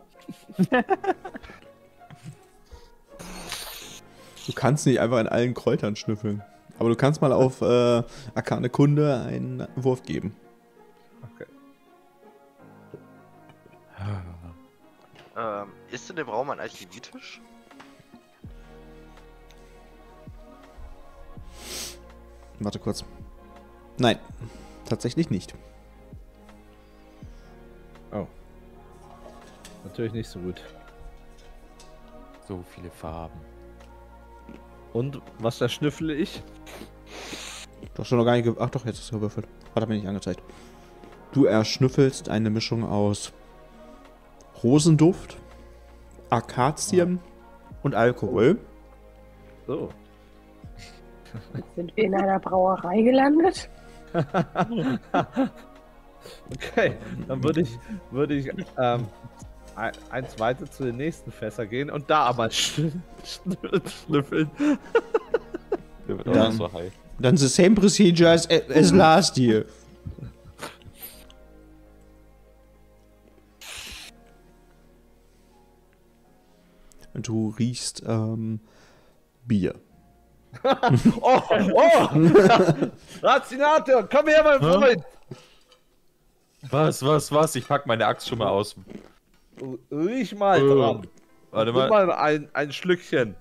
Du kannst nicht einfach in allen Kräutern schnüffeln. Aber du kannst mal auf äh, Arkane Kunde einen Wurf geben. Okay. Ähm, ist in dem Raum ein Alchemietisch? Warte kurz. Nein, tatsächlich nicht. Natürlich nicht so gut. so viele Farben. Und was erschnüffle ich? Du hast schon noch gar nicht Ach doch, jetzt ist es gewürfelt. Hat er mir nicht angezeigt. Du erschnüffelst eine Mischung aus Rosenduft, Akazien und Alkohol. So. [laughs] Sind wir in einer Brauerei gelandet? [laughs] Okay, dann würde ich, würde ich ähm, ein- eins weiter zu den nächsten Fässer gehen und da aber schn schn schnüffeln. [laughs] Dann-. Dann the same procedure as, as last year. Du riechst ähm, Bier. [laughs] Oh, oh! [laughs] Razinator, komm her, mein? Freund! Was, was, was? Ich pack meine Axt schon mal aus. Riech mal Oh. dran. Warte Nimm mal. mal ein, ein Schlückchen.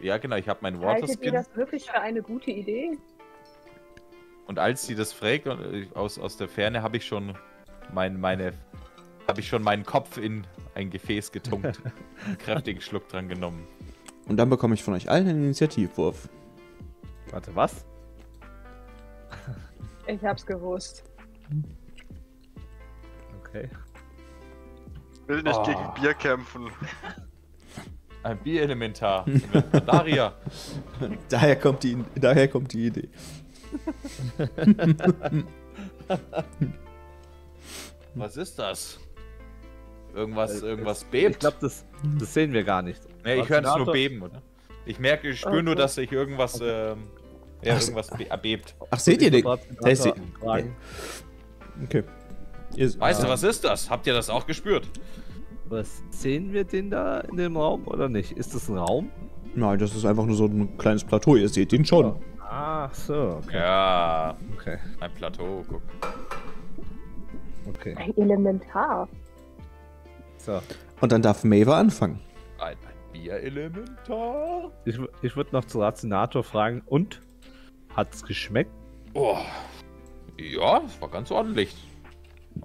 Ja, genau, ich habe meinen Haltet ihr Waterskin. das wirklich für eine gute Idee? Und als sie das fragt äh, aus, aus der Ferne, habe ich schon mein, meine, habe ich schon meinen Kopf in ein Gefäß getunkt, einen kräftigen Schluck dran genommen. Und dann bekomme ich von euch allen einen Initiativwurf. Warte, was? Ich hab's gewusst. Okay. Will nicht Oh. gegen Bier kämpfen. Ein Bierelementar. Daria. [laughs] Daher kommt die, daher kommt die Idee. Was ist das? Irgendwas, Äh, irgendwas Ich bebt. glaube, das, das sehen wir gar nicht. nee, ich höre es nur beben, oder? Ich merke, ich spüre nur, Okay. dass sich irgendwas, ähm, ja, Ach, irgendwas be erbebt. Ach, seht ihr Ich den? fragen, Okay. Ihr, Weißt du, ah, was ist das? Habt ihr das auch gespürt? Was sehen wir den da in dem Raum oder nicht? Ist das ein Raum? Nein, das ist einfach nur so ein kleines Plateau. Ihr seht ihn schon. Ah, so, okay. Ja, Okay, ein Plateau, guck. okay. Ein Elementar. So. Und dann darf Maver anfangen. Ein, ein Bierelementar? Ich, ich würde noch zu Razinator fragen, und? Hat's geschmeckt? Oh. Ja, es war ganz ordentlich.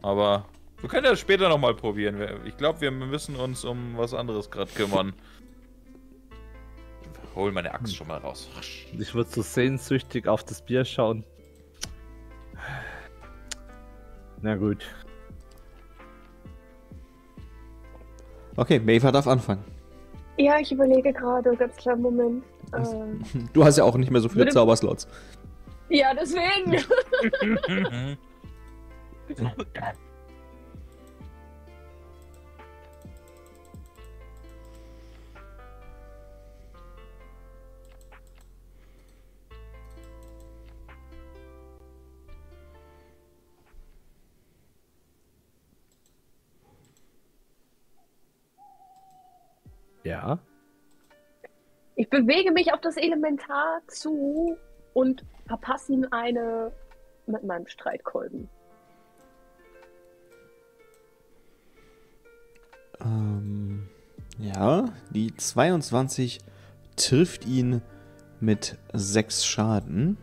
Aber wir können ja später nochmal probieren. Ich glaube, wir müssen uns um was anderes gerade kümmern. Hol meine Axt schon mal raus. Ich würde so sehnsüchtig auf das Bier schauen. Na gut. Okay, Maver darf anfangen. Ja, ich überlege gerade, ganz kleinen Moment. Ähm, [laughs] Du hast ja auch nicht mehr so viele Würde- Zauberslots. ja, deswegen. [laughs] [laughs] Ja. Ich bewege mich auf das Elementar zu und verpasse ihm eine mit meinem Streitkolben. Ähm, ja, die 22 trifft ihn mit 6 Schaden.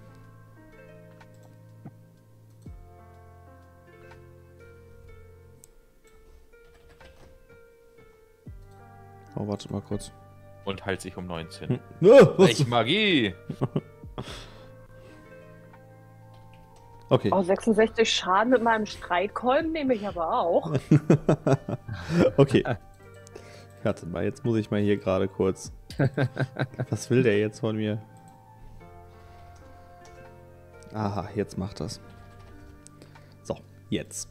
Oh, warte mal kurz. Und heilt sich um 19. Hm. Ah, [laughs] was- Welch Magie! [laughs] Okay. Oh, 66 Schaden mit meinem Streitkolben nehme ich aber auch. [laughs] okay. Warte mal, jetzt muss ich mal hier gerade kurz. Was will der jetzt von mir? Aha, jetzt macht das. So, jetzt.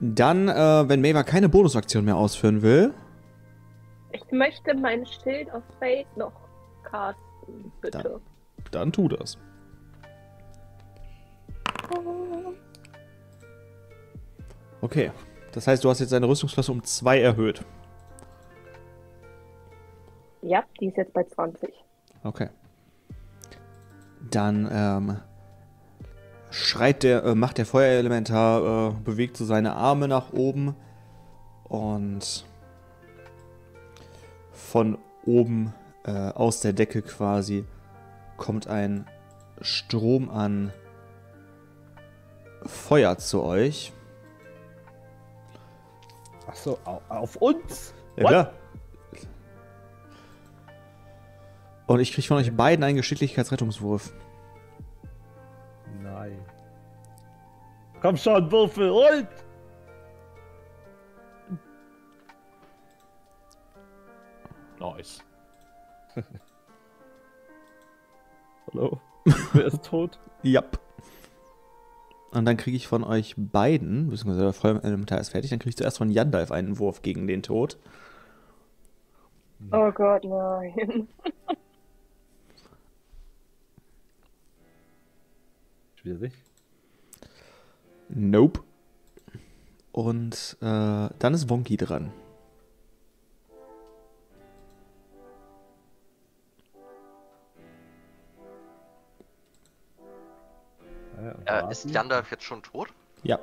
Dann, äh, wenn Maeva keine Bonusaktion mehr ausführen will, Ich möchte mein Schild of Fate noch casten, bitte. dann tu das. Okay. Das heißt, du hast jetzt deine Rüstungsklasse um 2 erhöht. Ja, die ist jetzt bei 20. Okay. Dann ähm, schreit der, äh, macht der Feuerelementar, äh, bewegt so seine Arme nach oben und von oben äh, aus der Decke quasi kommt ein Strom an Feuer zu euch. Ach so, au- auf uns? Ja, What? klar. Und ich kriege von euch beiden einen Geschicklichkeitsrettungswurf. Nein. Komm schon, Würfel, und! Nice. [laughs] Hallo? [laughs] Wer ist tot? Ja. Und dann kriege ich von euch beiden, beziehungsweise der Feuerelementar ist fertig, dann kriege ich zuerst von Yandalf einen Wurf gegen den Tod. Oh Gott, nein. Schwierig. Nope. Und äh, dann ist Wonky dran. Äh, ist Gandalf jetzt schon tot? Ja.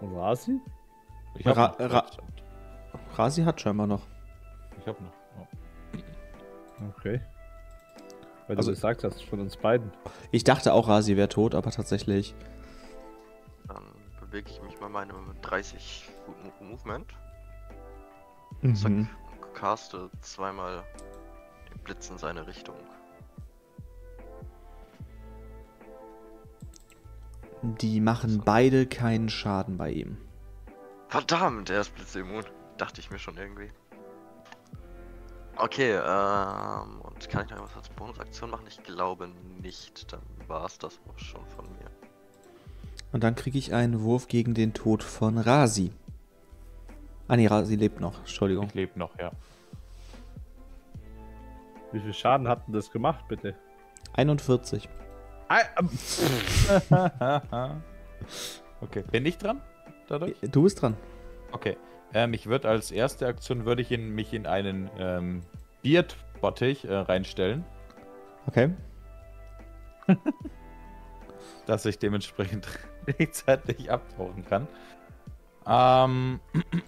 Und Rasi? Ich hab Ra- noch. Ra- Rasi hat scheinbar noch. Ich hab noch. Ja. Okay. Weil Also- du gesagt hast, von uns beiden. Ich dachte auch, Rasi wäre tot, aber tatsächlich. Dann bewege ich mich mal meine 30 Foot Mo- Movement. Mhm. Zack. Und caste zweimal den Blitz in seine Richtung. Die machen beide keinen Schaden bei ihm. Verdammt, er ist blitzimmun. Dachte ich mir schon irgendwie. Okay, ähm, und kann ich noch was als Bonusaktion machen? Ich glaube nicht. Dann war es das auch schon von mir. Und dann kriege ich einen Wurf gegen den Tod von Rasi. Ah nee, Rasi lebt noch. Entschuldigung. Ich lebe noch, ja. Wie viel Schaden hat denn das gemacht, bitte? 41. Ähm, [laughs] okay. Bin ich dran? Dadurch? Du bist dran. Okay. Ähm, ich würde als erste Aktion würde ich in, mich in einen ähm, Beard-Bottich äh, reinstellen, Okay. [laughs] dass ich dementsprechend [laughs] rechtzeitig abtauchen kann. Ähm, [clears throat]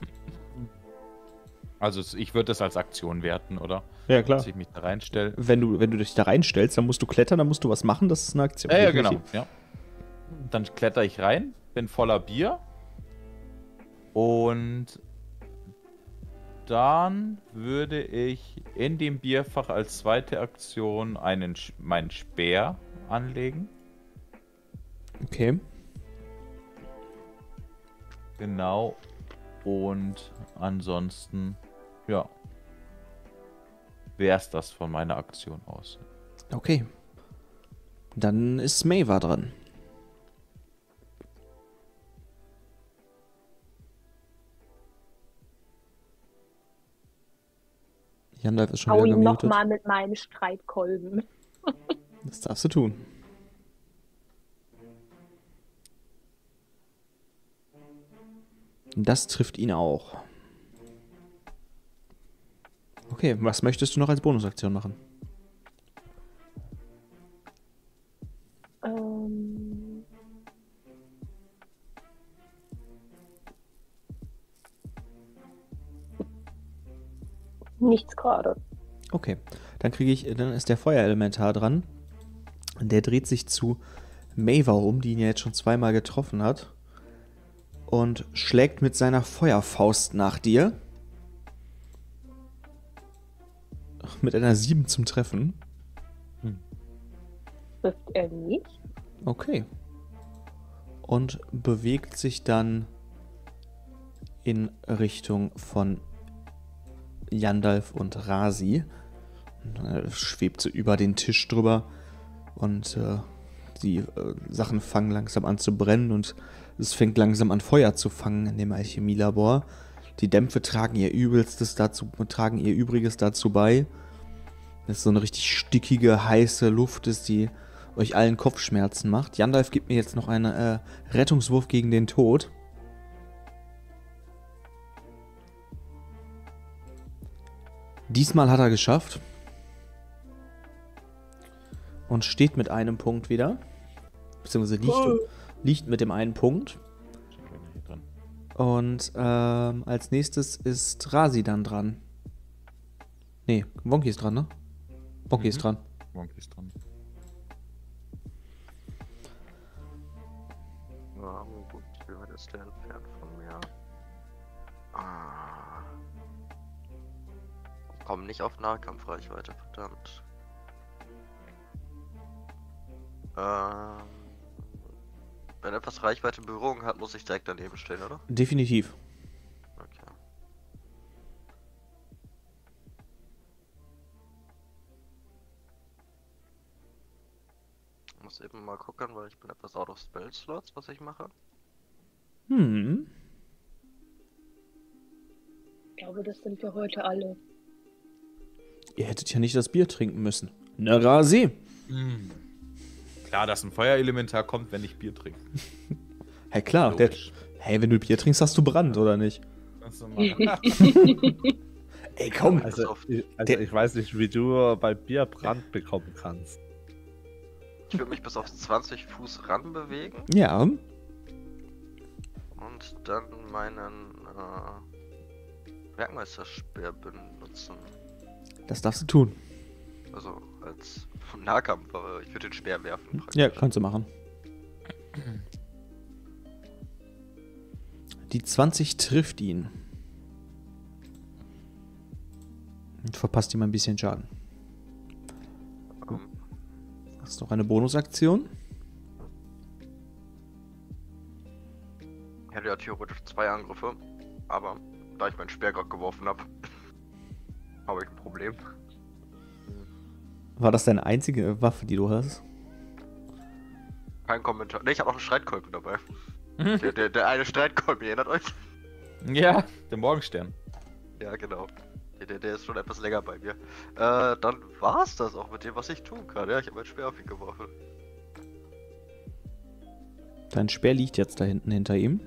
also ich würde das als Aktion werten, oder? Ja, klar. Dass ich mich da reinstelle. Wenn du, wenn du dich da reinstellst, dann musst du klettern, dann musst du was machen, das ist eine Aktion. Ja, ja, genau. Ja. Dann kletter ich rein, bin voller Bier. Und dann würde ich in dem Bierfach als zweite Aktion einen, meinen Speer anlegen. Okay. Genau. Und ansonsten, ja. Wäre es das von meiner Aktion aus. Okay. Dann ist Maeva dran. Jandalf ist schon Hau wieder ihn nochmal mit meinem Streitkolben. [laughs] Das darfst du tun. Das trifft ihn auch. Okay, was möchtest du noch als Bonusaktion machen? Ähm. Nichts gerade. Okay, dann kriege ich, dann ist der Feuerelementar dran. Der dreht sich zu Maver um, die ihn ja jetzt schon zweimal getroffen hat. Und schlägt mit seiner Feuerfaust nach dir. Mit einer 7 zum Treffen. Trifft er nicht? Okay. Und bewegt sich dann in Richtung von Yandalf und Rasi. Und, äh, schwebt so über den Tisch drüber und äh, die äh, Sachen fangen langsam an zu brennen und es fängt langsam an Feuer zu fangen in dem Alchemielabor. Die Dämpfe tragen ihr Übelstes dazu, tragen ihr Übriges dazu bei. Das ist so eine richtig stickige, heiße Luft ist, die euch allen Kopfschmerzen macht. Jandalf gibt mir jetzt noch einen äh, Rettungswurf gegen den Tod. Diesmal hat er geschafft. Und steht mit einem Punkt wieder. Beziehungsweise liegt, liegt mit dem einen Punkt. Und ähm, als nächstes ist Rasi dann dran. Nee, Wonky ist dran, ne? Wonky Mhm. ist dran. Wonky ist dran. Ja, gut, wie weit ist der entfernt von mir? Ah. Komm nicht auf Nahkampfreichweite, verdammt. Ähm, wenn etwas Reichweite Berührung hat, muss ich direkt daneben stehen, oder? Definitiv. Muss eben mal gucken, weil ich bin etwas out of Spell Slots, was ich mache. Hm. Ich glaube, das sind wir heute alle. Ihr hättet ja nicht das Bier trinken müssen. Na, Rasi. Klar, dass ein Feuerelementar kommt, wenn ich Bier trinke. [laughs] Hey, klar. Der, hey, wenn du Bier trinkst, hast du Brand, oder nicht? Machen? [laughs] Ey, komm. Also, ich, also der- ich weiß nicht, wie du bei Bier Brand bekommen kannst. Ich würde mich bis auf 20 Fuß ran bewegen Ja. und dann meinen äh, Werkmeisterspeer benutzen. Das darfst du tun. Also als Nahkampf, aber ich würde den Speer werfen. praktisch. Ja, kannst du machen. Die 20 trifft ihn. Und verpasst ihm ein bisschen Schaden. Hast du noch eine Bonusaktion? Ich hätte ja theoretisch zwei Angriffe, aber da ich meinen Speer gerade geworfen habe, [laughs] habe ich ein Problem. War das deine einzige Waffe, die du hast? Kein Kommentar. Ne, ich habe auch einen Streitkolben dabei. Der, der, der eine Streitkolben, ihr erinnert euch? ja, der Morgenstern. Ja, genau. Der, der, der ist schon etwas länger bei mir. Äh, dann war's das auch mit dem, was ich tun kann. Ja, ich habe meinen Speer auf ihn geworfen. Dein Speer liegt jetzt da hinten hinter ihm.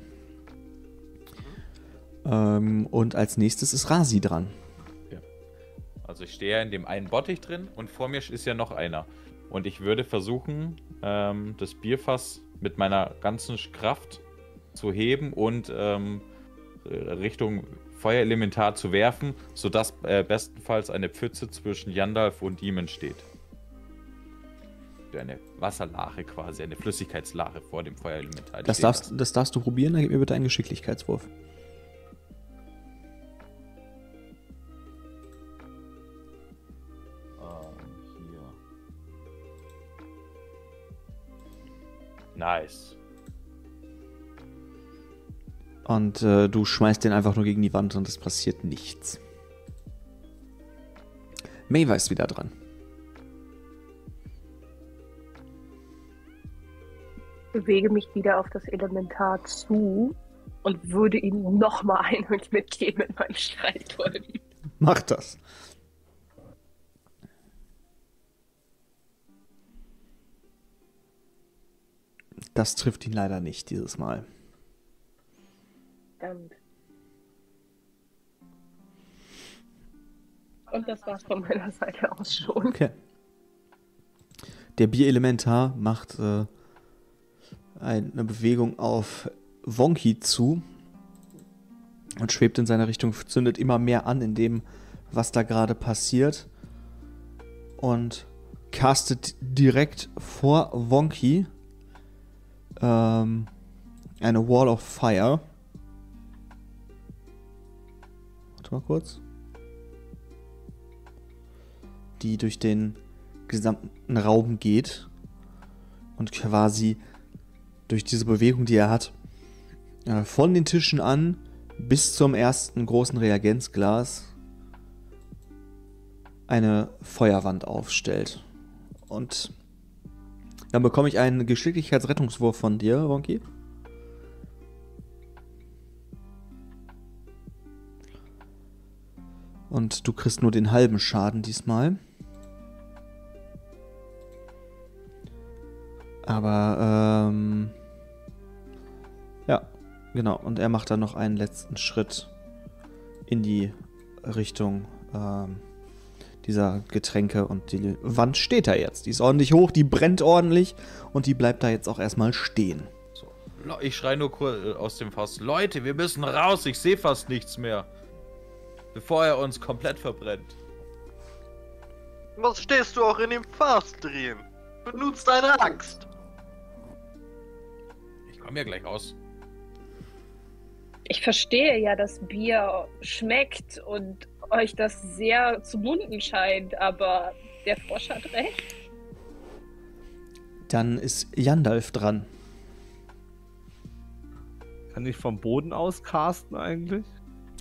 Ähm, und als nächstes ist Rasi dran. Also ich stehe ja in dem einen Bottich drin und vor mir ist ja noch einer. Und ich würde versuchen, ähm, das Bierfass mit meiner ganzen Kraft zu heben und ähm, Richtung Feuerelementar zu werfen, sodass äh, bestenfalls eine Pfütze zwischen Yandalf und ihm entsteht. Eine Wasserlache quasi, eine Flüssigkeitslache vor dem Feuerelementar. Das darfst, das darfst du probieren, dann gib mir bitte einen Geschicklichkeitswurf. Ähm. Nice. Und äh, du schmeißt den einfach nur gegen die Wand und es passiert nichts. Maeva ist wieder dran. bewege mich wieder auf das Elementar zu und würde ihm nochmal einen mitgeben in meinen Streitkolben. Mach das. Das trifft ihn leider nicht dieses Mal. Verdammt. Und das war's von meiner Seite aus schon. Okay. Der Bierelementar macht äh, eine Bewegung auf Wonky zu und schwebt in seine Richtung, zündet immer mehr an in dem, was da gerade passiert und castet direkt vor Wonky ähm, eine Wall of Fire. Mal kurz. Die durch den gesamten Raum geht und quasi durch diese Bewegung, die er hat, äh, von den Tischen an bis zum ersten großen Reagenzglas eine Feuerwand aufstellt. Und dann bekomme ich einen Geschicklichkeitsrettungswurf von dir, Wonky. Und du kriegst nur den halben Schaden diesmal. Aber, ähm. Ja, genau. Und er macht dann noch einen letzten Schritt in die Richtung ähm, dieser Getränke und die Wand steht da jetzt. Die ist ordentlich hoch, die brennt ordentlich und die bleibt da jetzt auch erstmal stehen. So. Ich schreie nur äh, aus dem Fass. Leute, wir müssen raus, ich sehe fast nichts mehr. Bevor er uns komplett verbrennt. Was stehst du auch in dem Fass drin? Benutzt deine Axt. Ich komme ja gleich raus. Ich verstehe ja, dass Bier schmeckt und euch das sehr zu munden scheint, aber der Frosch hat recht. Dann ist Jandalf dran. Kann ich vom Boden aus casten eigentlich?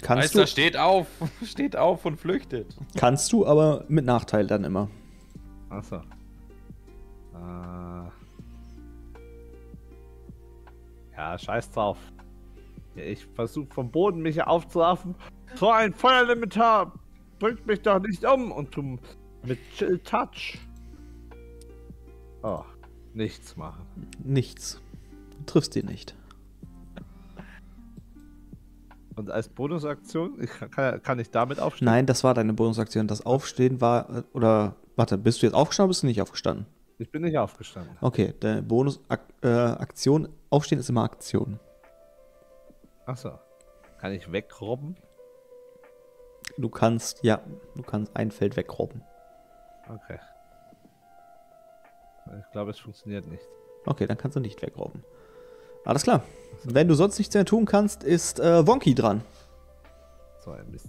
Kannst Meister du, steht auf, [laughs] steht auf und flüchtet. kannst du, aber mit Nachteil dann immer. Achso. Äh. Ja, scheiß drauf. Ich versuche vom Boden mich aufzuraffen. So ein Feuerlimitar bringt mich doch nicht um und tu mit Chill Touch. Oh, nichts machen. Nichts. Du triffst ihn nicht. Und als Bonusaktion, kann, kann ich damit aufstehen? Nein, das war deine Bonusaktion. Das Aufstehen war. äh, Oder. Warte, bist du jetzt aufgestanden oder bist du nicht aufgestanden? Ich bin nicht aufgestanden. Okay, deine Bonusaktion. Aufstehen ist immer Aktion. Achso. Kann ich wegrobben? Du kannst, ja, du kannst ein Feld wegrobben. Okay. Ich glaube, es funktioniert nicht. Okay, dann kannst du nicht wegrobben. Alles klar. Wenn du sonst nichts mehr tun kannst, ist äh, Wonky dran. So ein Mist.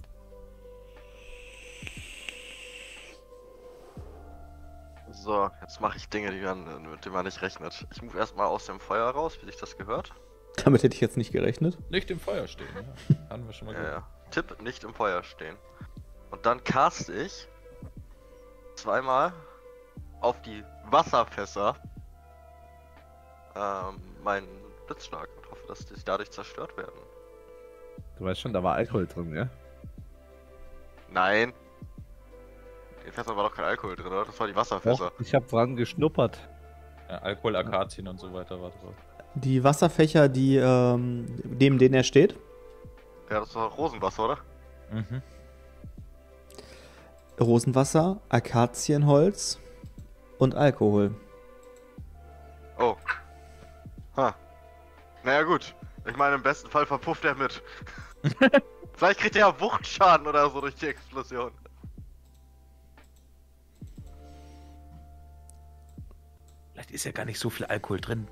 So, jetzt mache ich Dinge, die man, mit denen man nicht rechnet. Ich move erstmal aus dem Feuer raus, wie sich das gehört. Damit hätte ich jetzt nicht gerechnet. Nicht im Feuer stehen, ja. [laughs] Haben wir schon mal Ja, gehört. ja. Tipp, nicht im Feuer stehen. Und dann cast ich zweimal auf die Wasserfässer ähm, meinen Blitzschlag dass die dadurch zerstört werden. Du weißt schon, da war Alkohol drin, ja? Nein. In den Fässern war doch kein Alkohol drin, oder? Das war die Wasserfässer. Doch, ich habe dran geschnuppert. Ja, Alkohol, Akazien und so weiter war drauf. Die Wasserfächer, die ähm, neben denen er steht, Ja, das war Rosenwasser, oder? Mhm. Rosenwasser, Akazienholz und Alkohol. Oh. Ha. Naja, gut. Ich meine, im besten Fall verpufft er mit. [laughs] Vielleicht kriegt er ja Wuchtschaden oder so durch die Explosion. Vielleicht ist ja gar nicht so viel Alkohol drin.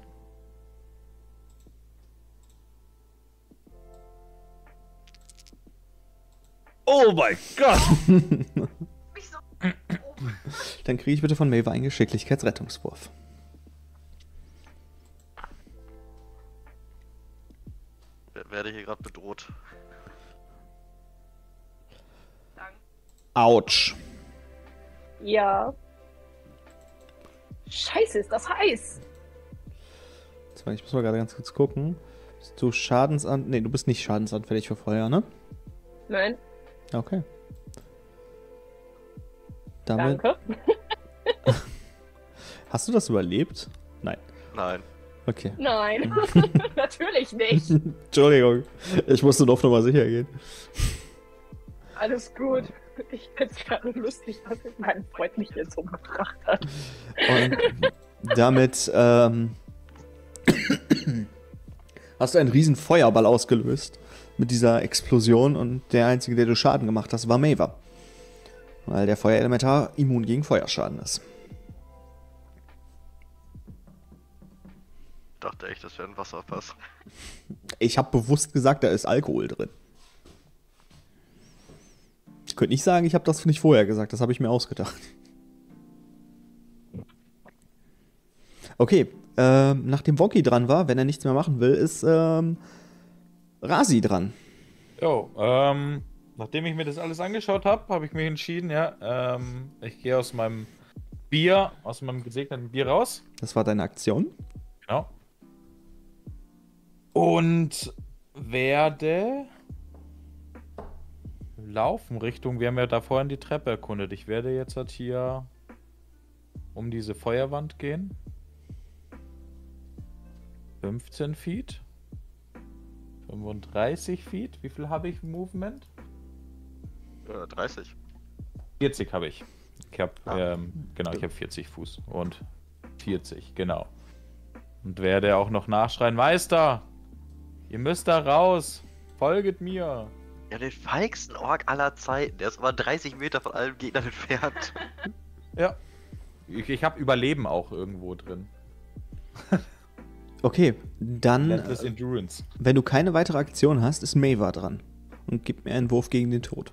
Oh mein Gott! [laughs] Dann kriege ich bitte von Maeve einen Geschicklichkeitsrettungswurf. Werde hier gerade bedroht. Autsch. Ja. Scheiße, ist das heiß. Ich muss mal gerade ganz kurz gucken. Bist du Schadensan... Nee, du bist nicht schadensanfällig für Feuer, ne? Nein, Okay. Damit danke. [laughs] hast du das überlebt? Nein. Nein. Okay. Nein, [laughs] [laughs] natürlich nicht. Entschuldigung. Ich musste auf Nummer sicher gehen. Alles gut. Ich finde es gerade lustig, dass mein Freund mich jetzt umgebracht hat. Und damit ähm, hast du einen riesen Feuerball ausgelöst mit dieser Explosion und der einzige, der du Schaden gemacht hast, war Maver. Weil der Feuerelementar immun gegen Feuerschaden ist. Dachte echt, das wäre ein Wasserfass. Ich habe bewusst gesagt, da ist Alkohol drin. Ich könnte nicht sagen, ich habe das nicht vorher gesagt, das habe ich mir ausgedacht. Okay, ähm, nachdem Wonky dran war, wenn er nichts mehr machen will, ist ähm, Rasi dran. Jo, ähm, nachdem ich mir das alles angeschaut habe, habe ich mich entschieden, ja, ähm, ich gehe aus meinem Bier, aus meinem gesegneten Bier raus. Das war deine Aktion. Genau. Und werde laufen Richtung, wir haben ja da vorhin die Treppe erkundet. Ich werde jetzt halt hier um diese Feuerwand gehen. 15 Feet. 35 Feet. Wie viel habe ich Movement? Äh, 30. 40 habe ich. Ich habe Ah. ähm, genau, ich habe 40 Fuß und 40, genau. Und werde auch noch nachschreien, Meister, ihr müsst da raus, folget mir. Ja, den feigsten Ork aller Zeiten. Der ist aber 30 Meter von allen Gegnern entfernt. [laughs] Ja. Ich, ich habe Überleben auch irgendwo drin. [laughs] Okay, dann, Relentless äh, Endurance. wenn du keine weitere Aktion hast, ist Maver dran. Und gib mir einen Wurf gegen den Tod.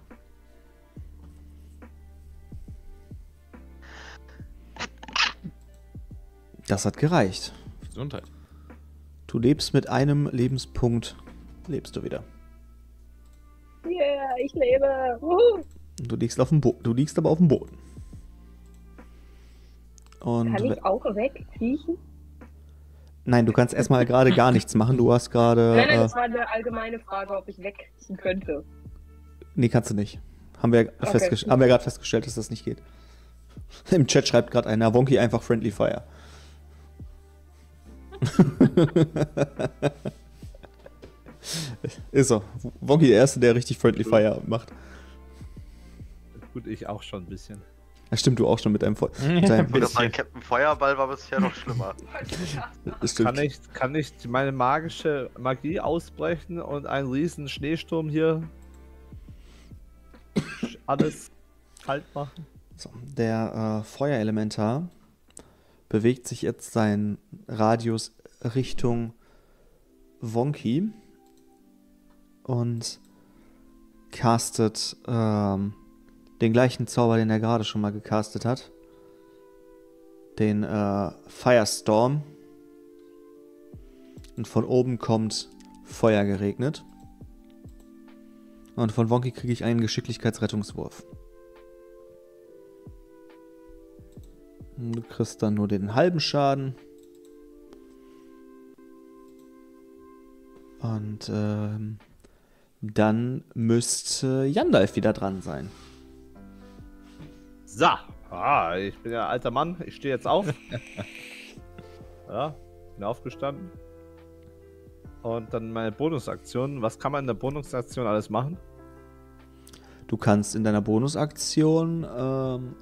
Das hat gereicht. Gesundheit. Du lebst mit einem Lebenspunkt, lebst du wieder. Yeah, ich lebe. Wuhu. Du liegst, auf dem Bo du liegst aber auf dem Boden. Und Kann ich auch wegkriechen? nein, du kannst erstmal gerade gar [laughs] nichts machen. Du hast gerade. Nein, nein, Äh, das war eine allgemeine Frage, ob ich wegkriechen könnte. nee, kannst du nicht. Haben wir, Okay. haben wir gerade festgestellt, dass das nicht geht. Im Chat schreibt gerade einer Wonky einfach Friendly Fire. [laughs] Ist so. Wonky der Erste, der richtig Friendly Fire macht. Gut, ich auch schon ein bisschen. Das stimmt du auch schon mit deinem, Feu [laughs] mit deinem Gut, das mein Captain Feuerball war bisher noch schlimmer. [laughs] Kann ich, kann ich meine magische Magie ausbrechen und einen riesen Schneesturm hier alles kalt machen? So, der äh, Feuerelementar bewegt sich jetzt seinen Radius Richtung Wonky und castet ähm, den gleichen Zauber, den er gerade schon mal gecastet hat. Den äh, Firestorm. Und von oben kommt Feuer geregnet. Und von Wonky kriege ich einen Geschicklichkeitsrettungswurf. Du kriegst dann nur den halben Schaden. Und ähm, dann müsste Yandalf wieder dran sein. So, ah, ich bin ja alter Mann, ich stehe jetzt auf. [laughs] ja, bin aufgestanden. Und dann meine Bonusaktion. Was kann man in der Bonusaktion alles machen? Du kannst in deiner Bonusaktion ähm,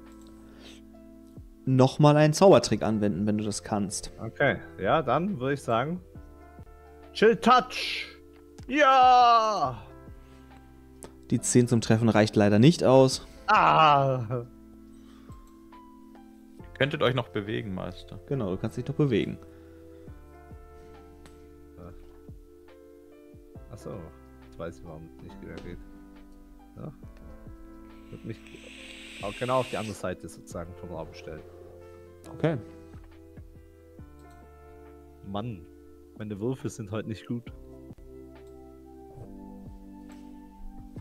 nochmal einen Zaubertrick anwenden, wenn du das kannst. Okay, ja, dann würde ich sagen. Chill Touch! Ja! Die 10 zum Treffen reicht leider nicht aus. Ah! Könntet euch noch bewegen, Meister. Genau, du kannst dich noch bewegen. Achso, jetzt weiß ich, warum es nicht wieder geht. Ja. Wird mich auch genau auf die andere Seite sozusagen vom Raum stellen. Okay. Mann, meine Würfe sind heute nicht gut.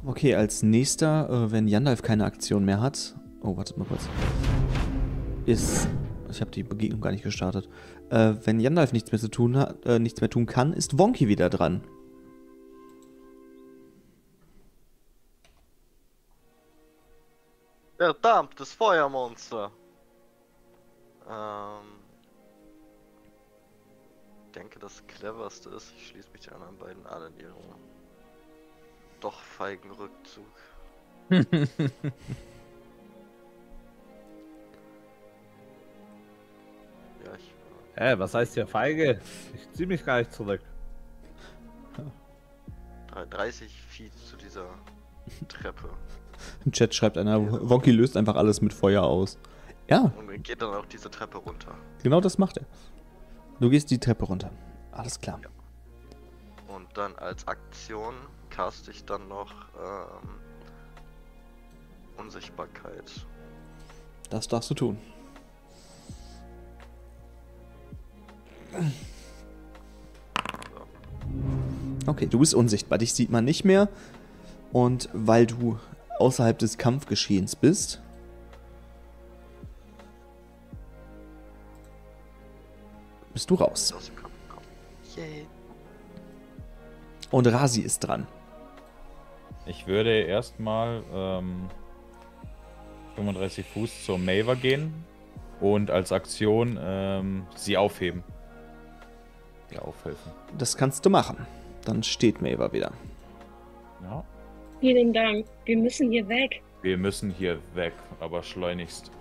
Okay, als nächster, äh, wenn Yandalf keine Aktion mehr hat. Oh, wartet mal kurz. Ist. Ich habe die Begegnung gar nicht gestartet. Äh, wenn Yandalf nichts mehr zu tun hat, äh, nichts mehr tun kann, ist Wonky wieder dran. Verdammtes Feuermonster. Ähm. Ich denke, das cleverste ist, ich schließe mich den anderen beiden an in ihrem doch feigen Rückzug. [laughs] Ja, ich. Hä, was heißt hier feige? Ich zieh mich gar nicht zurück. äh, 30 Feet zu dieser [laughs] Treppe. Im Chat schreibt einer, Wonky löst einfach alles mit Feuer aus. Ja, Und geht dann auch diese Treppe runter. genau das macht er. Du gehst die Treppe runter. Alles klar. Und dann als Aktion cast ich dann noch ähm, Unsichtbarkeit. Das darfst du tun. Okay, du bist unsichtbar. Dich sieht man nicht mehr. Und weil du außerhalb des Kampfgeschehens bist, bist du raus. Und Rasi ist dran. Ich würde erstmal ähm, 35 Fuß zur Maver gehen und als Aktion ähm, sie aufheben. Ja, aufhelfen. Das kannst du machen. Dann steht Maver wieder. Ja. Vielen Dank. Wir müssen hier weg. Wir müssen hier weg, aber schleunigst.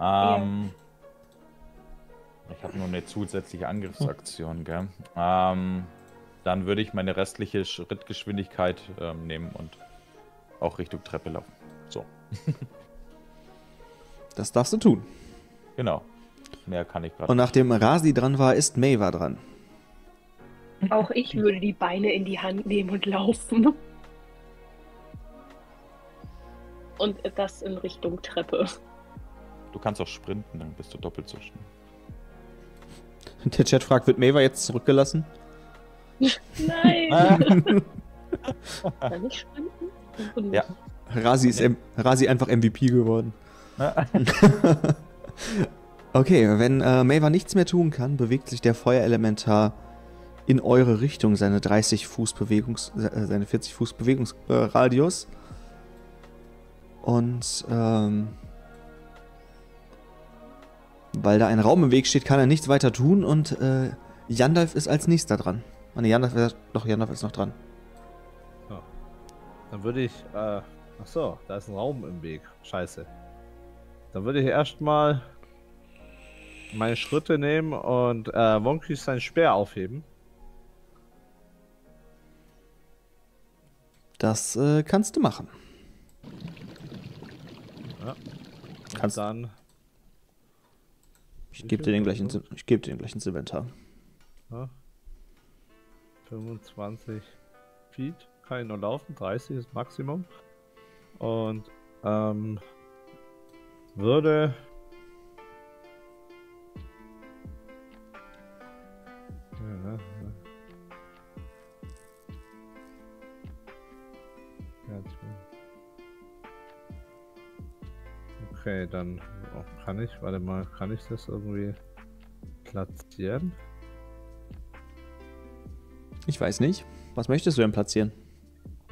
Ähm, Ich habe nur eine zusätzliche Angriffsaktion, gell? Ähm, dann würde ich meine restliche Schrittgeschwindigkeit ähm, nehmen und auch Richtung Treppe laufen. So, [laughs] Das darfst du tun. genau. Mehr kann ich gerade Und nachdem Rasi dran war, ist Maver dran. Auch ich würde die Beine in die Hand nehmen und laufen. Und das in Richtung Treppe. Du kannst auch sprinten, dann bist du doppelt so schnell. Der Chat fragt, wird Maver jetzt zurückgelassen? Nein! [laughs] Kann ich sprinten? Ja. Rasi ist M Rasi einfach MVP geworden. [laughs] Okay, wenn äh, Maver nichts mehr tun kann, bewegt sich der Feuerelementar in eure Richtung, seine 30 Fuß Bewegungs, äh, seine 40 Fuß Bewegungsradius. Und ähm, weil da ein Raum im Weg steht, kann er nichts weiter tun und äh, Yandalf ist als nächster dran. Ah, nee, Yandalf, ist- doch, Yandalf ist noch dran. Dann würde ich. Äh, ach so, da ist ein Raum im Weg. Scheiße. Dann würde ich erstmal meine Schritte nehmen und äh, Wonky sein Speer aufheben. Das äh, kannst du machen. Ja. Kannst- dann. Ich gebe dir den gleich ins, ich geb dir den gleich ins Inventar. Ja, 25 Feet kann ich nur laufen, 30 ist Maximum. Und ähm, würde. Okay, dann oh, kann ich, warte mal, kann ich das irgendwie platzieren? Ich weiß nicht. Was möchtest du denn platzieren?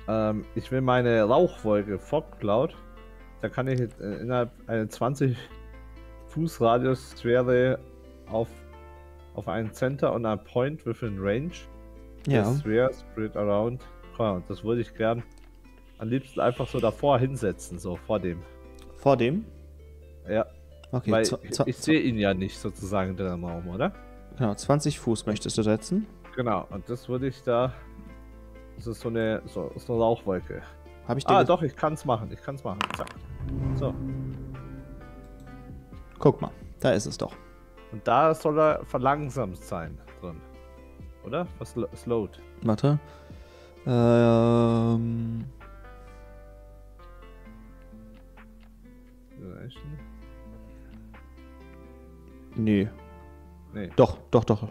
Ähm, ich will meine Rauchwolke Fog Cloud. Da kann ich äh, innerhalb einer 20 Fuß Radius Sphäre auf, auf einen Center und einen Point within Range. Ja. Sphere spread around. Und das würde ich gern am liebsten einfach so davor hinsetzen, so vor dem. Vor dem? Okay, weil ich, sehe ihn ja nicht sozusagen in dem Raum, oder? genau, 20 Fuß möchtest du setzen. Genau, und das würde ich da. Das ist so eine, so, so eine Rauchwolke. Habe ich Ah, doch, ich kann es machen. Ich kann es machen. Zack. So. Guck mal, da ist es doch. Und da soll er verlangsamt sein drin. Oder? Was slowed? Warte. Ähm, Duration? Nee. Nee. Doch, doch, doch.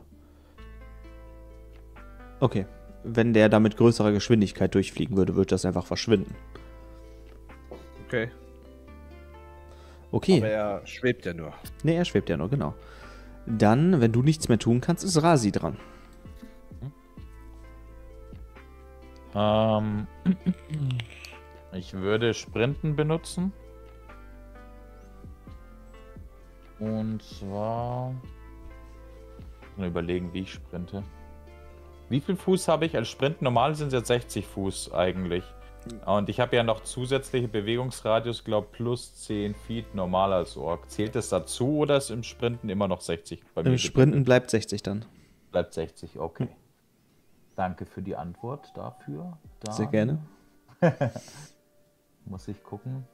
Okay. Wenn der da mit größerer Geschwindigkeit durchfliegen würde, würde das einfach verschwinden. Okay. Okay. Aber er schwebt ja nur. Nee, er schwebt ja nur, genau. Dann, wenn du nichts mehr tun kannst, ist Rasi dran. Ähm, ich würde Sprinten benutzen. Und zwar. Mal überlegen, wie ich sprinte. Wie viel Fuß habe ich als Sprint? Normal sind es jetzt 60 Fuß eigentlich. Und ich habe ja noch zusätzliche Bewegungsradius, glaube plus 10 Feet normal als Ork. Zählt das dazu oder ist im Sprinten immer noch 60? Bei Im Sprinten bleibt 60 dann. Bleibt 60, okay. Danke für die Antwort dafür. Dann Sehr gerne. [laughs] muss ich gucken.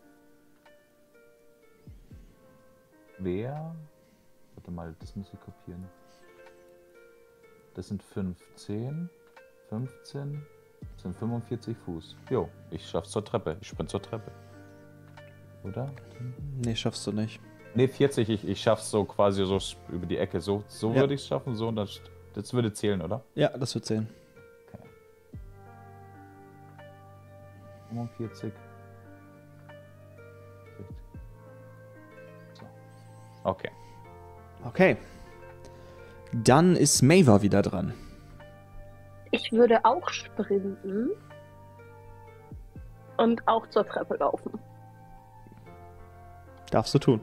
Wer? Warte mal, das muss ich kopieren. Das sind 15, 15, das sind 45 Fuß. Jo, ich schaff's zur Treppe. Ich sprint zur Treppe. Oder? Nee, schaffst du nicht. Nee, 40, ich, ich schaff's so quasi so über die Ecke. So, so ja. würde ich es schaffen, so und das, das würde zählen, oder? Ja, das wird zählen. 45. Okay. Okay. Dann ist Maver wieder dran. Ich würde auch sprinten und auch zur Treppe laufen. Darfst du tun.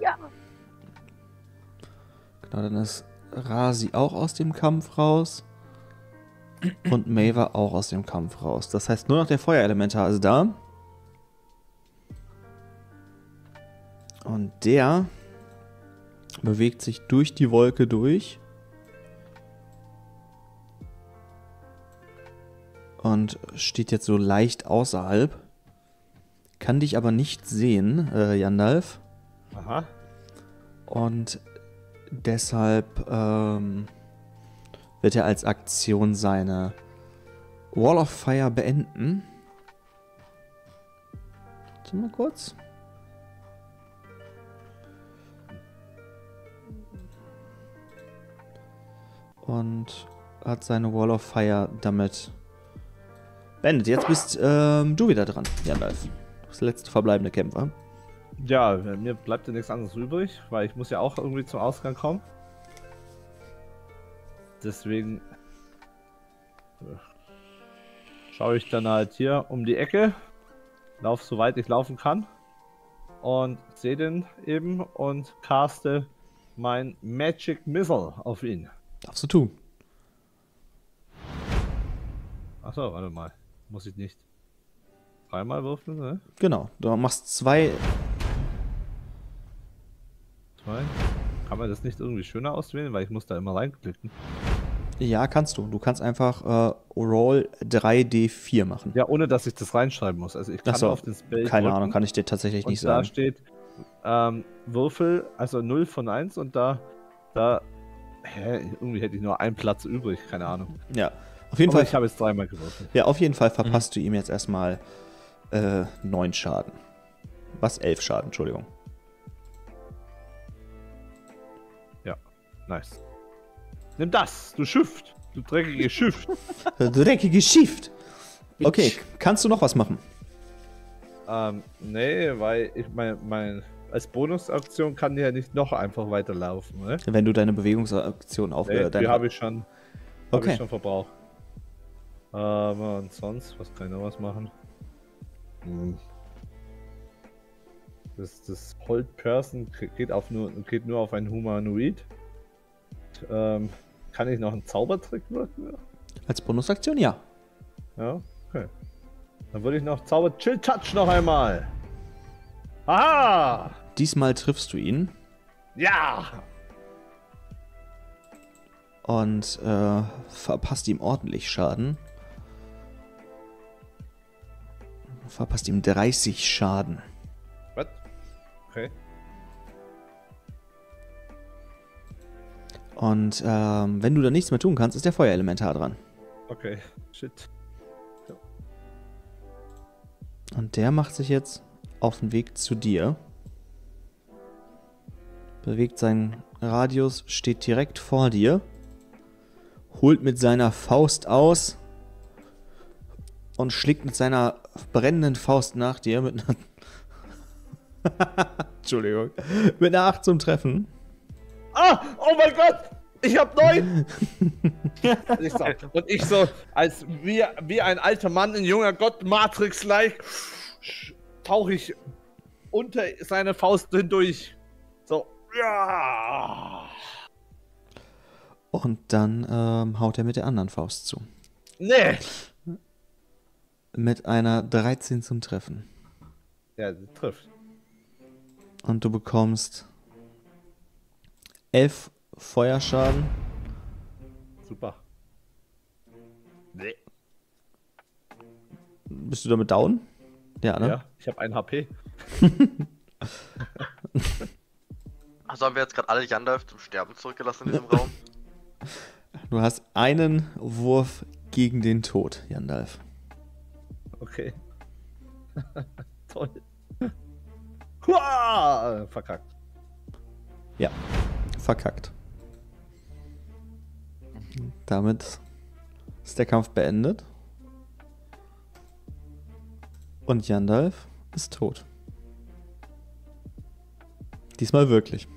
Ja. Genau, dann ist Rasi auch aus dem Kampf raus und Maver auch aus dem Kampf raus. Das heißt, nur noch der Feuerelementar ist da. Und der bewegt sich durch die Wolke durch. Und steht jetzt so leicht außerhalb. Kann dich aber nicht sehen, äh, Jandalf. Aha. Und deshalb ähm, wird er als Aktion seine Wall of Fire beenden. Warte mal kurz. Und hat seine Wall of Fire damit beendet. Jetzt bist ähm, du wieder dran, bist der letzte verbleibende Kämpfer. Ja, mir bleibt ja nichts anderes übrig, weil ich muss ja auch irgendwie zum Ausgang kommen. Deswegen äh, schaue ich dann halt hier um die Ecke, laufe so weit ich laufen kann und sehe den eben und caste mein Magic Missile auf ihn. Darfst du tun. Achso, warte mal. Muss ich nicht dreimal würfeln, ne? Genau, du machst zwei. Zwei. Kann man das nicht irgendwie schöner auswählen, weil ich muss da immer reinklicken. Ja, kannst du. Du kannst einfach äh, Roll 3D4 machen. Ja, ohne dass ich das reinschreiben muss. Also ich kann so, auf den Spell Keine Ahnung, kann ich dir tatsächlich nicht sagen. Da steht ähm, Würfel, also 0 von 1 und da, da, hä, irgendwie hätte ich nur einen Platz übrig, keine Ahnung. Ja, auf jeden Aber Fall. Ich habe jetzt dreimal gewürfelt. Ja, auf jeden Fall verpasst mhm. du ihm jetzt erstmal äh, 9 Schaden. Was? 11 Schaden, Entschuldigung. Ja, nice. Nimm das, du Schift. Du dreckiges Schiff. [laughs] dreckiges Schiff. Okay, kannst du noch was machen? Ähm, nee, weil ich mein, mein als Bonusaktion kann die ja nicht noch einfach weiterlaufen, ne? Wenn du deine Bewegungsaktion aufhörst. Nee, die habe ich schon. Okay. Hab ich schon verbraucht. Aber und sonst, was kann ich noch was machen? Hm. Das, das Hold Person geht, auf nur, geht nur auf ein Humanoid. Ähm, kann ich noch einen Zaubertrick wirken? Als Bonusaktion, ja. Ja, okay. Dann würde ich noch Zauber Chill Touch noch einmal. Aha! Diesmal triffst du ihn. Ja! Und äh, verpasst ihm ordentlich Schaden. Verpasst ihm 30 Schaden. Was? Okay. Und ähm, wenn du da nichts mehr tun kannst, ist der Feuerelementar dran. Okay, shit. Ja. Und der macht sich jetzt auf den Weg zu dir. Bewegt seinen Radius, steht direkt vor dir. Holt mit seiner Faust aus und schlägt mit seiner brennenden Faust nach dir mit einer. [laughs] Entschuldigung. Mit einer 8 zum Treffen. Ah, oh mein Gott! Ich hab neun! ich [laughs] so, und ich so, als wie, wie ein alter Mann, ein junger Gott, Matrix-like, tauche ich unter seine Faust hindurch. So, ja! Und dann ähm, haut er mit der anderen Faust zu. Nee! mit einer 13 zum Treffen. Ja, das trifft. Und du bekommst 11 Feuerschaden. Super. Nee. Bist du damit down? Ja, ne? Ja, ich habe ein HP. [laughs] Also haben wir jetzt gerade alle Jandalf zum Sterben zurückgelassen in diesem Raum? [laughs] Du hast einen Wurf gegen den Tod, Jandalf. Okay. [laughs] Toll. Hua! Verkackt. Ja, verkackt. Damit ist der Kampf beendet. Und Jandalf ist tot. Diesmal wirklich.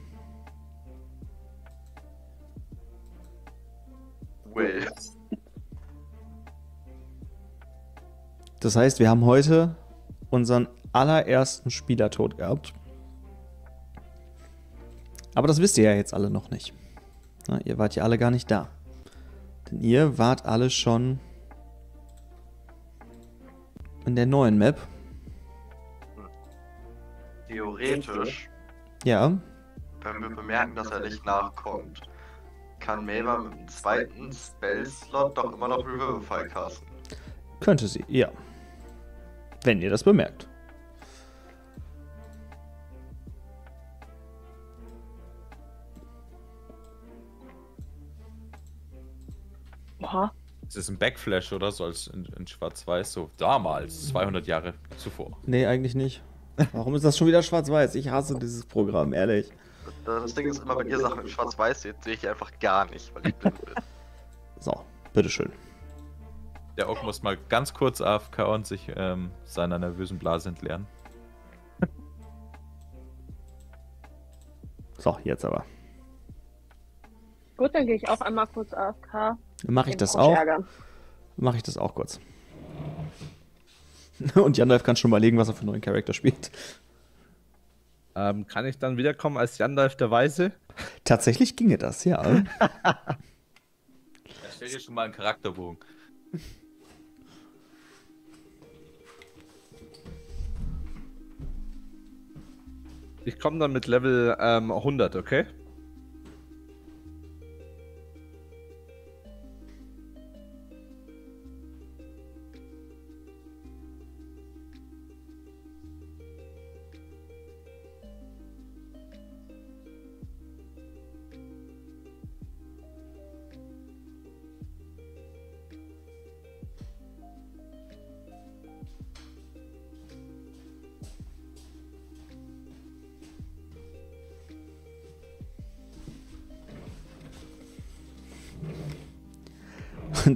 Well. Das heißt, wir haben heute unseren allerersten Spielertod gehabt. Aber das wisst ihr ja jetzt alle noch nicht. Na, ihr wart ja alle gar nicht da. Denn ihr wart alle schon in der neuen Map. Theoretisch, Ja, wenn wir bemerken, dass er nicht nachkommt, kann Melba mit dem zweiten Spell-Slot doch immer noch Revivify casten. könnte sie, ja. Wenn ihr das bemerkt. Oha. Es ist ein Backflash oder so als in, in Schwarz-Weiß, so damals, 200 Jahre zuvor. Nee, eigentlich nicht. Warum ist das schon wieder schwarz-weiß? Ich hasse dieses Programm, ehrlich. Das Ding ist immer, wenn ihr Sachen in Schwarz-Weiß seht, sehe ich die einfach gar nicht, weil ich blind bin. [laughs] So, bitteschön. Der Ork muss mal ganz kurz AFK und sich ähm, seiner nervösen Blase entleeren. [laughs] So, jetzt aber. Gut, dann gehe ich auch einmal kurz AFK. Mache ich das auch? Mache ich das auch kurz. [laughs] Und Jandalf kann schon überlegen, was er für einen neuen Charakter spielt. Ähm, kann ich dann wiederkommen als Jandalf der Weise? Tatsächlich ginge das, ja. [laughs] Stell dir schon mal einen Charakterbogen. Ich komme dann mit Level ähm, 100, okay?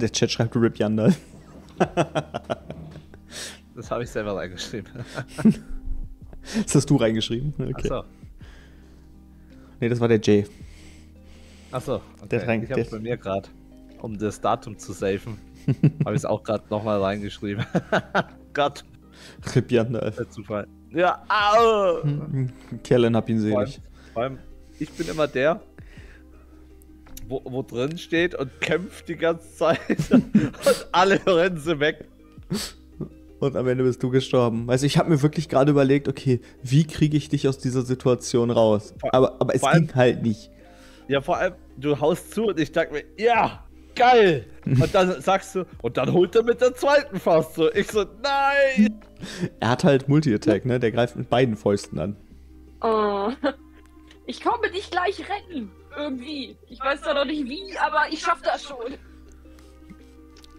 Der Chat schreibt Rip Jandalf. [laughs] Das habe ich selber reingeschrieben. [laughs] Das hast du reingeschrieben? Okay. Achso. Nee, das war der Jay. Achso. Okay. Der rein- ich habe bei mir gerade, um das Datum zu safen, [laughs] habe ich es auch gerade nochmal reingeschrieben. Gott, Rip Jandalf. der Zufall. Ja, au! Kellen hab ihn Vor allem, selig. vor allem, ich bin immer der, wo, wo drin steht und kämpft die ganze Zeit [laughs] und alle rennen sie weg. Und am Ende bist du gestorben. Weißt du, ich habe mir wirklich gerade überlegt, okay, wie kriege ich dich aus dieser Situation raus? Aber, aber es allem- ging halt nicht. Ja, vor allem, du haust zu und ich dachte mir, ja, geil! [laughs] Und dann sagst du, und dann holt er mit der zweiten Faust so. Ich so, nein! Er hat halt Multi-Attack, ne? Der greift mit beiden Fäusten an. Oh. [laughs] Ich komme dich gleich retten. Irgendwie. Ich weiß zwar noch nicht wie, aber ich schaff das schon.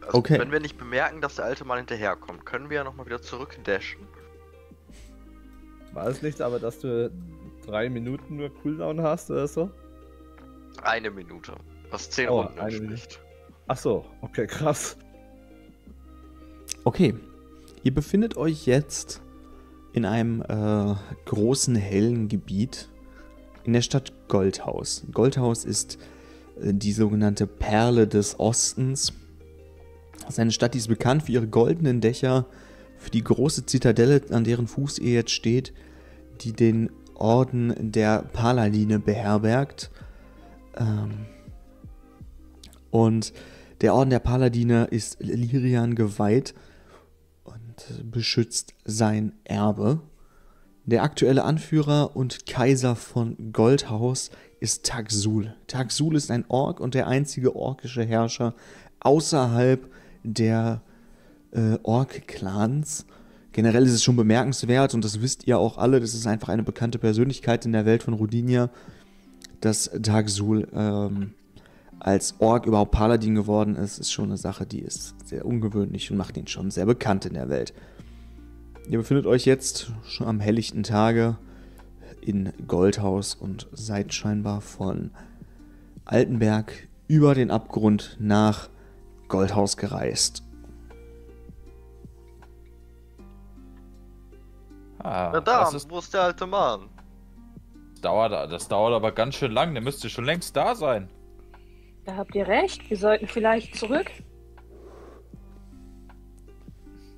Also, Okay. Wenn wir nicht bemerken, dass der alte Mann hinterherkommt, können wir ja nochmal wieder zurückdashen. War es nicht aber, dass du drei Minuten nur Cooldown hast oder so? Eine Minute. Was zehn Oh, Runden eine entspricht. Ach so, okay, krass. Okay. Ihr befindet euch jetzt in einem äh, großen, hellen Gebiet in der Stadt Goldhaus. Goldhaus ist äh, die sogenannte Perle des Ostens. Das ist eine Stadt, die ist bekannt für ihre goldenen Dächer, für die große Zitadelle, an deren Fuß ihr jetzt steht, die den Orden der Paladine beherbergt. Ähm, und der Orden der Paladine ist Lirian geweiht. Und beschützt sein Erbe. Der aktuelle Anführer und Kaiser von Goldhaus ist Taxul. Taxul ist ein Ork und der einzige orkische Herrscher außerhalb der äh, Ork-Clans. Generell ist es schon bemerkenswert und das wisst ihr auch alle, das ist einfach eine bekannte Persönlichkeit in der Welt von Rudinia, dass Taxul ähm, als Ork überhaupt Paladin geworden ist, ist schon eine Sache, die ist sehr ungewöhnlich und macht ihn schon sehr bekannt in der Welt. Ihr befindet euch jetzt schon am helllichten Tage in Goldhaus und seid scheinbar von Altenberg über den Abgrund nach Goldhaus gereist. Ah, Na da, ist... wo ist der alte Mann? Das dauert, das dauert aber ganz schön lang, der müsste schon längst da sein. Da habt ihr recht, wir sollten vielleicht zurück.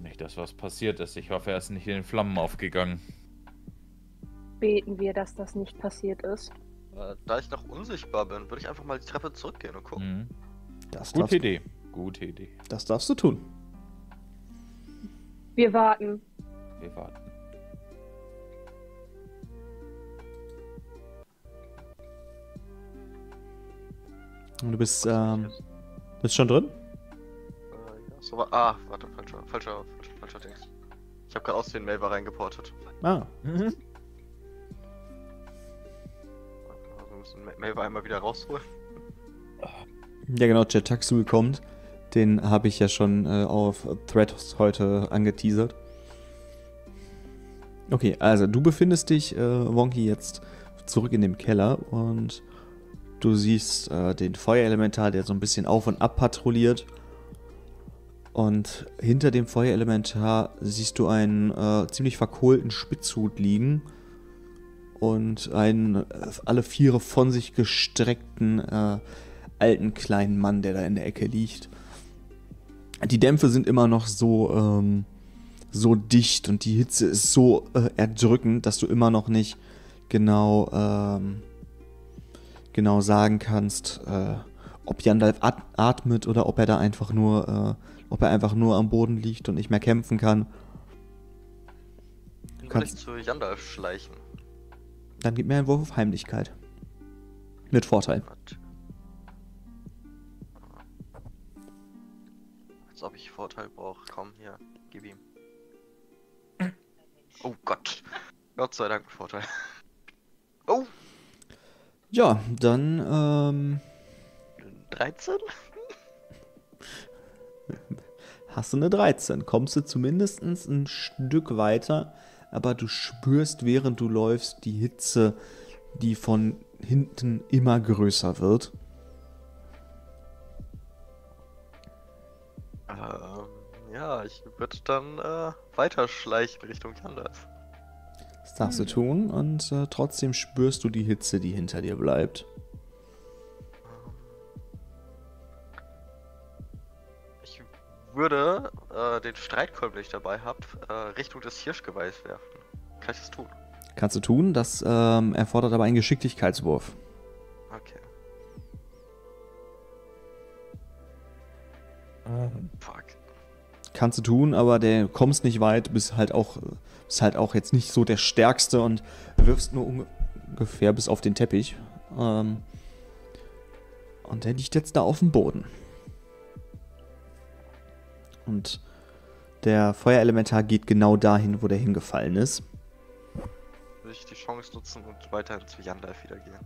Nicht, dass was passiert ist. Ich hoffe, er ist nicht in den Flammen aufgegangen. Beten wir, dass das nicht passiert ist. Äh, da ich noch unsichtbar bin, würde ich einfach mal die Treppe zurückgehen und gucken. Mhm. Das Gute Idee. Gute Idee. Das darfst du tun. Wir warten. Wir warten. Du bist, ähm, bist schon drin? Äh, ja, so. Ah, warte, falscher, falscher, falscher, Dings. Ich habe gerade aus den Mailbar reingeportet. Ah. Mhm. Also wir müssen Mailbar einmal wieder rausholen. Ja, genau, Jetaxul kommt. Den habe ich ja schon äh, auf Threads heute angeteasert. Okay, also du befindest dich, äh, Wonky, jetzt zurück in dem Keller und Du siehst äh, den Feuerelementar, der so ein bisschen auf und ab patrouilliert. Und hinter dem Feuerelementar siehst du einen äh, ziemlich verkohlten Spitzhut liegen und einen äh, alle Viere von sich gestreckten äh, alten kleinen Mann, der da in der Ecke liegt. Die Dämpfe sind immer noch so, ähm, so dicht und die Hitze ist so äh, erdrückend, dass du immer noch nicht genau ähm, genau sagen kannst, äh, ob Jandalf atmet oder ob er da einfach nur, äh, ob er einfach nur am Boden liegt und nicht mehr kämpfen kann. Du kannst zu Jandalf schleichen. Dann gib mir einen Wurf auf Heimlichkeit. Mit Vorteil. Als ob ich Vorteil brauche. Komm, hier, gib ihm. Oh Gott. Gott sei Dank Vorteil. Oh, ja, dann, ähm. 13? [laughs] Hast du eine 13? Kommst du zumindest ein Stück weiter, aber du spürst, während du läufst, die Hitze, die von hinten immer größer wird. Ähm, ja, ich würde dann äh, weiterschleichen Richtung Gandalf. Das darfst du tun und äh, trotzdem spürst du die Hitze, die hinter dir bleibt. Würde äh, den Streitkolben, den ich dabei habe, äh, Richtung des Hirschgeweihs werfen. Kann ich das tun? Kannst du tun, das ähm, erfordert aber einen Geschicklichkeitswurf. Okay. Ähm. Fuck. Kannst du tun, aber der kommst nicht weit, bist halt auch ist halt auch jetzt nicht so der stärkste und wirfst nur ungefähr bis auf den Teppich. Ähm, und der liegt jetzt da auf dem Boden. Und der Feuerelementar geht genau dahin, wo der hingefallen ist. Will ich die Chance nutzen und weiterhin zu Yandalf wieder gehen.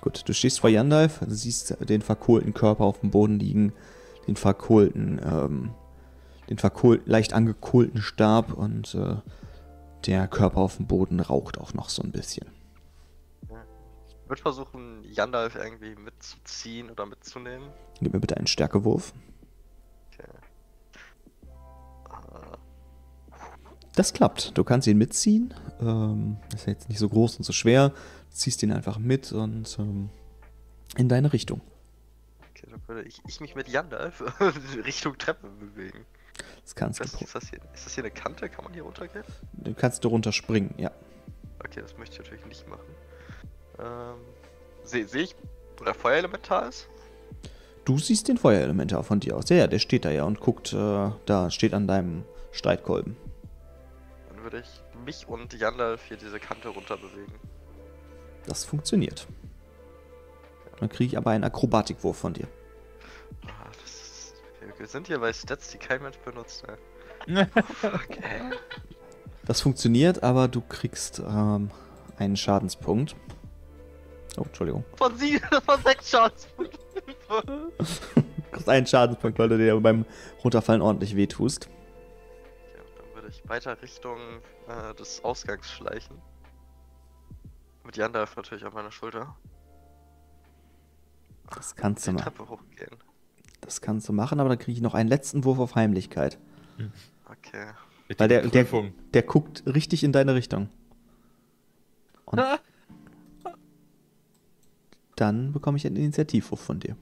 Gut, du stehst vor Yandalf, siehst den verkohlten Körper auf dem Boden liegen, den verkohlten, ähm, den verkohlt, leicht angekohlten Stab und äh, der Körper auf dem Boden raucht auch noch so ein bisschen. Ich würde versuchen, Yandalf irgendwie mitzuziehen oder mitzunehmen. Gib mir bitte einen Stärkewurf. Das klappt. Du kannst ihn mitziehen. Ähm, ist ja jetzt nicht so groß und so schwer. Du ziehst ihn einfach mit und ähm, in deine Richtung. Okay, dann würde ich, ich mich mit Yandalf [laughs] Richtung Treppe bewegen. Das kannst du. Ist das, hier, ist das hier eine Kante? Kann man hier runtergehen? Du kannst du runterspringen, ja. Okay, das möchte ich natürlich nicht machen. Ähm, Sehe seh ich, wo der Feuerelementar ist? Du siehst den Feuerelementar von dir aus. Ja, ja, der steht da ja und guckt, äh, da steht an deinem Streitkolben. Würde ich mich und Jandalf hier diese Kante runter bewegen. Das funktioniert. Dann kriege ich aber einen Akrobatikwurf von dir. Ah, das ist, wir- sind hier bei Stats, die kein Mensch benutzt. Ne? [laughs] Fuck, ey. Das funktioniert, aber du kriegst ähm, einen Schadenspunkt. Oh, Entschuldigung. Von sie, [laughs] von sechs Schadenspunkten. [laughs] Du kriegst einen Schadenspunkt, weil du dir beim Runterfallen ordentlich wehtust. Weiter Richtung äh, des Ausgangs schleichen. Mit Jandalf natürlich auf meiner Schulter. Das kannst du Die machen. Treppe hochgehen. Das kannst du machen, aber dann kriege ich noch einen letzten Wurf auf Heimlichkeit. Okay. Weil der, der, der guckt richtig in deine Richtung. Und [laughs] dann bekomme ich einen Initiativwurf von dir.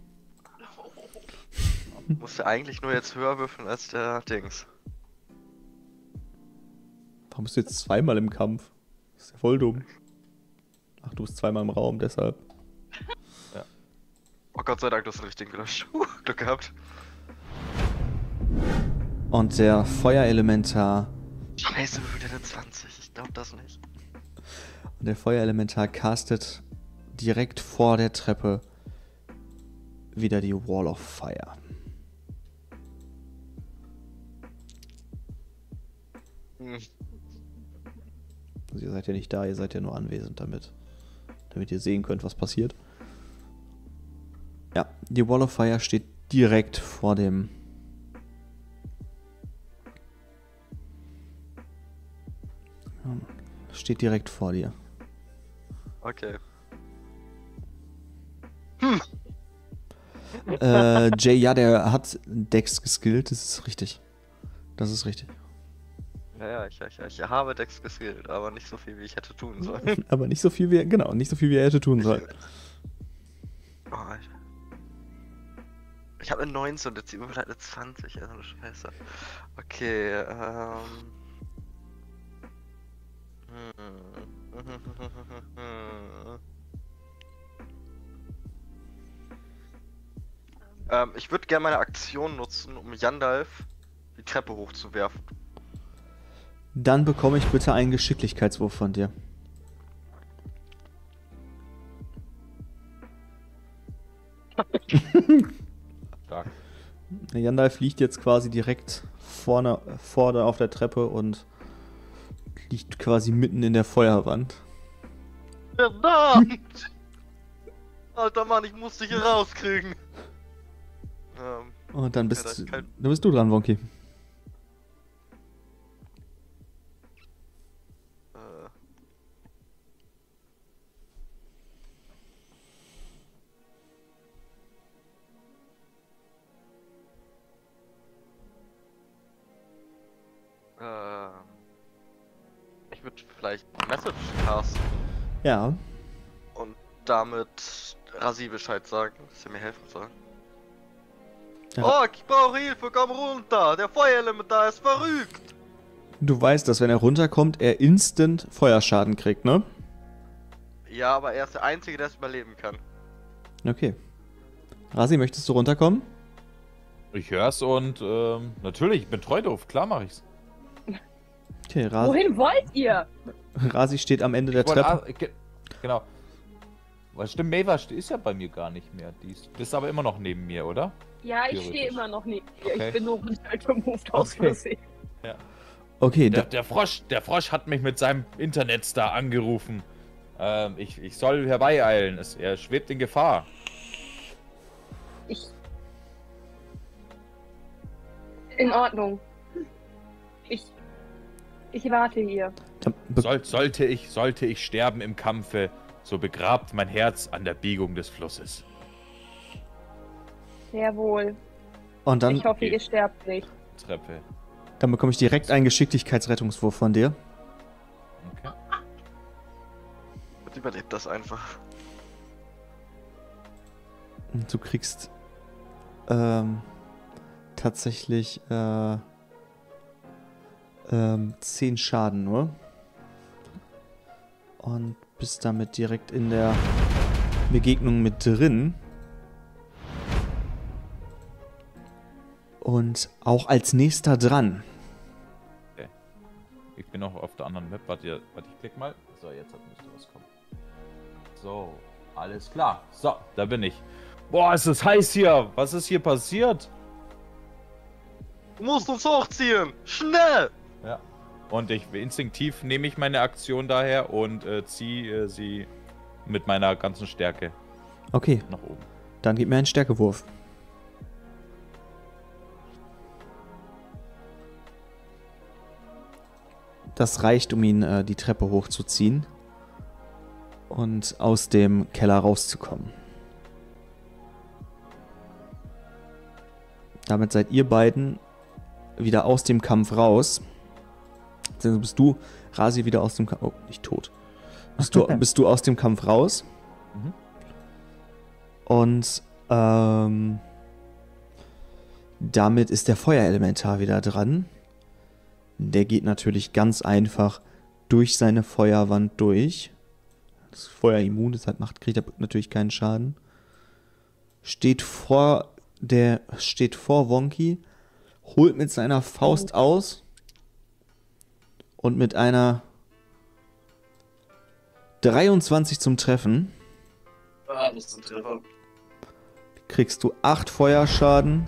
Musste eigentlich nur jetzt höher würfeln als der Dings. Warum bist du jetzt zweimal im Kampf? Das ist ja voll dumm. Ach, du bist zweimal im Raum, deshalb. Oh Gott sei Dank, du hast den richtigen gelöscht. Uh, [laughs] Glück gehabt. Und der Feuerelementar. Scheiße, wie wieder eine 20. Ich glaube das nicht. Und der Feuerelementar castet direkt vor der Treppe wieder die Wall of Fire. Hm. Also ihr seid ja nicht da, ihr seid ja nur anwesend damit. Damit ihr sehen könnt, was passiert. Ja, die Wall of Fire steht direkt vor dem. Steht direkt vor dir. Okay. Äh, Jay, ja, der hat Dex geskillt, das ist richtig. Das ist richtig. Ja, ja, ich, ich, ich habe Dex geskillt, aber nicht so viel, wie ich hätte tun sollen. [laughs] Aber nicht so viel wie, genau, nicht so viel wie er hätte tun sollen. Oh, Alter. Ich habe eine 19 und jetzt die Überfall eine 20, also eine Scheiße. Okay, ähm. Hm. [laughs] ähm, ich würde gerne meine Aktion nutzen, um Jandalf die Treppe hochzuwerfen. Dann bekomme ich bitte einen Geschicklichkeitswurf von dir. Stark. Der Yandalf liegt jetzt quasi direkt vorne, vorne auf der Treppe und liegt quasi mitten in der Feuerwand. Verdammt! Alter Mann, ich muss dich hier rauskriegen. Ähm, Und dann Ja, bist, kein- dann bist du dran, Wonky. Vielleicht Message casten Ja, und damit Rasi Bescheid sagen, dass er mir helfen soll. Ja. Oh, ich brauche Hilfe, komm runter! Der Feuerelementar ist verrückt! du weißt, dass wenn er runterkommt, er instant Feuerschaden kriegt, ne? Ja, aber er ist der Einzige, der es überleben kann. Okay. Rasi, möchtest du runterkommen? Ich hör's und ähm, natürlich, ich bin treu drauf, klar mach ich's. Okay, Rasi, Wohin wollt ihr? [laughs] Rasi steht am Ende der Treppe. ge- Genau. Weil stimmt, Maeva st- ist ja bei mir gar nicht mehr. Die ist, bist aber immer noch neben mir, oder? Ja, ich stehe immer noch neben dir. Okay. Ich bin nur runtergemoved aus Okay. Versehen. Okay, Der, der Frosch, der Frosch hat mich mit seinem Internetstar angerufen. Ähm, ich, ich soll herbeieilen. Es, er schwebt in Gefahr. Ich. In Ordnung. Ich. Ich warte hier. Soll, sollte ich, sollte ich sterben im Kampfe, so begrabt mein Herz an der Biegung des Flusses. Sehr wohl. und dann, Ich hoffe, okay. ihr sterbt nicht. Treppe. dann bekomme ich direkt einen Geschicklichkeitsrettungswurf von dir. Okay. Und überlebt das einfach. Und du kriegst ähm, tatsächlich äh, ähm, 10 Schaden nur. Und bist damit direkt in der Begegnung mit drin. Und auch als nächster dran Ich bin noch auf der anderen Map. Warte, warte ich klick mal. So, jetzt müsste was kommen. So, alles klar. So, da bin ich. Boah, ist es heiß hier. Was ist hier passiert? Du musst uns hochziehen! Schnell! Und ich instinktiv nehme ich meine Aktion daher und äh, ziehe äh, sie mit meiner ganzen Stärke Okay, nach oben. dann gib mir einen Stärkewurf. Das reicht, um ihn äh, die Treppe hochzuziehen und aus dem Keller rauszukommen. Damit seid ihr beiden wieder aus dem Kampf raus. Bist du, Rasi, wieder aus dem Kampf. Oh, nicht tot. Bist du, bist du aus dem Kampf raus? Mhm. Und ähm, damit ist der Feuerelementar wieder dran. Der geht natürlich ganz einfach durch seine Feuerwand durch. Das ist Feuerimmun, deshalb macht, kriegt er natürlich keinen Schaden. Steht vor der steht vor Wonky, holt mit seiner Faust aus und mit einer 23 zum Treffen Ah, das ist ein Treffer. kriegst du 8 Feuerschaden.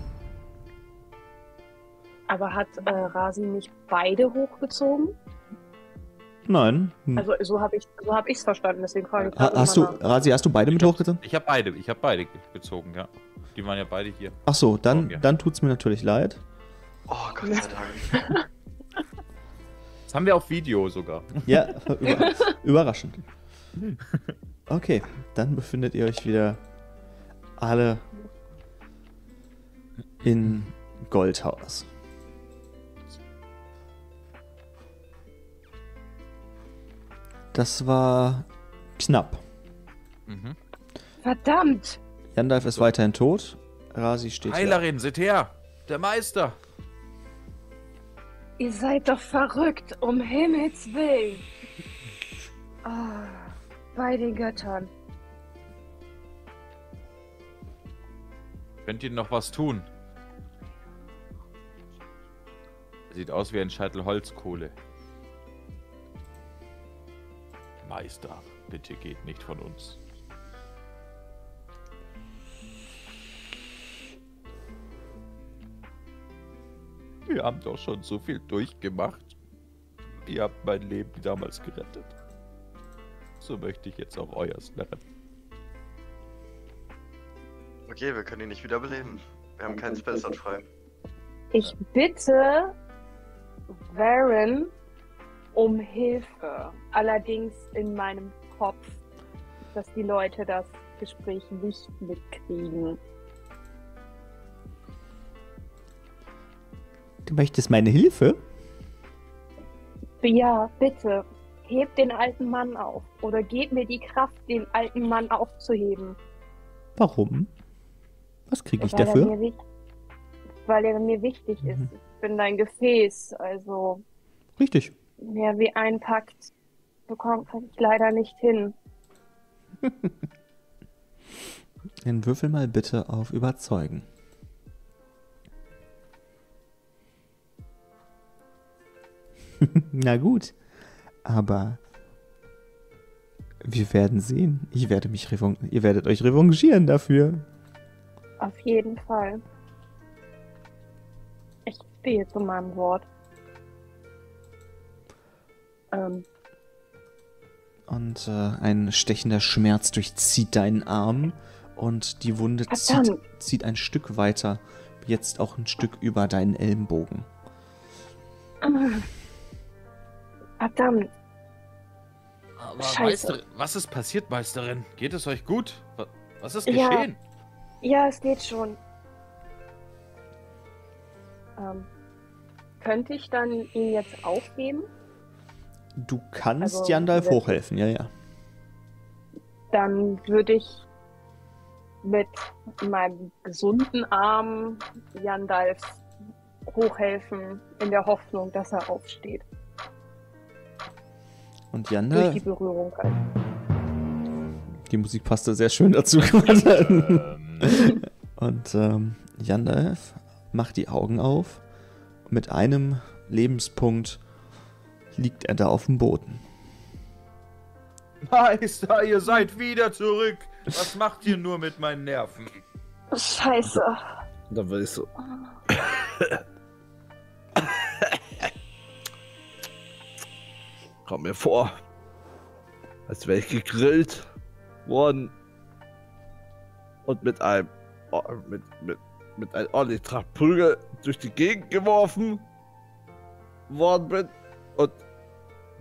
Aber hat äh, Rasi nicht beide hochgezogen? Nein. Also so habe ich so hab ich's verstanden, deswegen frage ich Ha, hast du, nach. Rasi, hast du beide mit hochgezogen? Ich habe beide, ich habe beide ge- gezogen, ja. Die waren ja beide hier. Ach so, dann, Ja. dann tut's mir natürlich leid. Oh Gott sei [laughs] Dank. Das haben wir auf Video sogar. Ja, über, überraschend. Okay, dann befindet ihr euch wieder alle in Goldhaus. Das war knapp. Mhm. Verdammt! Gandalf ist weiterhin tot. Rasi steht hier. Heilerin, seht her! Der Meister! Ihr seid doch verrückt, um Himmels Willen. Ah, bei den Göttern. Könnt ihr noch was tun? Sieht aus wie ein Scheitel Holzkohle. Meister, bitte geht nicht von uns. Wir haben doch schon so viel durchgemacht. Ihr habt mein Leben damals gerettet. So möchte ich jetzt auch euers retten. Okay, wir können ihn nicht wiederbeleben. Wir haben keinen Spellslot frei. Ich bitte Varen um Hilfe. Allerdings in meinem Kopf, dass die Leute das Gespräch nicht mitkriegen. Du möchtest meine Hilfe? Ja, bitte. Heb den alten Mann auf. Oder gib mir die Kraft, den alten Mann aufzuheben. Warum? Was kriege ich weil, Er dafür? mir, wich- weil er mir wichtig ist. Mhm. Ich bin dein Gefäß. Also Richtig. mehr wie ein Pakt bekomme ich leider nicht hin. [laughs] Dann würfel mal bitte auf Überzeugen. [laughs] Na gut, aber wir werden sehen. Ich werde mich ihr werdet euch revanchieren dafür. Auf jeden Fall. Ich stehe zu meinem Wort. Ähm, Und äh, ein stechender Schmerz durchzieht deinen Arm und die Wunde zieht, zieht ein Stück weiter, jetzt auch ein Stück über deinen Ellenbogen. ah. Verdammt. Aber Scheiße. Meisterin, was ist passiert, Meisterin? Geht es euch gut? Wa- Was ist Ja. geschehen? Ja, es geht schon. Ähm, könnte ich dann ihn jetzt aufgeben? Du kannst Also, Jandalf hochhelfen, ja, ja. Dann würde ich mit meinem gesunden Arm Jandalf hochhelfen, in der Hoffnung, dass er aufsteht. Und Durch die Berührung. halt. die Musik passte sehr schön dazu. [laughs] Ähm, Und ähm, Jandalf macht die Augen auf. Mit einem Lebenspunkt liegt er da auf dem Boden. Meister, ihr seid wieder zurück. Was macht ihr nur mit meinen Nerven? Scheiße. Da will ich so. [laughs] Komm mir vor, als wäre ich gegrillt worden und mit einem oh, mit, mit, mit einem ordentlichen Trag Prügel durch die Gegend geworfen worden bin und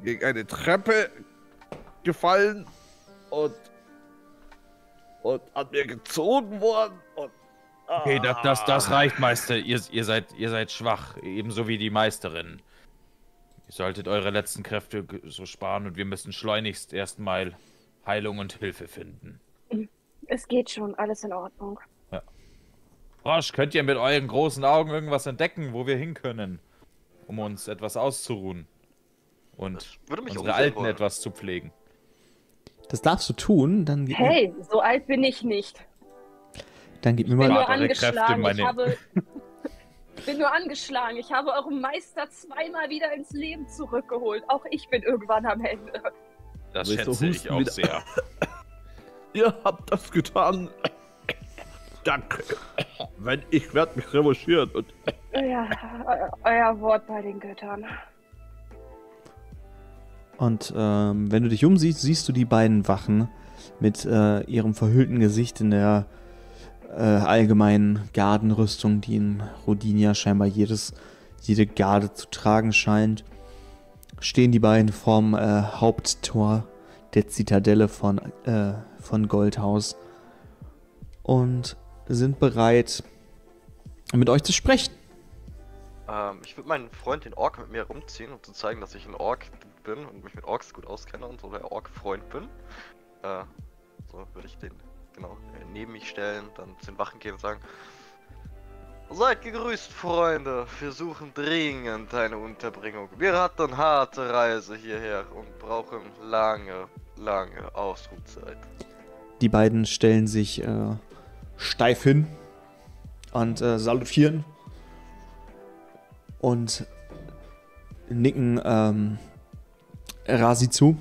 gegen eine Treppe gefallen und und an mir gezogen worden und Okay, das, das, das reicht, Meister. Ihr, ihr, seid, ihr seid schwach, ebenso wie die Meisterin. Ihr solltet eure letzten Kräfte so sparen und wir müssen schleunigst erstmal Heilung und Hilfe finden. Es geht schon, alles in Ordnung. Frosch, könnt ihr mit euren großen Augen irgendwas entdecken, wo wir hin können, um uns etwas auszuruhen und Das würde mich unsere Alten wollen. etwas zu pflegen? Das darfst du tun, dann gib, mir, Hey, so alt bin ich nicht. dann gib mir Ich bin mal. nur Vatere Kräfte, angeschlagen. meine- Ich habe. [laughs] Ich bin nur angeschlagen. Ich habe euren Meister zweimal wieder ins Leben zurückgeholt. Auch ich bin irgendwann am Ende. Das schätze ich auch wieder? sehr. [laughs] Ihr habt das getan. Danke. Wenn ich werde mich revanchieren und Ja, eu- euer Wort bei den Göttern. Und ähm, wenn du dich umsiehst, siehst du die beiden Wachen mit äh, ihrem verhüllten Gesicht in der äh, allgemeinen Gardenrüstung, die in Rodinia scheinbar jedes, jede Garde zu tragen scheint. Stehen die beiden vorm äh, Haupttor der Zitadelle von, äh, von Goldhaus und sind bereit, mit euch zu sprechen. Ähm, ich würde meinen Freund, den Ork, mit mir rumziehen, um zu zeigen, dass ich ein Ork bin und mich mit Orks gut auskenne und so der Ork-Freund bin. Äh, so würde ich den, genau, äh, neben mich stellen, dann zu den Wachen gehen und sagen: Seid gegrüßt, Freunde. Wir suchen dringend eine Unterbringung. Wir hatten harte Reise hierher und brauchen lange, lange Ausruhzeit. Die beiden stellen sich äh, steif hin und äh, salutieren und nicken ähm, Rasi zu.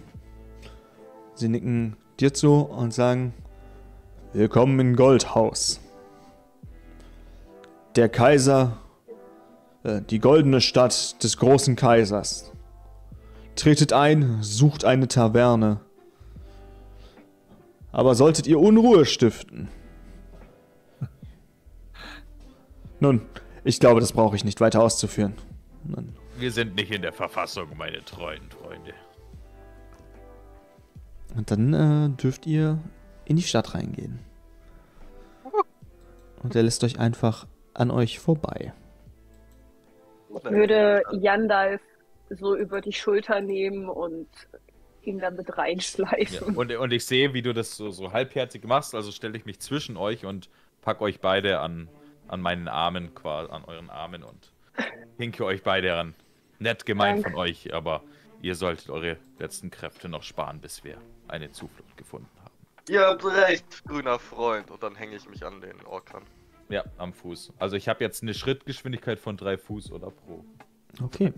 Sie nicken dir zu und sagen: Willkommen in Goldhaus. Der Kaiser, äh, die goldene Stadt des großen Kaisers. Tretet ein, sucht eine Taverne. Aber solltet ihr Unruhe stiften? Nun, ich glaube, das brauche ich nicht weiter auszuführen. Nun, Wir sind nicht in der Verfassung, meine treuen Freunde. Und dann äh, dürft ihr in die Stadt reingehen. Und er lässt euch einfach an euch vorbei. Ich würde Yandalf so über die Schulter nehmen und ihn damit Ja, reinschleifen. und, und ich sehe, wie du das so, so halbherzig machst, also stelle ich mich zwischen euch und pack euch beide an, an meinen Armen, quasi an euren Armen und hinke euch beide ran. Nett gemeint von euch, aber ihr solltet eure letzten Kräfte noch sparen, bis wir eine Zuflucht gefunden haben. Ihr habt recht, grüner Freund. Und dann hänge ich mich an den Ork ran. Ja, am Fuß. Also ich habe jetzt eine Schrittgeschwindigkeit von drei Fuß oder pro. Okay.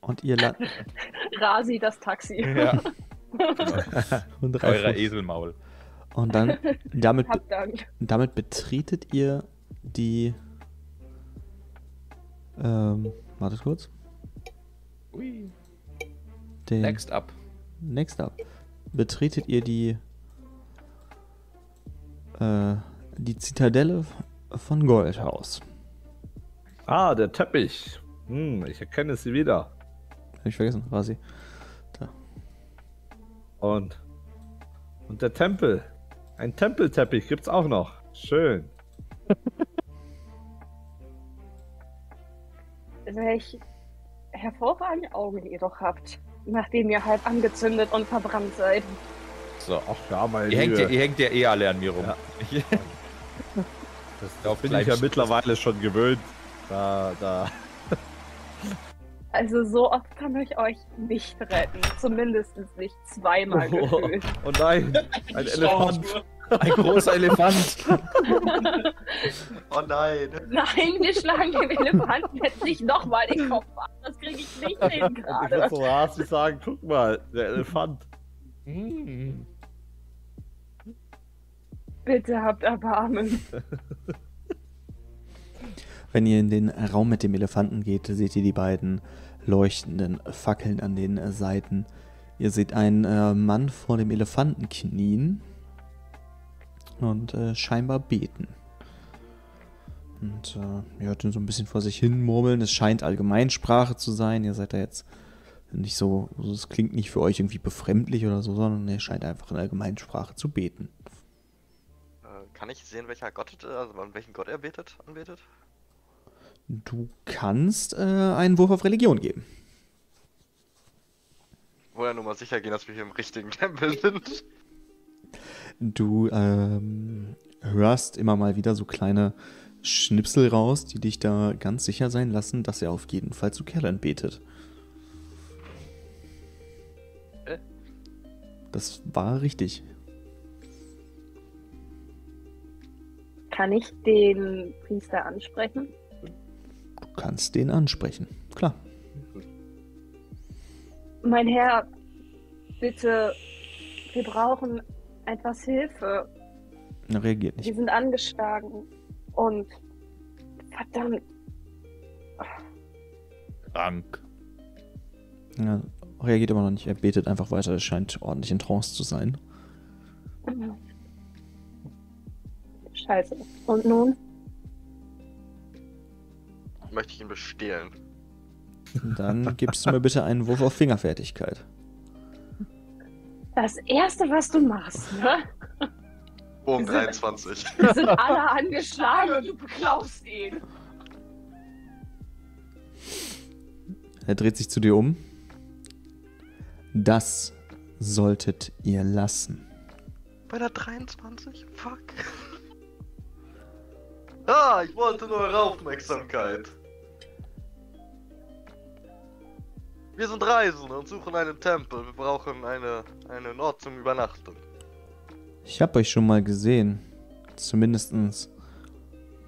Und ihr landet. [laughs] Rasi das Taxi. Ja, [laughs] und, eurer Eselmaul. und dann damit, damit betretet ihr die. Ähm, wartet kurz. Ui. Den, Next up. Next up. Betretet ihr die. Äh, die Zitadelle von Goldhaus. Ah, der Teppich. Hm, ich erkenne sie wieder. Hab ich vergessen, war sie. Und. Und der Tempel. Ein Tempelteppich gibt's auch noch. Schön. [laughs] Welch hervorragende Augen ihr doch habt, nachdem ihr halb angezündet und verbrannt seid. So. Ach ja, meine Ihr hängt, ja, ihr hängt ja eh alle an mir rum. Ja. [laughs] das Bin ich ja mittlerweile schon gewöhnt. Da, da. [laughs] Also so oft kann ich euch nicht retten. Zumindest nicht zweimal Oh. gefühlt. Oh nein, ein Elefant. Ein großer Elefant. Oh nein. Nein, wir schlagen dem Elefanten jetzt nicht nochmal den Kopf ab. Das kriege ich nicht hin [laughs] ich gerade. würde so rasend sagen, guck mal, der Elefant. Hm. Bitte habt Erbarmen. [laughs] Wenn ihr in den Raum mit dem Elefanten geht, seht ihr die beiden leuchtenden Fackeln an den Seiten. Ihr seht einen äh, Mann vor dem Elefanten knien und äh, scheinbar beten. Und äh, ihr hört ihn so ein bisschen vor sich hin murmeln. Es scheint Allgemeinsprache zu sein. Ihr seid da jetzt nicht so, also es klingt nicht für euch irgendwie befremdlich oder so, sondern er scheint einfach in Allgemeinsprache zu beten. Kann ich sehen, welcher Gott, äh, also welchen Gott er betet, anbetet? Du kannst äh, einen Wurf auf Religion geben. Woher nur mal sicher gehen, dass wir hier im richtigen Tempel sind. Du ähm, hörst immer mal wieder so kleine Schnipsel raus, die dich da ganz sicher sein lassen, dass er auf jeden Fall zu Kerlen betet. Äh? Das war richtig. Kann ich den Priester ansprechen? Du kannst den ansprechen. Klar. Mein Herr, bitte, wir brauchen etwas Hilfe. Er reagiert Wir nicht. sind angeschlagen und verdammt, Krank. Er reagiert immer noch nicht. Er betet einfach weiter. Er scheint ordentlich in Trance zu sein. Scheiße. Und nun? Möchte ich ihn bestehlen. Dann gibst du mir bitte einen Wurf auf Fingerfertigkeit. Das Erste, was du machst, ne? Sind- 23. Wir sind alle angeschlagen und du beklaust ihn. Er dreht sich zu dir um. Das solltet ihr lassen. Bei der 23? Fuck. Ah, ich wollte nur eure Aufmerksamkeit. Wir sind Reisende und suchen einen Tempel. Wir brauchen eine, einen Ort zum Übernachten. Ich habe euch schon mal gesehen. Zumindestens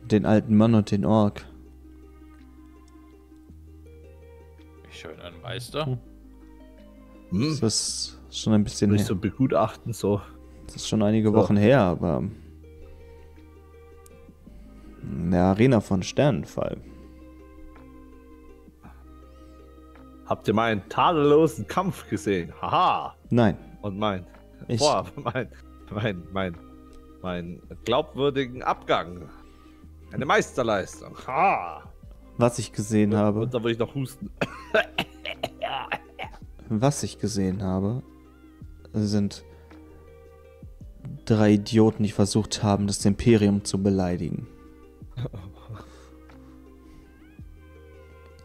den alten Mann und den Ork. Ich höre einen Meister. Hm? Das ist schon ein bisschen Nicht so begutachten, so. Das ist schon einige So. Wochen her, aber in der Arena von Sternenfall. Habt ihr meinen tadellosen Kampf gesehen? Haha! Nein, Und mein, ich, boah, mein, mein, mein, mein glaubwürdigen Abgang. Eine Meisterleistung. Ha! was ich gesehen habe, Und da würde ich noch husten. was ich gesehen habe, sind drei Idioten, die versucht haben, das Imperium zu beleidigen.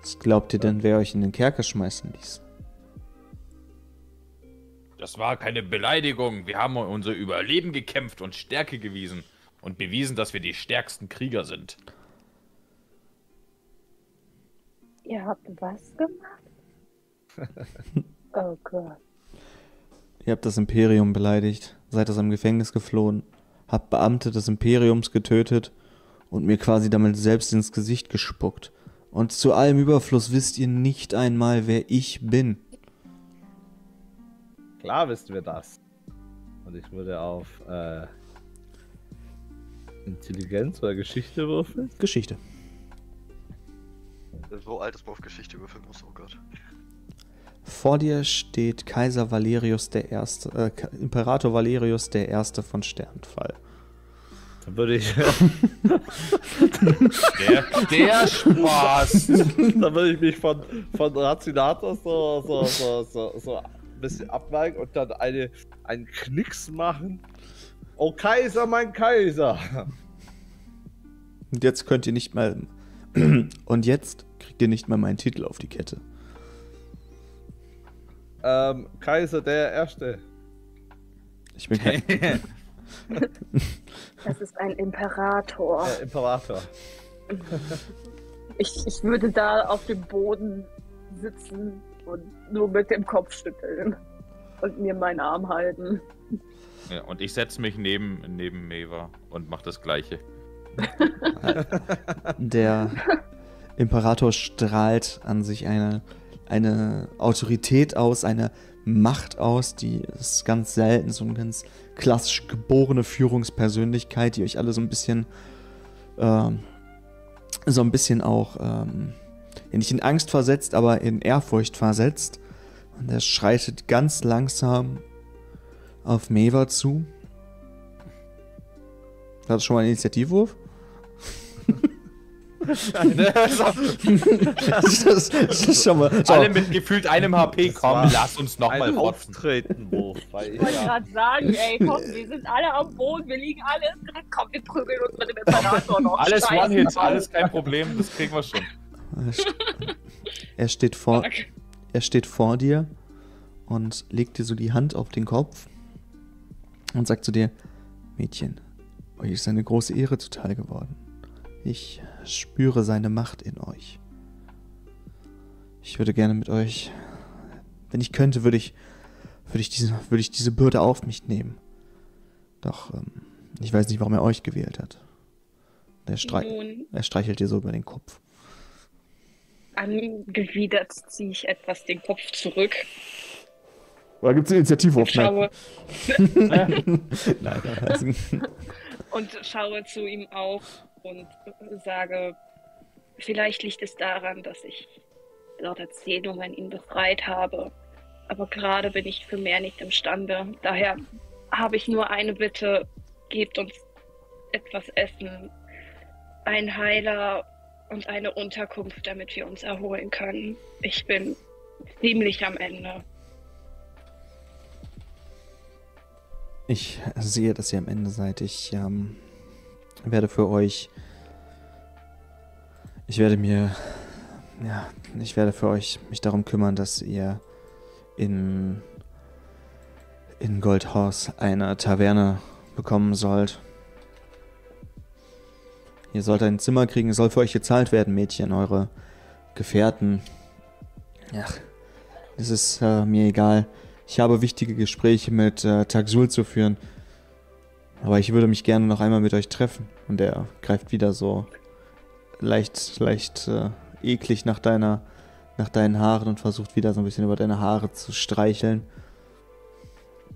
Was glaubt ihr denn, wer euch in den Kerker schmeißen ließ? Das war keine Beleidigung. Wir haben um unser Überleben gekämpft und Stärke gewiesen. Und bewiesen, dass wir die stärksten Krieger sind. Ihr habt was gemacht? [laughs] Oh Gott. Ihr habt das Imperium beleidigt, seid aus dem Gefängnis geflohen, habt Beamte des Imperiums getötet und mir quasi damit selbst ins Gesicht gespuckt. Und zu allem Überfluss wisst ihr nicht einmal, wer ich bin. Klar wissen wir das. Und ich würde auf äh, Intelligenz oder Geschichte würfeln. Geschichte. So alt ist man auf Geschichte würfeln muss, oh Gott. Vor dir steht Kaiser Valerius der Erste, äh, Imperator Valerius der Erste von Sternfall. Dann würde ich, Der, der Spaß. dann würde ich mich von, von Racinator so, so, so, so, so ein bisschen abneigen und dann eine, einen Knicks machen. Oh Kaiser, mein Kaiser! Und jetzt könnt ihr nicht mal. [clears throat] Und jetzt kriegt ihr nicht mal meinen Titel auf die Kette. Ähm, Kaiser der Erste. Ich bin kein. [laughs] [laughs] Das ist ein Imperator. Der Imperator. Ich, ich würde da auf dem Boden sitzen und nur mit dem Kopf schütteln. und mir meinen Arm halten. Ja, und ich setze mich neben, neben Meva und mache das Gleiche. [laughs] Der Imperator strahlt an sich eine, eine Autorität aus, eine Macht aus, die ist ganz selten, so eine ganz klassisch geborene Führungspersönlichkeit, die euch alle so ein bisschen, ähm, so ein bisschen auch, ähm, nicht in Angst versetzt, aber in Ehrfurcht versetzt. Und er schreitet ganz langsam auf Meva zu. War das schon mal ein Initiativwurf? [laughs] [laughs] das, das, das ist schon mal. So. Alle mit gefühlt einem HP kommen, lass uns nochmal auftreten, Wurf. [laughs] Ich wollte gerade sagen, ey, komm, wir sind alle am Boden, wir liegen alle. Komm, wir prügeln uns mit dem Imperator noch. Alles One-Hits, alles kein Problem, das kriegen wir schon. Er steht vor, er steht vor dir und legt dir so die Hand auf den Kopf und sagt zu dir, Mädchen, euch ist eine große Ehre zuteil geworden. Ich spüre seine Macht in euch. Ich würde gerne mit euch, wenn ich könnte, würde ich, würde ich, diese, würde ich diese Bürde auf mich nehmen. Doch ähm, ich weiß nicht, warum er euch gewählt hat. Er, streich, er streichelt dir so über den Kopf. Angewidert ziehe ich etwas den Kopf zurück. Oder gibt es auf? Schaue. [laughs] Nein. Und schaue zu ihm auf und sage, vielleicht liegt es daran, dass ich laut Erzählungen ihn befreit habe. Aber gerade bin ich für mehr nicht imstande. Daher habe ich nur eine Bitte, gebt uns etwas Essen, ein Heiler und eine Unterkunft, damit wir uns erholen können. Ich bin ziemlich am Ende. Ich sehe, dass ihr am Ende seid. Ich ähm, werde für euch. Ich werde mir. Ja, ich werde für euch mich darum kümmern, dass ihr in. in Goldhorse eine Taverne bekommen sollt. Ihr sollt ein Zimmer kriegen, es soll für euch gezahlt werden, Mädchen, eure Gefährten. Ach, es ist äh, mir egal. Ich habe wichtige Gespräche mit äh, Taxul zu führen. Aber ich würde mich gerne noch einmal mit euch treffen. Und er greift wieder so leicht, leicht äh, eklig nach deiner, nach deinen Haaren und versucht wieder so ein bisschen über deine Haare zu streicheln.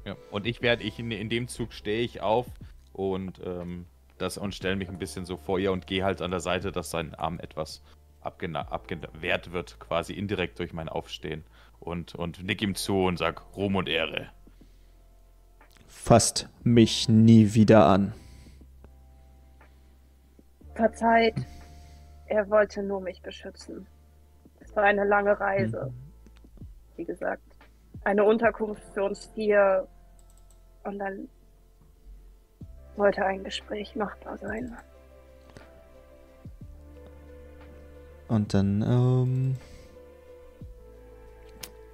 Ja, und ich werde, ich in, in dem Zug stehe ich auf und ähm, das und stelle mich ein bisschen so vor ihr und gehe halt an der Seite, dass sein Arm etwas abgewehrt wird, quasi indirekt durch mein Aufstehen und, und nick ihm zu und sag Ruhm und Ehre. Fasst mich nie wieder an. Verzeiht, er wollte nur mich beschützen. Es war eine lange Reise. Mhm. Wie gesagt, eine Unterkunft für uns vier und dann wollte ein Gespräch machbar sein. Und dann ähm,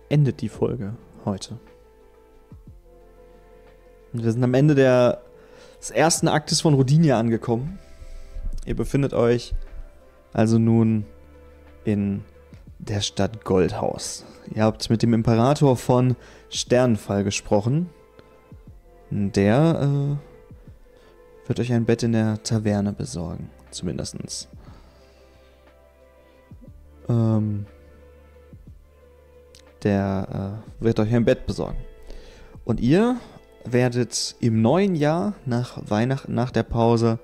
endet die Folge heute. Und wir sind am Ende der, des ersten Aktes von Rodinia angekommen. Ihr befindet euch also nun in der Stadt Goldhaus. Ihr habt mit dem Imperator von Sternenfall gesprochen. Der äh, wird euch ein Bett in der Taverne besorgen. Zumindestens. Ähm, der äh, wird euch ein Bett besorgen. Und ihr werdet im neuen Jahr nach Weihnachten, nach der Pause,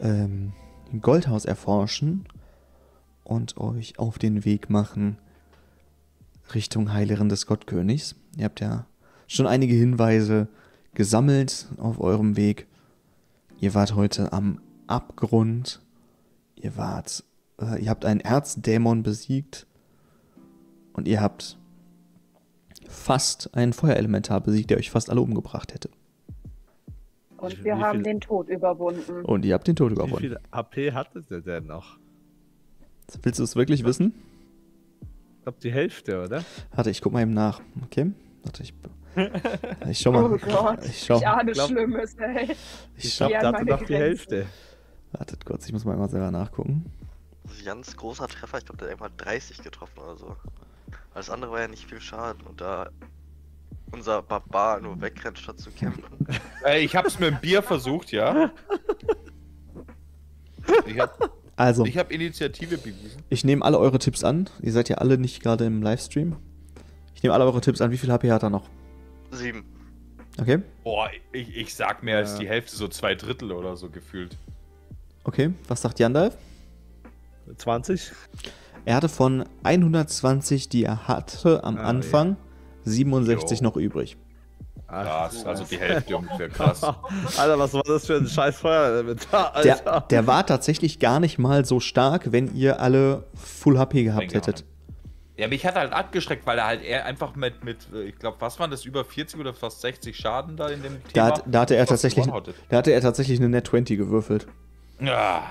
ähm, Goldhaus erforschen und euch auf den Weg machen Richtung Heilerin des Gottkönigs. Ihr habt ja schon einige Hinweise gesammelt auf eurem Weg. Ihr wart heute am Abgrund. Ihr wart, äh, ihr habt einen Erzdämon besiegt. Und ihr habt fast einen Feuerelementar besiegt, der euch fast alle umgebracht hätte. Und wir haben den Tod überwunden. Und ihr habt den Tod überwunden. Wie viel AP hattet ihr denn noch? Willst du es wirklich wissen? Ich glaube die Hälfte, oder? Warte, ich guck mal eben nach. Okay? Warte, ich. [laughs] Ich schau mal. Oh Gott, ich, schau, ich ahne glaub, Schlimmes, ey. Ich, ich glaube, da noch die Hälfte. Wartet kurz, ich muss mal einmal selber nachgucken. Das ist ein ganz großer Treffer, ich glaube, der hat irgendwann 30 getroffen oder so. Alles andere war ja nicht viel Schaden und da unser Barbar nur wegrennt, statt zu kämpfen. [laughs] Äh, ich hab's mit dem Bier versucht, ja. Ich hab, Also, ich hab Initiative bewiesen. ich nehme alle eure Tipps an. Ihr seid ja alle nicht gerade im Livestream. Ich nehme alle eure Tipps an. Wie viel HP hat er noch? Sieben. Okay, Boah, ich, ich sag mehr als die Hälfte, so zwei Drittel oder so gefühlt. okay. Was sagt Jandalf? 20? Er hatte von 120, die er hatte am Ah, Anfang, 67 Jo. noch übrig. Krass, also die Hälfte [laughs] ungefähr, krass. Alter, was war das für ein scheiß Feuerelementar, Der, Alter? der war tatsächlich gar nicht mal so stark, wenn ihr alle Full HP gehabt hättet. Ja, mich hat halt abgeschreckt, weil er halt eher einfach mit, mit äh, ich glaube, was waren das, über 40 oder fast 60 Schaden da in dem Thema? Da, da, hatte er tatsächlich, da hatte er tatsächlich eine Net 20 gewürfelt. Ja,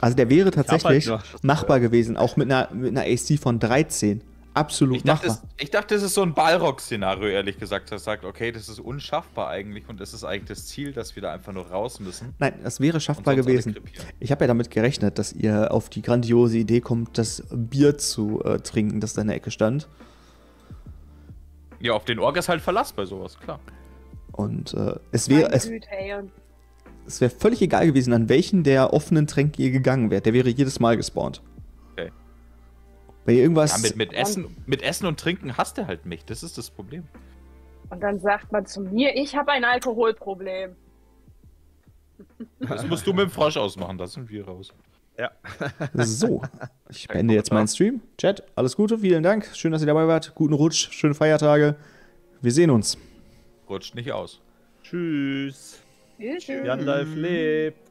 Also der wäre halt tatsächlich noch- machbar gewesen, auch mit einer, mit einer AC von 13. Absolut ich dachte, machbar. es, ich dachte, das ist so ein Balrog-Szenario, ehrlich gesagt. Das sagt, okay, das ist unschaffbar eigentlich und das ist eigentlich das Ziel, dass wir da einfach nur raus müssen. Nein, das wäre schaffbar gewesen. Ich habe ja damit gerechnet, dass ihr auf die grandiose Idee kommt, das Bier zu äh, trinken, das da in der Ecke stand. Ja, auf den Org ist halt Verlass bei sowas, klar. Und äh, es wäre es, Güte, ey, und es wäre völlig egal gewesen, an welchen der offenen Tränke ihr gegangen wärt. Der wäre jedes Mal gespawnt. Okay. Wenn ihr irgendwas. Ja, mit, mit, Essen, mit Essen und Trinken hasst er halt mich. Das ist das Problem. Und dann sagt man zu mir, ich habe ein Alkoholproblem. Das musst du mit dem Frosch ausmachen, da sind wir raus. [laughs] So, ich beende jetzt meinen Stream. Chat, alles Gute, vielen Dank. Schön, dass ihr dabei wart. Guten Rutsch, schöne Feiertage. Wir sehen uns. Rutscht nicht aus. Tschüss. Tschüss. Live lebt.